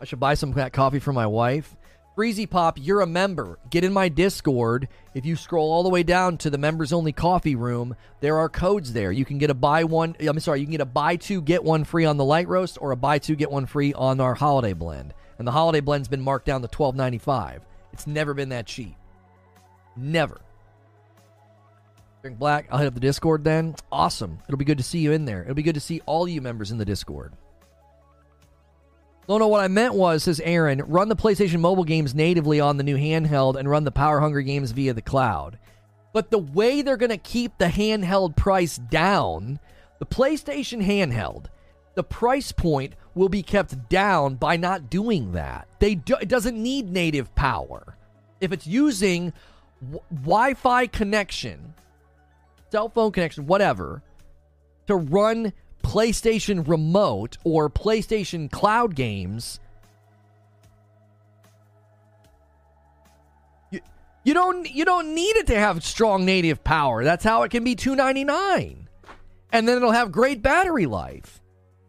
I should buy some coffee for my wife. Freezy Pop, you're a member. Get in my Discord. If you scroll all the way down to the members only coffee room, there are codes there. You can get a buy one, I'm sorry, you can get a buy two, get one free on the light roast or a buy two, get one free on our holiday blend. And the holiday blend's been marked down to $12.95. It's never been that cheap. Never. Drink black. I'll hit up the Discord then. Awesome. It'll be good to see you in there. It'll be good to see all you members in the Discord. No, no, what I meant was, says Aaron, run the PlayStation mobile games natively on the new handheld and run the Power Hungry games via the cloud. But the way they're going to keep the handheld price down, the PlayStation handheld, the price point will be kept down by not doing that. They do, it doesn't need native power. If it's using w- Wi-Fi connection, cell phone connection, whatever, to run PlayStation Remote or PlayStation Cloud games, you, don't you don't need it to have strong native power. That's how it can be 299. And then it'll have great battery life.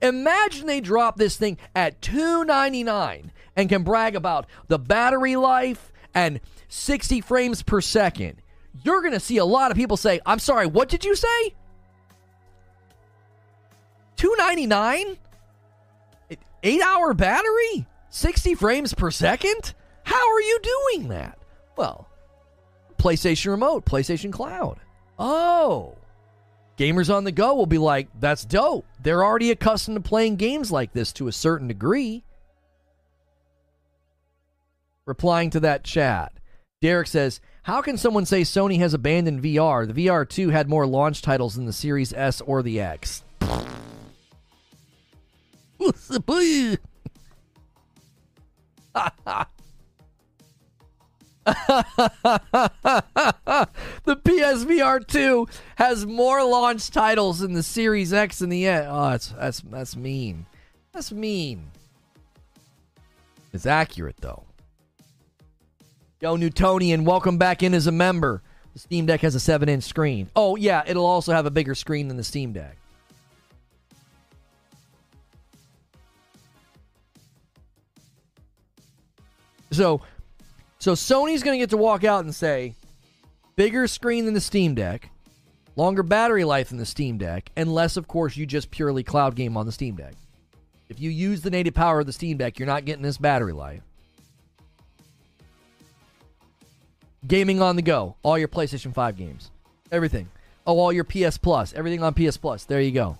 Imagine they drop this thing at 299 and can brag about the battery life and 60 frames per second. You're going to see a lot of people say, "I'm sorry, what did you say?" 299 8 hour battery? 60 frames per second? How are you doing that? Well playstation remote playstation cloud. Oh. Gamers on the go will be like that's dope. They're already accustomed to playing games like this to a certain degree. Replying to that chat derek says how can someone say sony has abandoned vr the vr2 had more launch titles than the series s or the x the PSVR 2 has more launch titles than the Series X and the S. Oh, that's that's that's mean. That's mean. It's accurate though. Yo, Newtonian, welcome back in as a member. The Steam Deck has a 7 inch screen. Oh, yeah, it'll also have a bigger screen than the Steam Deck. So, so Sony's going to get to walk out and say, bigger screen than the Steam Deck, longer battery life than the Steam Deck, unless, of course, you just purely cloud game on the Steam Deck. If you use the native power of the Steam Deck, you're not getting this battery life. Gaming on the go, all your PlayStation 5 games, everything. Oh, all your PS Plus, everything on PS Plus. There you go.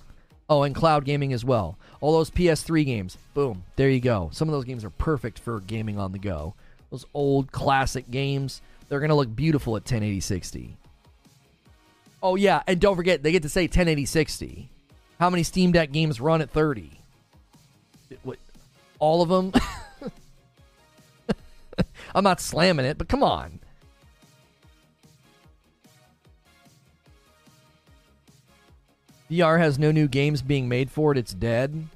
Oh, and cloud gaming as well. All those PS3 games. Boom. There you go. Some of those games are perfect for gaming on the go. Those old classic games, they're going to look beautiful at 1080 60. Oh yeah, and don't forget they get to say 1080 60. How many Steam Deck games run at 30? What? All of them? I'm not slamming it, but come on. VR has no new games being made for it. It's dead.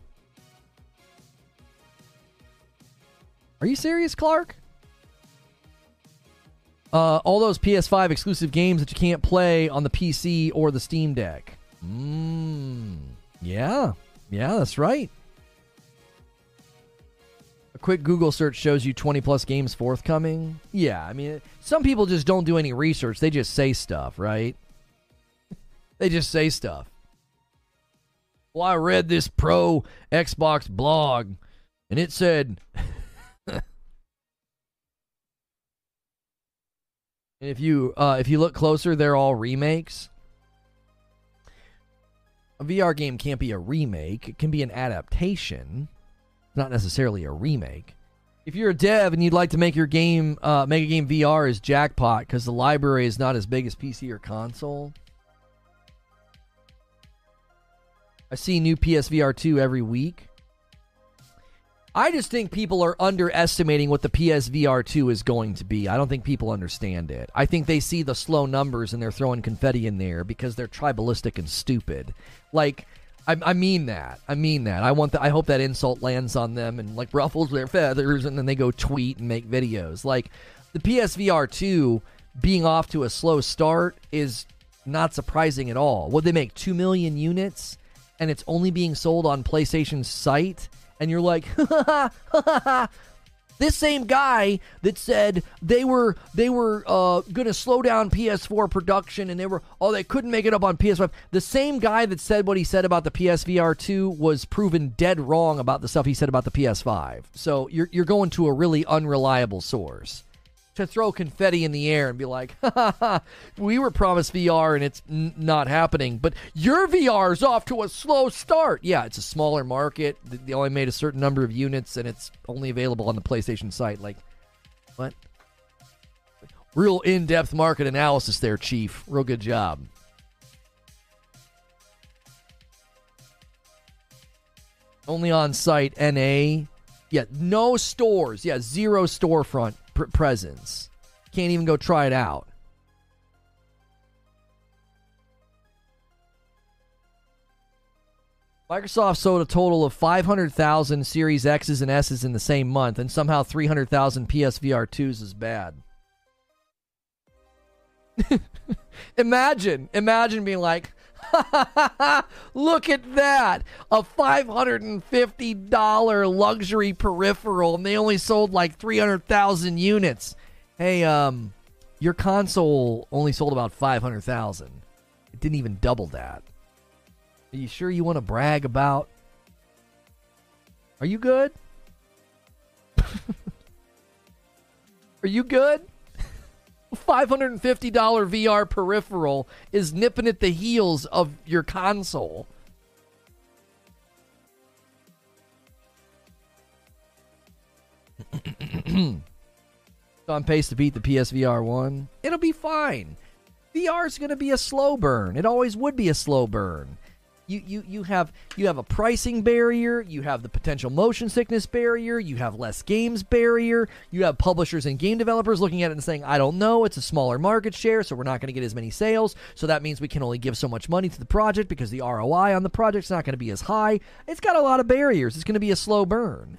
Are you serious, Clark? Uh, all those PS5 exclusive games that you can't play on the PC or the Steam Deck. Mmm. Yeah. Yeah, that's right. A quick Google search shows you 20 plus games forthcoming. Yeah, I mean, some people just don't do any research. They just say stuff, right? they just say stuff. Well, I read this pro Xbox blog and it said And if you uh, if you look closer, they're all remakes. A VR game can't be a remake; it can be an adaptation, It's not necessarily a remake. If you're a dev and you'd like to make your game uh, make a game VR, is jackpot because the library is not as big as PC or console. I see new PSVR 2 every week. I just think people are underestimating what the PSVR 2 is going to be. I don't think people understand it. I think they see the slow numbers and they're throwing confetti in there because they're tribalistic and stupid. Like, I, I mean that. I mean that. I want. The, I hope that insult lands on them and like ruffles their feathers, and then they go tweet and make videos. Like the PSVR 2 being off to a slow start is not surprising at all. Would they make two million units? And it's only being sold on PlayStation's site, and you're like, this same guy that said they were they were uh, going to slow down PS4 production and they were oh they couldn't make it up on PS5. The same guy that said what he said about the PSVR 2 was proven dead wrong about the stuff he said about the PS5. So you're you're going to a really unreliable source to throw confetti in the air and be like, we were promised VR and it's n- not happening, but your VR is off to a slow start. Yeah, it's a smaller market. They only made a certain number of units and it's only available on the PlayStation site. Like, what? Real in depth market analysis there, Chief. Real good job. Only on site NA. Yeah, no stores. Yeah, zero storefront pr- presence. Can't even go try it out. Microsoft sold a total of 500,000 Series X's and S's in the same month, and somehow 300,000 PSVR 2s is bad. imagine, imagine being like, Look at that. A $550 luxury peripheral and they only sold like 300,000 units. Hey, um your console only sold about 500,000. It didn't even double that. Are you sure you want to brag about Are you good? Are you good? $550 VR peripheral is nipping at the heels of your console. on pace to beat the PSVR 1. It'll be fine. VR is going to be a slow burn. It always would be a slow burn you, you, you have you have a pricing barrier, you have the potential motion sickness barrier, you have less games barrier, you have publishers and game developers looking at it and saying, I don't know, it's a smaller market share, so we're not going to get as many sales. So that means we can only give so much money to the project because the ROI on the project's not going to be as high. It's got a lot of barriers. It's going to be a slow burn.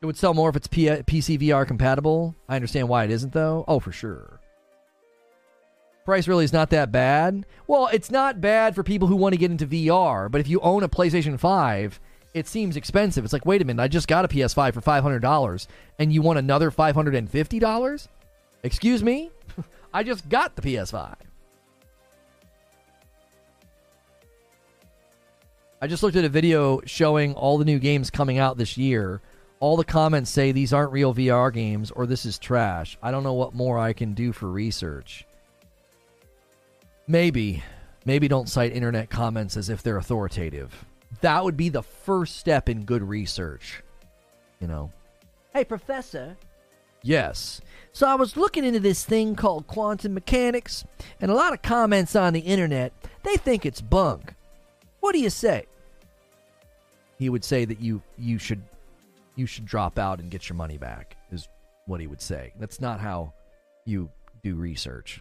It would sell more if it's P- PC VR compatible. I understand why it isn't though. Oh, for sure price really is not that bad. Well, it's not bad for people who want to get into VR, but if you own a PlayStation 5, it seems expensive. It's like, wait a minute, I just got a PS5 for $500 and you want another $550? Excuse me? I just got the PS5. I just looked at a video showing all the new games coming out this year. All the comments say these aren't real VR games or this is trash. I don't know what more I can do for research. Maybe, maybe don't cite internet comments as if they're authoritative. That would be the first step in good research. You know, hey, professor, Yes. So I was looking into this thing called quantum mechanics, and a lot of comments on the internet, they think it's bunk. What do you say? He would say that you you should you should drop out and get your money back is what he would say. That's not how you do research.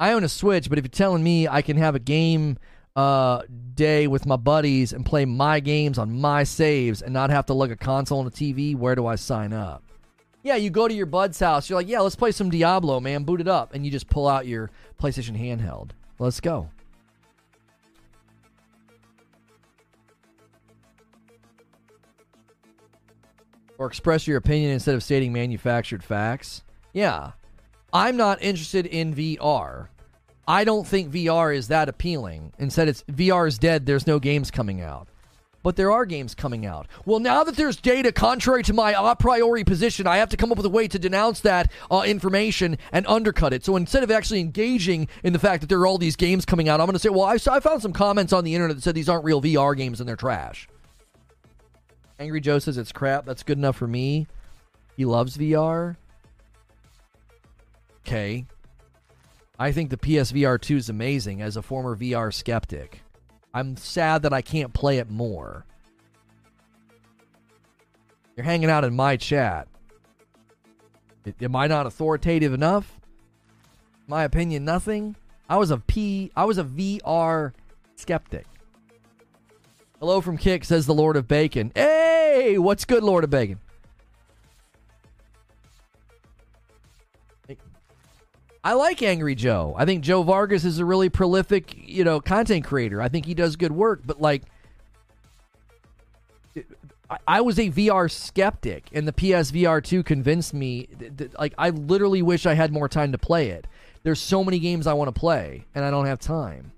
I own a Switch, but if you're telling me I can have a game uh, day with my buddies and play my games on my saves and not have to lug a console and a TV, where do I sign up? Yeah, you go to your bud's house. You're like, yeah, let's play some Diablo, man. Boot it up. And you just pull out your PlayStation handheld. Let's go. Or express your opinion instead of stating manufactured facts. Yeah. I'm not interested in VR. I don't think VR is that appealing. Instead, it's VR is dead. There's no games coming out. But there are games coming out. Well, now that there's data contrary to my a priori position, I have to come up with a way to denounce that uh, information and undercut it. So instead of actually engaging in the fact that there are all these games coming out, I'm going to say, well, I, I found some comments on the internet that said these aren't real VR games and they're trash. Angry Joe says it's crap. That's good enough for me. He loves VR. Okay. I think the PSVR 2 is amazing as a former VR skeptic. I'm sad that I can't play it more. You're hanging out in my chat. Am I not authoritative enough? My opinion, nothing. I was a P. I was a VR skeptic. Hello from Kick says the Lord of Bacon. Hey, what's good, Lord of Bacon? I like Angry Joe. I think Joe Vargas is a really prolific, you know, content creator. I think he does good work, but like I, was a VR skeptic and the PSVR 2 convinced me that, like I literally wish I had more time to play it. There's so many games I want to play and I don't have time.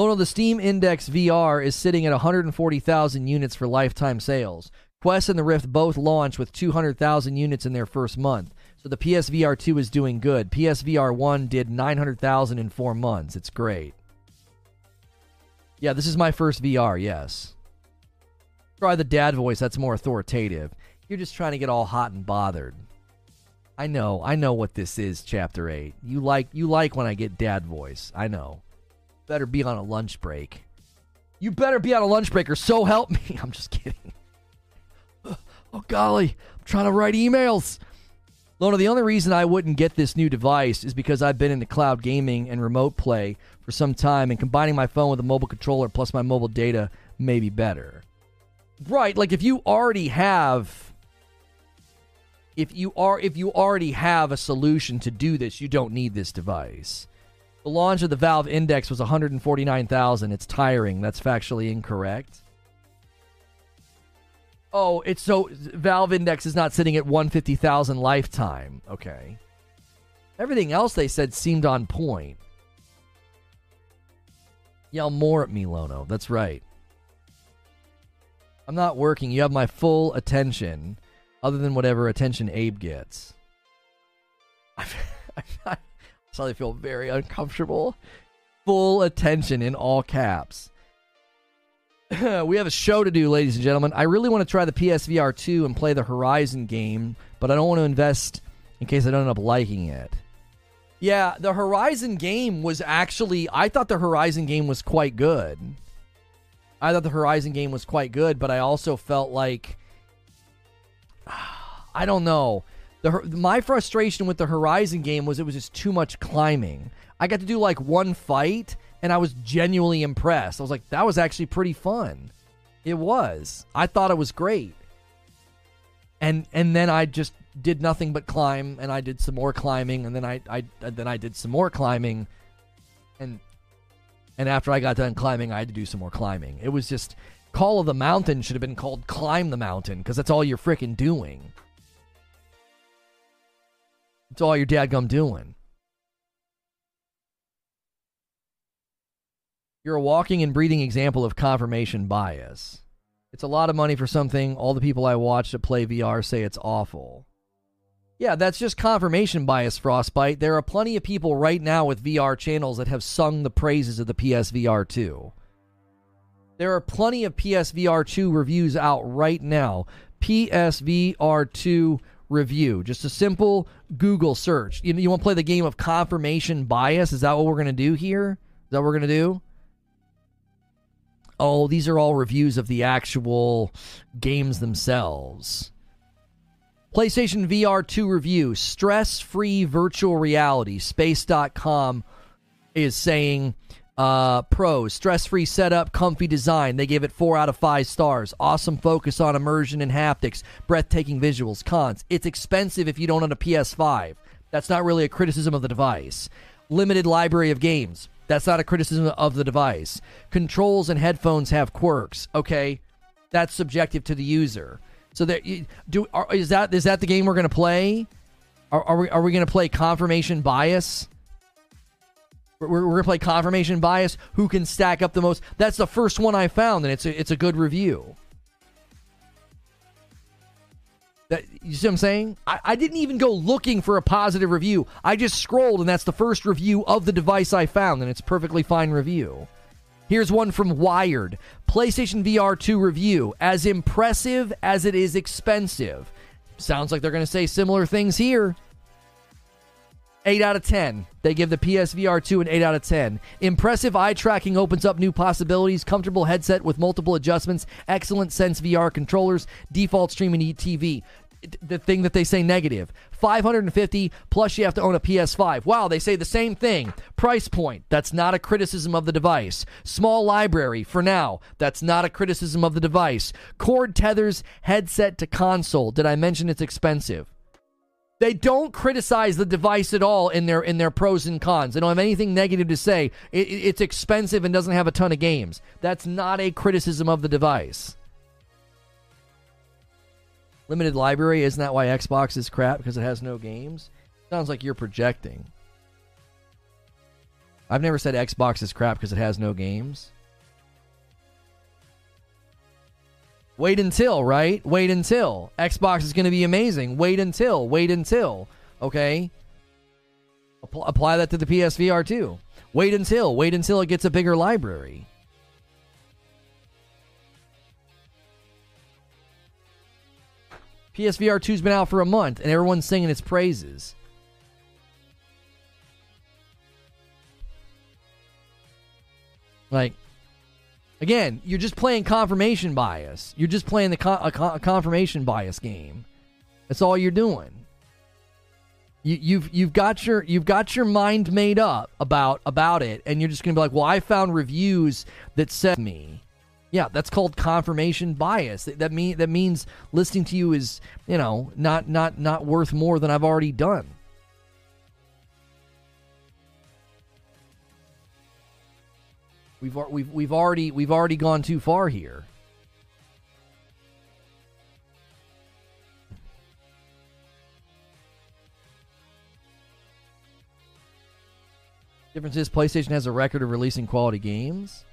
Lono, the Steam Index VR is sitting at 140,000 units for lifetime sales. Quest and the Rift both launched with 200,000 units in their first month. So the PSVR 2 is doing good. PSVR 1 did 900,000 in four months. It's great. Yeah, this is my first VR, yes. Try the dad voice, that's more authoritative. You're just trying to get all hot and bothered. I know, I know what this is, chapter 8. You like you like when I get dad voice. I know better be on a lunch break. You better be on a lunch break or so help me. I'm just kidding. Oh, golly. I'm trying to write emails. Lono, the only reason I wouldn't get this new device is because I've been into cloud gaming and remote play for some time, and combining my phone with a mobile controller plus my mobile data may be better. Right, like if you already have if you are if you already have a solution to do this, you don't need this device. The launch of the Valve Index was 149,000. It's tiring. That's factually incorrect. Oh, it's so Valve Index is not sitting at 150,000 lifetime. Okay. Everything else they said seemed on point. Yell more at me, Lono. That's right. I'm not working. You have my full attention, other than whatever attention Abe gets. i suddenly feel very uncomfortable. Full attention in all caps. we have a show to do, ladies and gentlemen. I really want to try the PSVR 2 and play the Horizon game, but I don't want to invest in case I don't end up liking it. Yeah, the Horizon game was actually, I thought the Horizon game was quite good. I thought the Horizon game was quite good, but I also felt like, I don't know the my frustration with the Horizon game was it was just too much climbing. I got to do like one fight and I was genuinely impressed. I was like, that was actually pretty fun. It was. I thought it was great. And and then I just did nothing but climb and I did some more climbing and then I I then I did some more climbing and and after I got done climbing, I had to do some more climbing. It was just Call of the Mountain should have been called Climb the Mountain because that's all you're freaking doing. It's all your dadgum doing. You're a walking and breathing example of confirmation bias. It's a lot of money for something all the people I watch that play VR say it's awful. Yeah, that's just confirmation bias, Frostbite. There are plenty of people right now with VR channels that have sung the praises of the PSVR 2. There are plenty of PSVR 2 reviews out right now. PSVR 2 review. Just a simple Google search. You, you want to play the game of confirmation bias? Is that what we're going to do here? Is that what we're going to do? Oh, these are all reviews of the actual games themselves. PlayStation VR 2 review stress free virtual reality. Space.com is saying uh, pros stress free setup, comfy design. They gave it four out of five stars. Awesome focus on immersion and haptics, breathtaking visuals. Cons it's expensive if you don't own a PS5. That's not really a criticism of the device. Limited library of games. That's not a criticism of the device. Controls and headphones have quirks. Okay, that's subjective to the user. So that do are, is that is that the game we're going to play? Are, are, we are we going to play confirmation bias? We're, we're to play confirmation bias. Who can stack up the most? That's the first one I found, and it's a, it's a good review. That, you see what I'm saying? I, I didn't even go looking for a positive review. I just scrolled, and that's the first review of the device I found, and it's perfectly fine review. Here's one from Wired PlayStation VR 2 review. As impressive as it is expensive. Sounds like they're going to say similar things here. 8 out of 10. They give the PSVR 2 an 8 out of 10. Impressive eye tracking opens up new possibilities. Comfortable headset with multiple adjustments. Excellent Sense VR controllers. Default streaming TV the thing that they say negative 550 plus you have to own a ps5 wow they say the same thing price point that's not a criticism of the device small library for now that's not a criticism of the device cord tethers headset to console did i mention it's expensive they don't criticize the device at all in their in their pros and cons. They don't have anything negative to say. It, it's expensive and doesn't have a ton of games. That's not a criticism of the device. Limited library, isn't that why Xbox is crap because it has no games? Sounds like you're projecting. I've never said Xbox is crap because it has no games. Wait until, right? Wait until. Xbox is going to be amazing. Wait until. Wait until. Okay? Apply, apply that to the PSVR too. Wait until. Wait until it gets a bigger library. PSVR 2's been out for a month and everyone's singing its praises. Like, again, you're just playing confirmation bias. You're just playing the a, a confirmation bias game. That's all you're doing. You, you've you've got your you've got your mind made up about about it, and you're just gonna be like, well, I found reviews that said me. Yeah, that's called confirmation bias. That mean that means listening to you is, you know, not not not worth more than I've already done. We've we've we've already we've already gone too far here. Difference is PlayStation has a record of releasing quality games.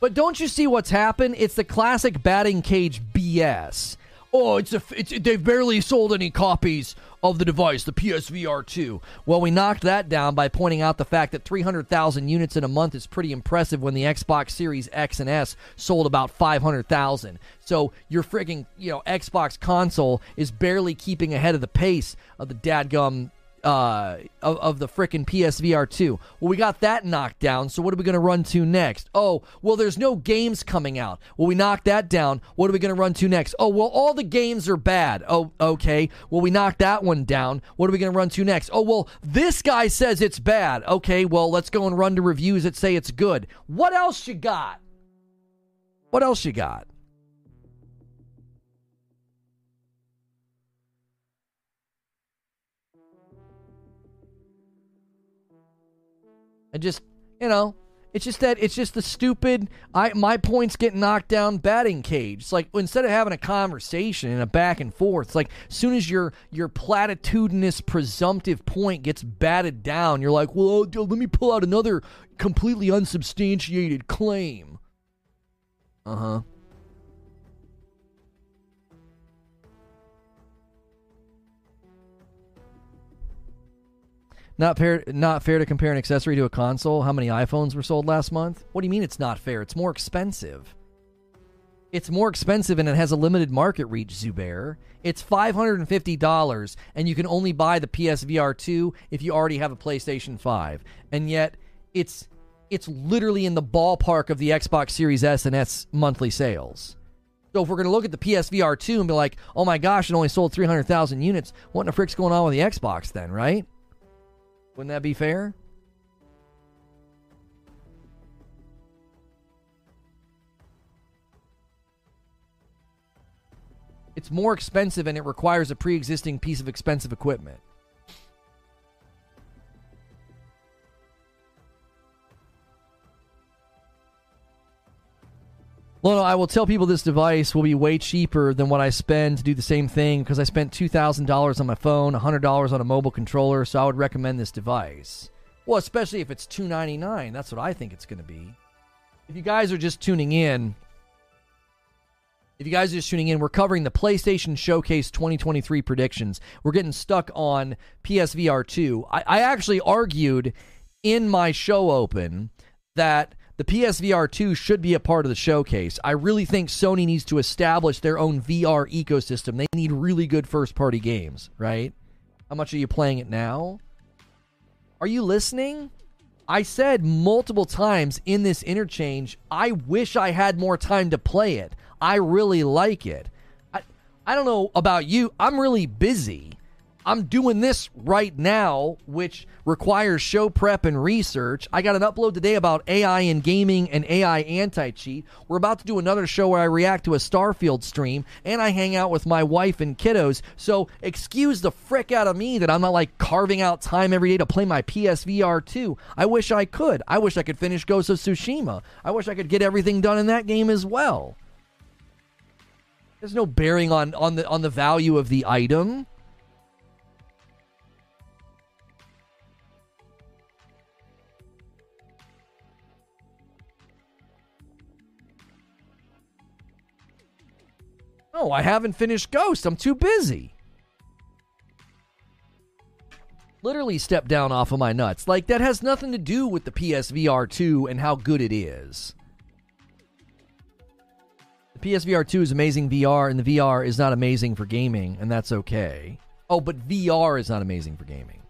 But don't you see what's happened? It's the classic batting cage BS. Oh, it's a it's, they've barely sold any copies of the device, the PSVR 2. Well, we knocked that down by pointing out the fact that 300,000 units in a month is pretty impressive when the Xbox Series X and S sold about 500,000. So your frigging, you know, Xbox console is barely keeping ahead of the pace of the dadgum uh, of, of the frickin' PSVR 2. Well, we got that knocked down, so what are we going to run to next? Oh, well, there's no games coming out. Well, we knocked that down. What are we going to run to next? Oh, well, all the games are bad. Oh, okay. Well, we knocked that one down. What are we going to run to next? Oh, well, this guy says it's bad. Okay, well, let's go and run to reviews that say it's good. What else you got? What else you got? And just, you know, it's just that it's just the stupid I my points get knocked down batting cage. It's like instead of having a conversation and a back and forth, it's like as soon as your your platitudinous presumptive point gets batted down, you're like, well, let me pull out another completely unsubstantiated claim. Uh huh. Not fair. Not fair to compare an accessory to a console. How many iPhones were sold last month? What do you mean it's not fair? It's more expensive. It's more expensive and it has a limited market reach, Zubair. It's $550 and you can only buy the PSVR 2 if you already have a PlayStation 5. And yet it's it's literally in the ballpark of the Xbox Series S and S monthly sales. So if we're going to look at the PSVR 2 and be like, "Oh my gosh, it only sold 300,000 units. What in the frick's going on with the Xbox then, right?" Wouldn't that be fair? It's more expensive and it requires a pre existing piece of expensive equipment. Well, no, I will tell people this device will be way cheaper than what I spend to do the same thing because I spent $2,000 on my phone, $100 on a mobile controller, so I would recommend this device. Well, especially if it's 299. That's what I think it's going to be. If you guys are just tuning in, if you guys are just tuning in, we're covering the PlayStation Showcase 2023 predictions. We're getting stuck on PSVR 2. I, I actually argued in my show open that the PSVR 2 should be a part of the showcase. I really think Sony needs to establish their own VR ecosystem. They need really good first party games, right? How much are you playing it now? Are you listening? I said multiple times in this interchange, I wish I had more time to play it. I really like it. I, I don't know about you. I'm really busy. I'm doing this right now, which requires show prep and research. I got an upload today about AI in gaming and AI anti cheat. We're about to do another show where I react to a Starfield stream and I hang out with my wife and kiddos. So, excuse the frick out of me that I'm not like carving out time every day to play my PSVR 2. I wish I could. I wish I could finish Ghost of Tsushima. I wish I could get everything done in that game as well. There's no bearing on, on the on the value of the item. No, I haven't finished Ghost. I'm too busy. Literally stepped down off of my nuts. Like, that has nothing to do with the PSVR 2 and how good it is. The PSVR 2 is amazing VR, and the VR is not amazing for gaming, and that's okay. Oh, but VR is not amazing for gaming.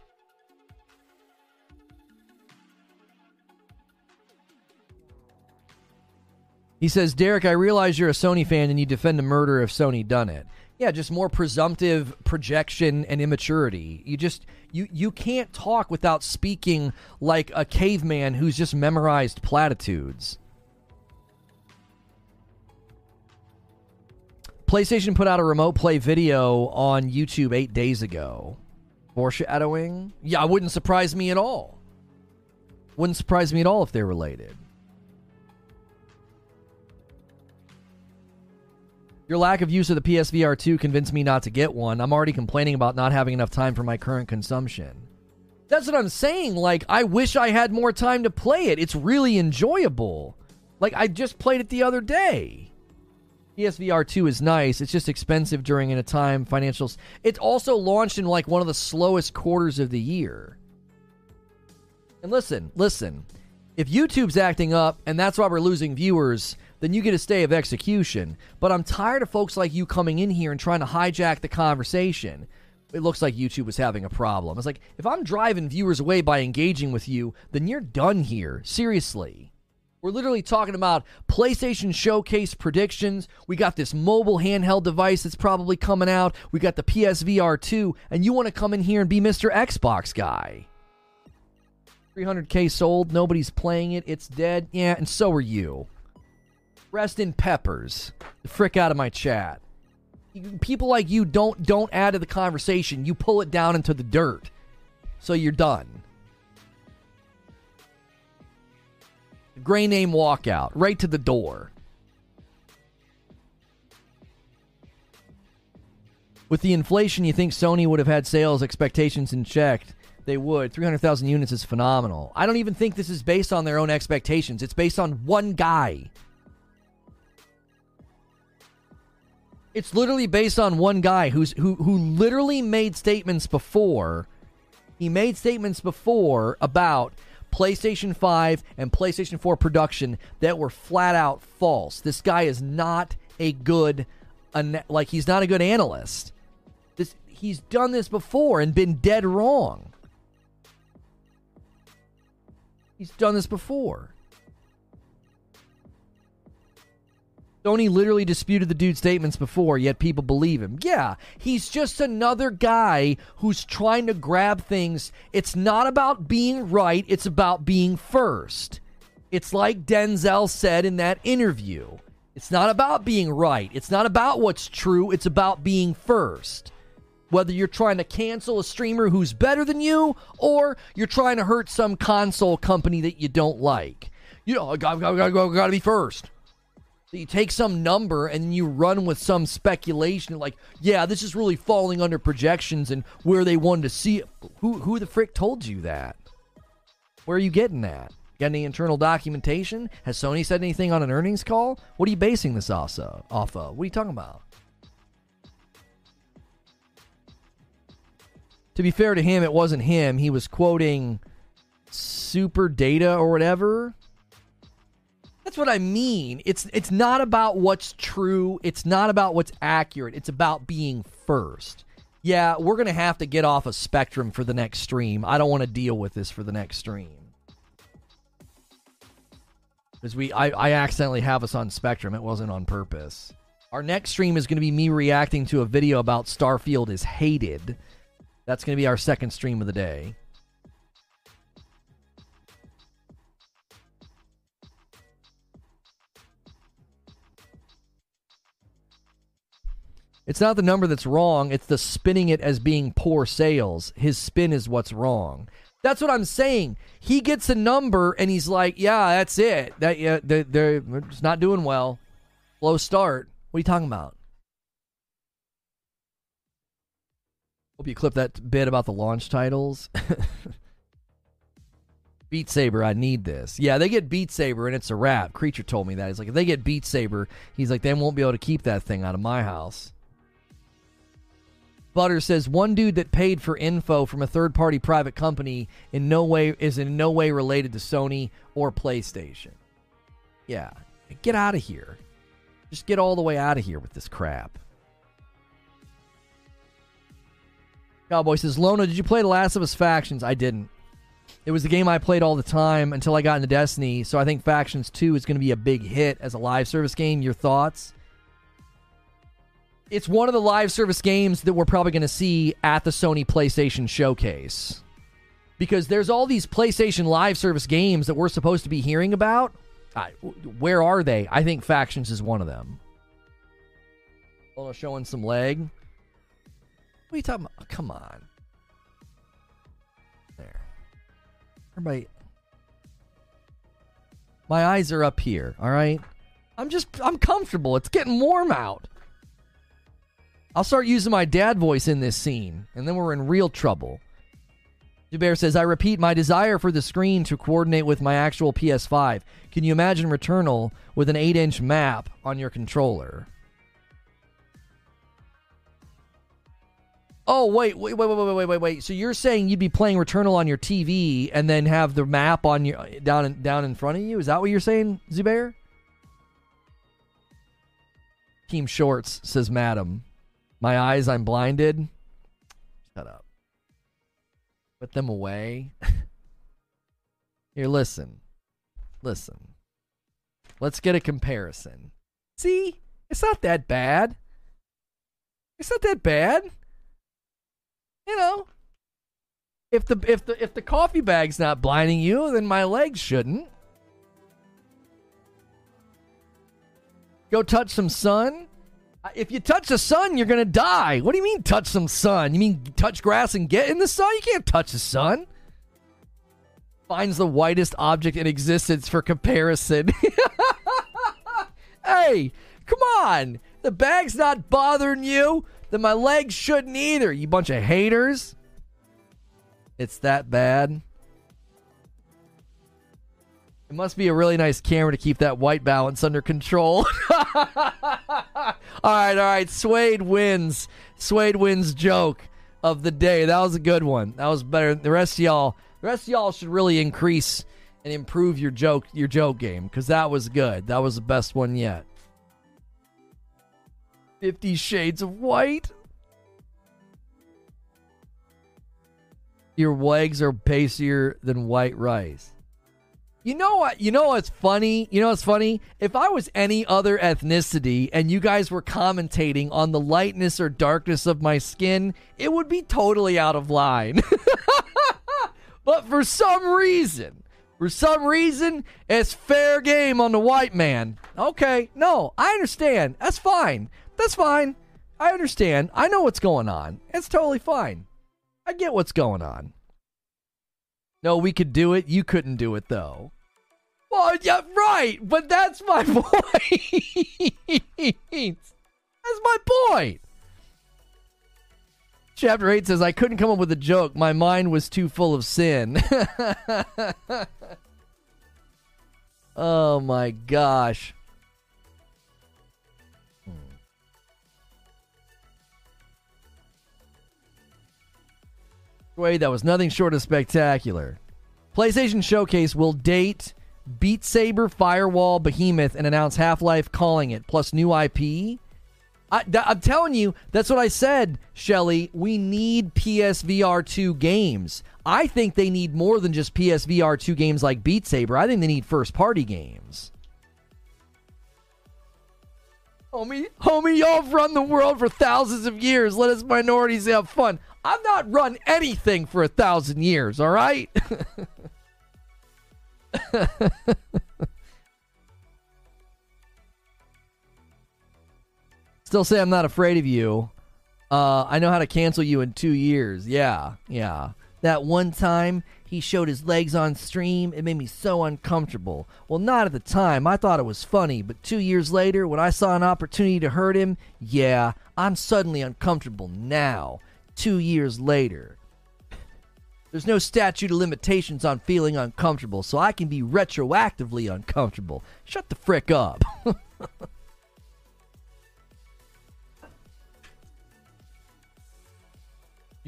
He says, Derek, I realize you're a Sony fan and you defend the murder if Sony done it. Yeah, just more presumptive projection and immaturity. You just you you can't talk without speaking like a caveman who's just memorized platitudes. PlayStation put out a remote play video on YouTube eight days ago. Foreshadowing? Yeah, wouldn't surprise me at all. Wouldn't surprise me at all if they're related. Your lack of use of the PSVR 2 convinced me not to get one. I'm already complaining about not having enough time for my current consumption. That's what I'm saying. Like, I wish I had more time to play it. It's really enjoyable. Like, I just played it the other day. PSVR 2 is nice. It's just expensive during a time financials. It also launched in like one of the slowest quarters of the year. And listen, listen. If YouTube's acting up and that's why we're losing viewers, then you get a stay of execution. But I'm tired of folks like you coming in here and trying to hijack the conversation. It looks like YouTube was having a problem. It's like, if I'm driving viewers away by engaging with you, then you're done here. Seriously. We're literally talking about PlayStation Showcase predictions. We got this mobile handheld device that's probably coming out. We got the PSVR 2, and you want to come in here and be Mr. Xbox guy. 300k sold, nobody's playing it, it's dead. Yeah, and so are you. Rest in peppers. The frick out of my chat. People like you don't don't add to the conversation. You pull it down into the dirt. So you're done. Gray name walkout right to the door. With the inflation, you think Sony would have had sales expectations in check. They would. 300,000 units is phenomenal. I don't even think this is based on their own expectations. It's based on one guy. It's literally based on one guy who's who who literally made statements before. He made statements before about PlayStation 5 and PlayStation 4 production that were flat out false. This guy is not a good like he's not a good analyst. This he's done this before and been dead wrong. He's done this before. Sony literally disputed the dude's statements before, yet people believe him. Yeah, he's just another guy who's trying to grab things. It's not about being right, it's about being first. It's like Denzel said in that interview. It's not about being right. It's not about what's true. It's about being first. Whether you're trying to cancel a streamer who's better than you or you're trying to hurt some console company that you don't like. You know, I got, got, got, got to be first you take some number and you run with some speculation like, yeah, this is really falling under projections and where they wanted to see it. Who who the frick told you that? Where are you getting that? Got any internal documentation? Has Sony said anything on an earnings call? What are you basing this off of? Off of? What are you talking about? To be fair to him, it wasn't him. He was quoting super data or whatever that's what I mean. It's it's not about what's true. It's not about what's accurate. It's about being first. Yeah, we're gonna have to get off a of Spectrum for the next stream. I don't want to deal with this for the next stream because we I, I accidentally have us on Spectrum. It wasn't on purpose. Our next stream is to be me reacting to a video about Starfield is hated. That's to be our second stream of the day. It's not the number that's wrong, it's the spinning it as being poor sales. His spin is what's wrong. That's what I'm saying. He gets a number and he's like, "Yeah, that's it. That yeah, they're, they're just not doing well. Slow start. What are you talking about?" Hope you clip that bit about the launch titles. Beat Saber, I need this. Yeah, they get Beat Saber and it's a wrap. Creature told me that. He's like, if they get Beat Saber, he's like, they won't be able to keep that thing out of my house. Butter says one dude that paid for info from a third-party private company in no way is in no way related to Sony or PlayStation. Yeah, get out of here. Just get all the way out of here with this crap. Cowboy says, Lono, did you play The Last of Us Factions? I didn't. It was the game I played all the time until I got into Destiny, so I think Factions 2 is going to be a big hit as a live service game. Your thoughts? It's one of the live service games that we're probably going to see at the Sony PlayStation Showcase. Because there's all these PlayStation live service games that we're supposed to be hearing about. I, where are they? I think Factions is one of them. Oh, showing some leg. What are you talking about? come on. There. Everybody. My eyes are up here, all right? I'm just, I'm comfortable. It's getting warm out. I'll start using my dad voice in this scene, and then we're in real trouble. Zubair says, I repeat, my desire for the screen to coordinate with my actual PS5. Can you imagine Returnal with an 8 inch map on your controller? Oh wait, wait, wait, wait, wait, wait, wait, wait. So you're saying you'd be playing Returnal on your TV and then have the map on your down in, down in front of you? Is that what you're saying, Zubair? Team Shorts says, "Madam." My eyes, I'm blinded. Shut up. Put them away. Here, listen. Listen. Let's get a comparison. See? It's not that bad. It's not that bad. You know. If the if the if the coffee bag's not blinding you, then my legs shouldn't. Go touch some sun. Uh, if you touch the sun, you're gonna die. What do you mean touch some sun? You mean touch grass and get in the sun? You can't touch the sun. Finds the whitest object in existence for comparison. hey, come on. The bag's not bothering you. Then my legs shouldn't either, you bunch of haters. It's that bad. It must be a really nice camera to keep that white balance under control. all right, all right. Suede wins. Suede wins joke. of the day. That was a good one. That was better. The rest of y'all, the rest of y'all should really increase and improve your joke your joke game because that was good. That was the best one yet. Fifty Shades of White. Your legs are pastier than white rice. You know what? You know what's funny? You know what's funny? If I was any other ethnicity and you guys were commentating on the lightness or darkness of my skin, it would be totally out of line. but for some reason, for some reason, it's fair game on the white man. Okay, no, I understand. That's fine. That's fine. I understand. I know what's going on. It's totally fine. I get what's going on. No, we could do it. You couldn't do it though. Well, yeah, right. But that's my point. that's my point. Chapter 8 says, I couldn't come up with a joke. My mind was too full of sin. oh my gosh. Hmm. Wait, that was nothing short of spectacular. PlayStation Showcase will date Beat Saber, Firewall, Behemoth, and announce Half Life calling it, plus new IP. I, am telling you, that's what I said, Shelly. We need PSVR 2 games. I think they need more than just PSVR 2 games like Beat Saber. I think they need first party games. Homie, homie, y'all have run the world for thousands of years. Let us minorities have fun. I've not run anything for a thousand years, all right? Still say I'm not afraid of you. Uh, I know how to cancel you in two years. Yeah, yeah. That one time he showed his legs on stream, it made me so uncomfortable. Well, not at the time. I thought it was funny, but two years later, when I saw an opportunity to hurt him, yeah, I'm suddenly uncomfortable now two years later. There's no statute of limitations on feeling uncomfortable, so I can be retroactively uncomfortable. Shut the frick up. you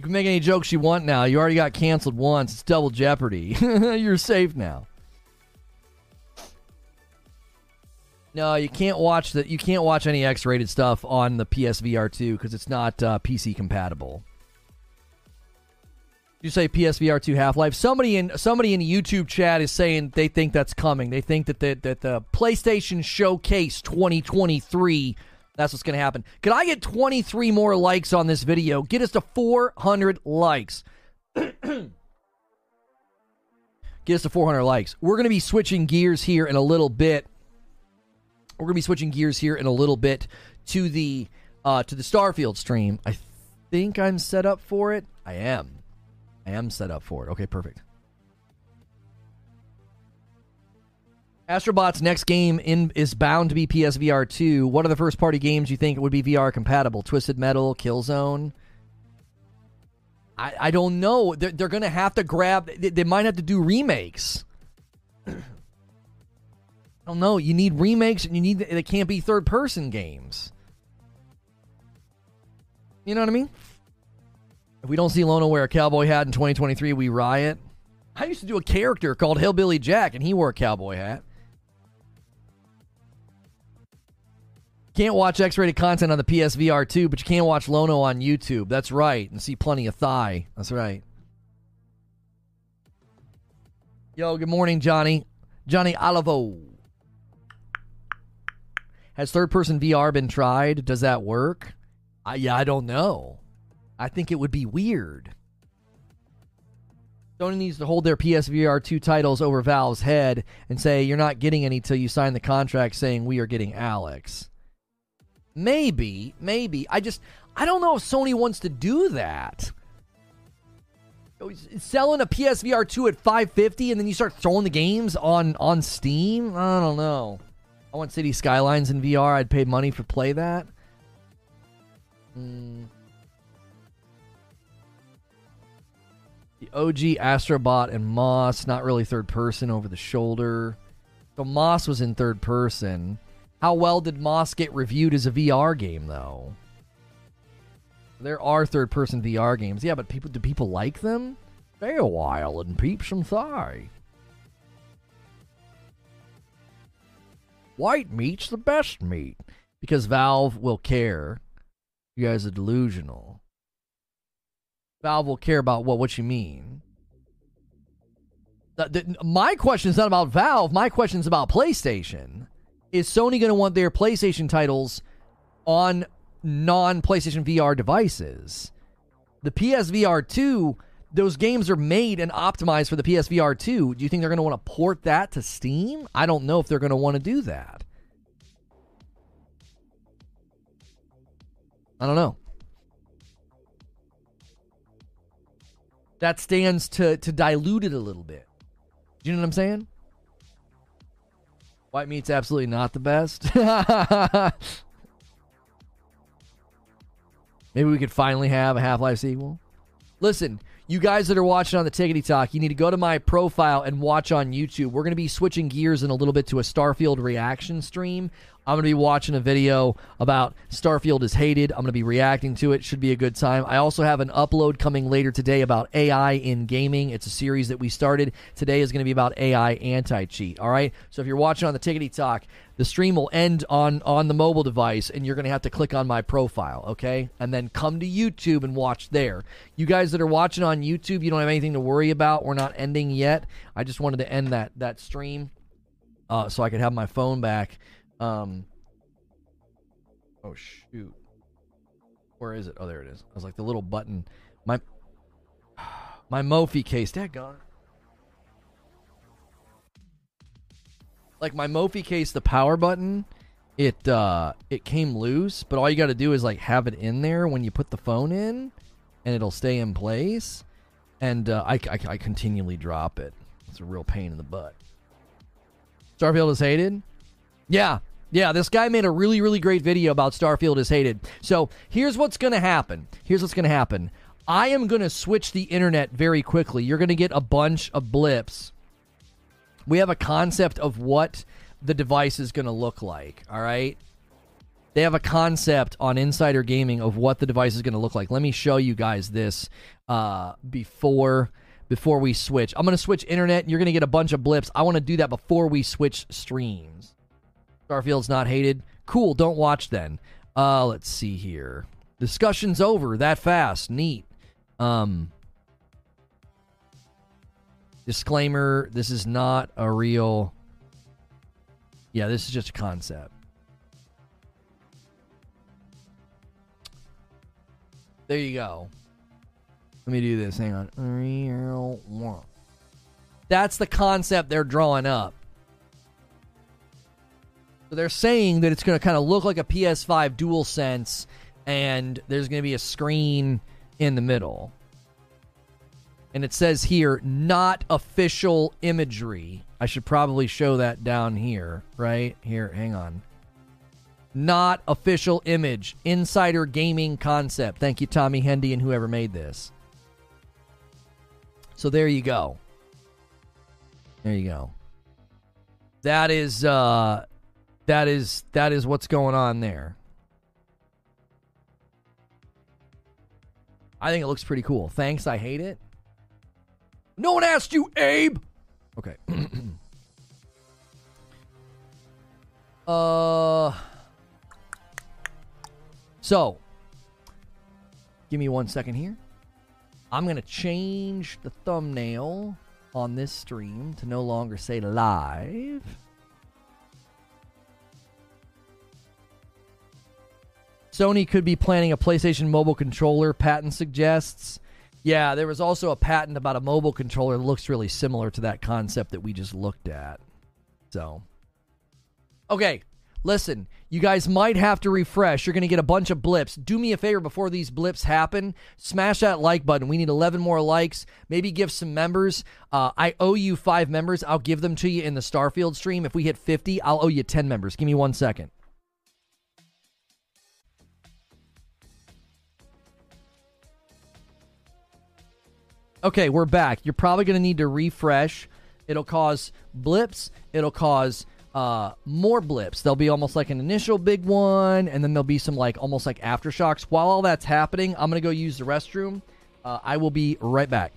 can make any jokes you want now. You already got canceled once. It's double jeopardy. You're safe now. No, you can't watch that. You can't watch any X-rated stuff on the PSVR 2 because it's not uh, PC compatible you say PSVR 2 Half Life? Somebody in somebody in the YouTube chat is saying they think that's coming. They think that the, that the PlayStation Showcase 2023 that's what's going to happen. Could I get 23 more likes on this video? Get us to 400 likes. get us to 400 likes. We're going to be switching gears here in a little bit. We're going to be switching gears here in a little bit to the uh, to the Starfield stream. I think I'm set up for it. I am. I am set up for it. Okay, perfect. Astrobot's next game in is bound to be PSVR 2. What are the first party games you think would be VR compatible? Twisted Metal, Killzone? I, I don't know. They're, they're going to have to grab, they, they might have to do remakes. I don't know. You need remakes and you need, they can't be third person games. You know what I mean? If we don't see Lono wear a cowboy hat in 2023, we riot. I used to do a character called Hillbilly Jack, and he wore a cowboy hat. Can't watch X rated content on the PSVR 2, but you can watch Lono on YouTube. That's right. And see plenty of thigh. That's right. Yo, good morning, Johnny. Johnny Olivo. Has third person VR been tried? Does that work? I, yeah, I don't know. I think it would be weird. Sony needs to hold their PSVR 2 titles over Valve's head and say, you're not getting any till you sign the contract saying we are getting Alyx. Maybe, maybe. I just, I don't know if Sony wants to do that. Selling a PSVR 2 at 550 and then you start throwing the games on, on Steam? I don't know. I want City Skylines in VR. I'd pay money for play that. Hmm. OG Astrobot and Moss, not really third person over the shoulder. So Moss was in third person. How well did Moss get reviewed as a VR game, though? There are third person VR games. Yeah, but people do people like them? Stay a while and peep some thigh. White meat's the best meat. Because Valve will care. You guys are delusional. Valve will care about what what you mean. The, the, my question is not about Valve. My question is about PlayStation. Is Sony going to want their PlayStation titles on non PlayStation VR devices? The PSVR 2, those games are made and optimized for the PSVR 2. Do you think they're going to want to port that to Steam? I don't know if they're going to want to do that. I don't know. That stands to to dilute it a little bit. Do you know what I'm saying? White meat's absolutely not the best. Maybe we could finally have a Half Life sequel. Listen, you guys that are watching on the Tickety Talk, you need to go to my profile and watch on YouTube. We're going to be switching gears in a little bit to a Starfield reaction stream. I'm going to be watching a video about Starfield is hated. I'm going to be reacting to it. Should be a good time. I also have an upload coming later today about AI in gaming. It's a series that we started. Today is going to be about AI anti cheat. All right. So if you're watching on the Tickety Talk, the stream will end on on the mobile device, and you're going to have to click on my profile. Okay, and then come to YouTube and watch there. You guys that are watching on YouTube, you don't have anything to worry about. We're not ending yet. I just wanted to end that that stream uh, so I could have my phone back um. Oh shoot. Where is it? Oh, there it is. I was like the little button. My my Mophie case. That gone. Like my Mophie case, the power button, it uh it came loose. But all you got to do is like have it in there when you put the phone in, and it'll stay in place. And uh, I, I I continually drop it. It's a real pain in the butt. Starfield is hated. Yeah, yeah, this guy made a really, really great video about Starfield is hated. So here's what's going to happen. Here's what's going to happen. I am going to switch the internet very quickly. You're going to get a bunch of blips. We have a concept of what the device is going to look like. All right. They have a concept on Insider Gaming of what the device is going to look like. Let me show you guys this uh, before before we switch. I'm going to switch internet. You're going to get a bunch of blips. I want to do that before we switch streams. Starfield's not hated. Cool, don't watch then. Uh, let's see here. Discussion's over that fast. Neat. Um, disclaimer: This is not a real. Yeah, this is just a concept. There you go. Let me do this. Hang on. That's the concept they're drawing up. So they're saying that it's going to kind of look like a PS5 Dual Sense, and there's going to be a screen in the middle. And it says here, not official imagery. I should probably show that down here, right? Here, hang on. Not official image. Insider gaming concept. Thank you, Tommy Hendy, and whoever made this. So there you go. There you go. That is uh that is that is what's going on there. I think it looks pretty cool. Thanks, I hate it. No one asked you, Abe. Okay. uh So, give me one second here. I'm going to change the thumbnail on this stream to no longer say live. Sony could be planning a PlayStation mobile controller, patent suggests. Yeah, there was also a patent about a mobile controller that looks really similar to that concept that we just looked at. So, okay, listen, you guys might have to refresh. You're going to get a bunch of blips. Do me a favor before these blips happen. Smash that like button. We need 11 more likes. Maybe give some members. Uh, I owe you five members. I'll give them to you in the Starfield stream. If we hit 50, I'll owe you 10 members. Give me one second. Okay, we're back. You're probably going to need to refresh. It'll cause blips. It'll cause uh, more blips. There'll be almost like an initial big one, and then there'll be some like almost like aftershocks. While all that's happening, I'm gonna go use the restroom. Uh, I will be right back.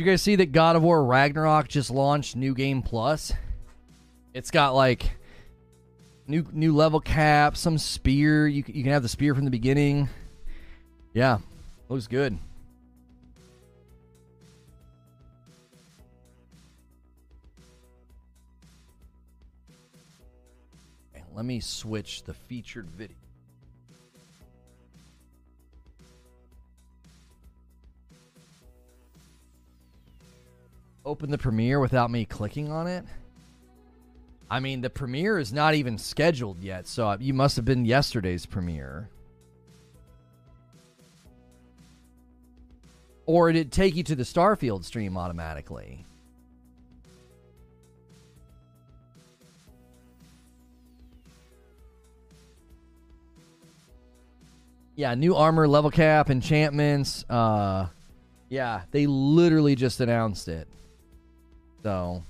You guys see that God of War Ragnarok just launched New Game Plus? It's got like new new level cap, some spear. You you can have the spear from the beginning. Yeah, looks good. let me switch the featured video. Open the premiere without me clicking on it? I mean, the premiere is not even scheduled yet, so you must have been yesterday's premiere. Or did it take you to the Starfield stream automatically? Yeah, new armor, level cap, enchantments. Uh, yeah, they literally just announced it. So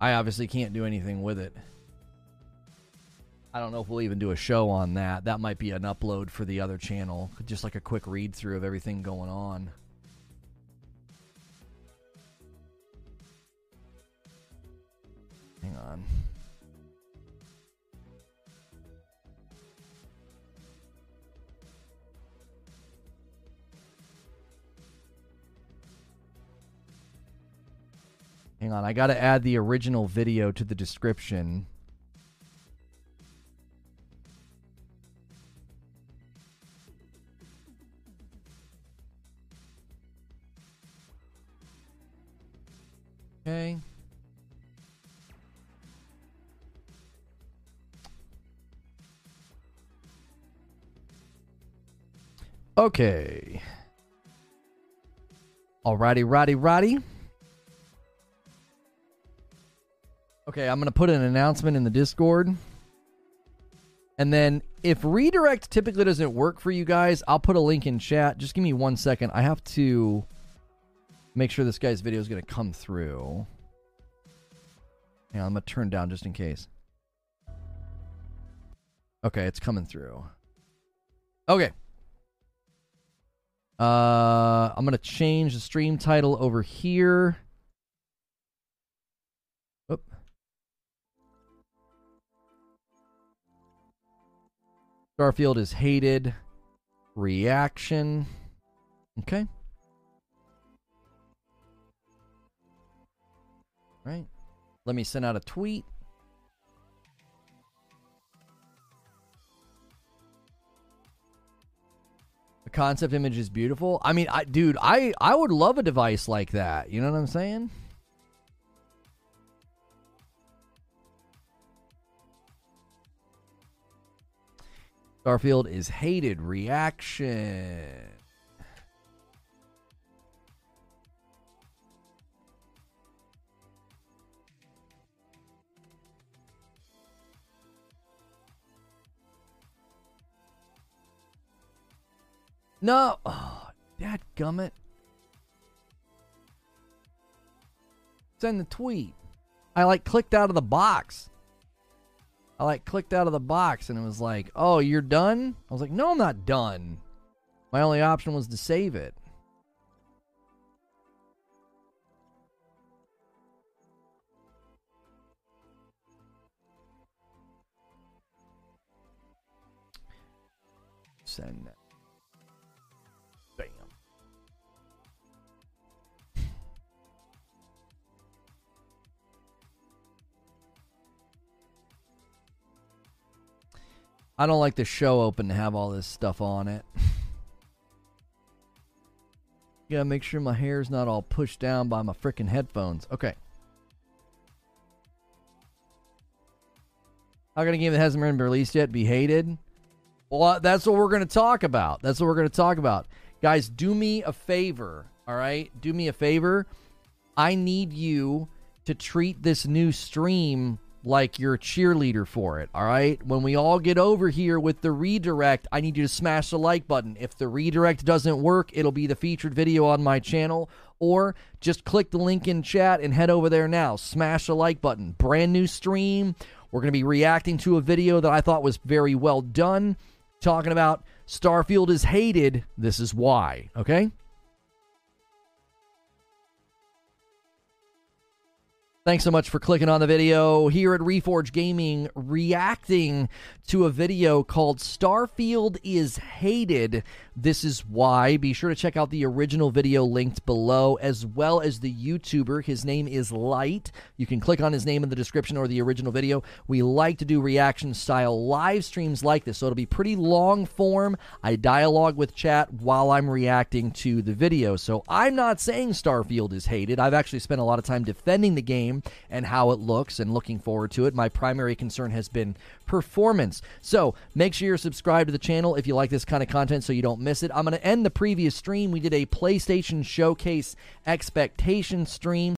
I obviously can't do anything with it. I don't know if we'll even do a show on that. That might be an upload for the other channel, just like a quick read through of everything going on. Hang on. Hang on, I got to add the original video to the description. Okay. Okay. Alrighty, righty, righty. Okay, I'm going to put an announcement in the Discord. And then if redirect typically doesn't work for you guys, I'll put a link in chat. Just give me one second. I have to make sure this guy's video is going to come through. Yeah, I'm going to turn down just in case. Okay, it's coming through. Okay. Uh, I'm gonna change the stream title over here. Starfield is hated. Reaction. Okay. Right. Let me send out a tweet. The concept image is beautiful. I mean, I dude, I I would love a device like that. You know what I'm saying? Starfield is hated reaction. No. Oh, that gummit. Send the tweet. I like clicked out of the box. I like clicked out of the box and it was like, oh, you're done? I was like, no, I'm not done. My only option was to save it. Send I don't like the show open to have all this stuff on it. Gotta make sure my hair's not all pushed down by my freaking headphones. Okay. How can a game that hasn't been released yet be hated? Well, that's what we're to talk about. That's what we're to talk about. Guys, do me a favor, all right? Do me a favor. I need you to treat this new stream like you're a cheerleader for it, all right? When we all get over here with the redirect, I need you to smash the like button. If the redirect doesn't work, it'll be the featured video on my channel, or just click the link in chat and head over there now. Smash the like button. Brand new stream. We're going to be reacting to a video that I thought was very well done, talking about Starfield is hated. This is why, okay? Thanks so much for clicking on the video here at Reforge Gaming, reacting to a video called Starfield is Hated. This is why. Be sure to check out the original video linked below, as well as the YouTuber. His name is Light. You can click on his name in the description or the original video. We like to do reaction style live streams like this, so it'll be pretty long form. I dialogue with chat while I'm reacting to the video. So I'm not saying Starfield is hated. I've actually spent a lot of time defending the game and how it looks and looking forward to it. My primary concern has been performance. So make sure you're subscribed to the channel if you like this kind of content so you don't miss it. I'm going to end the previous stream. We did a PlayStation Showcase expectation stream.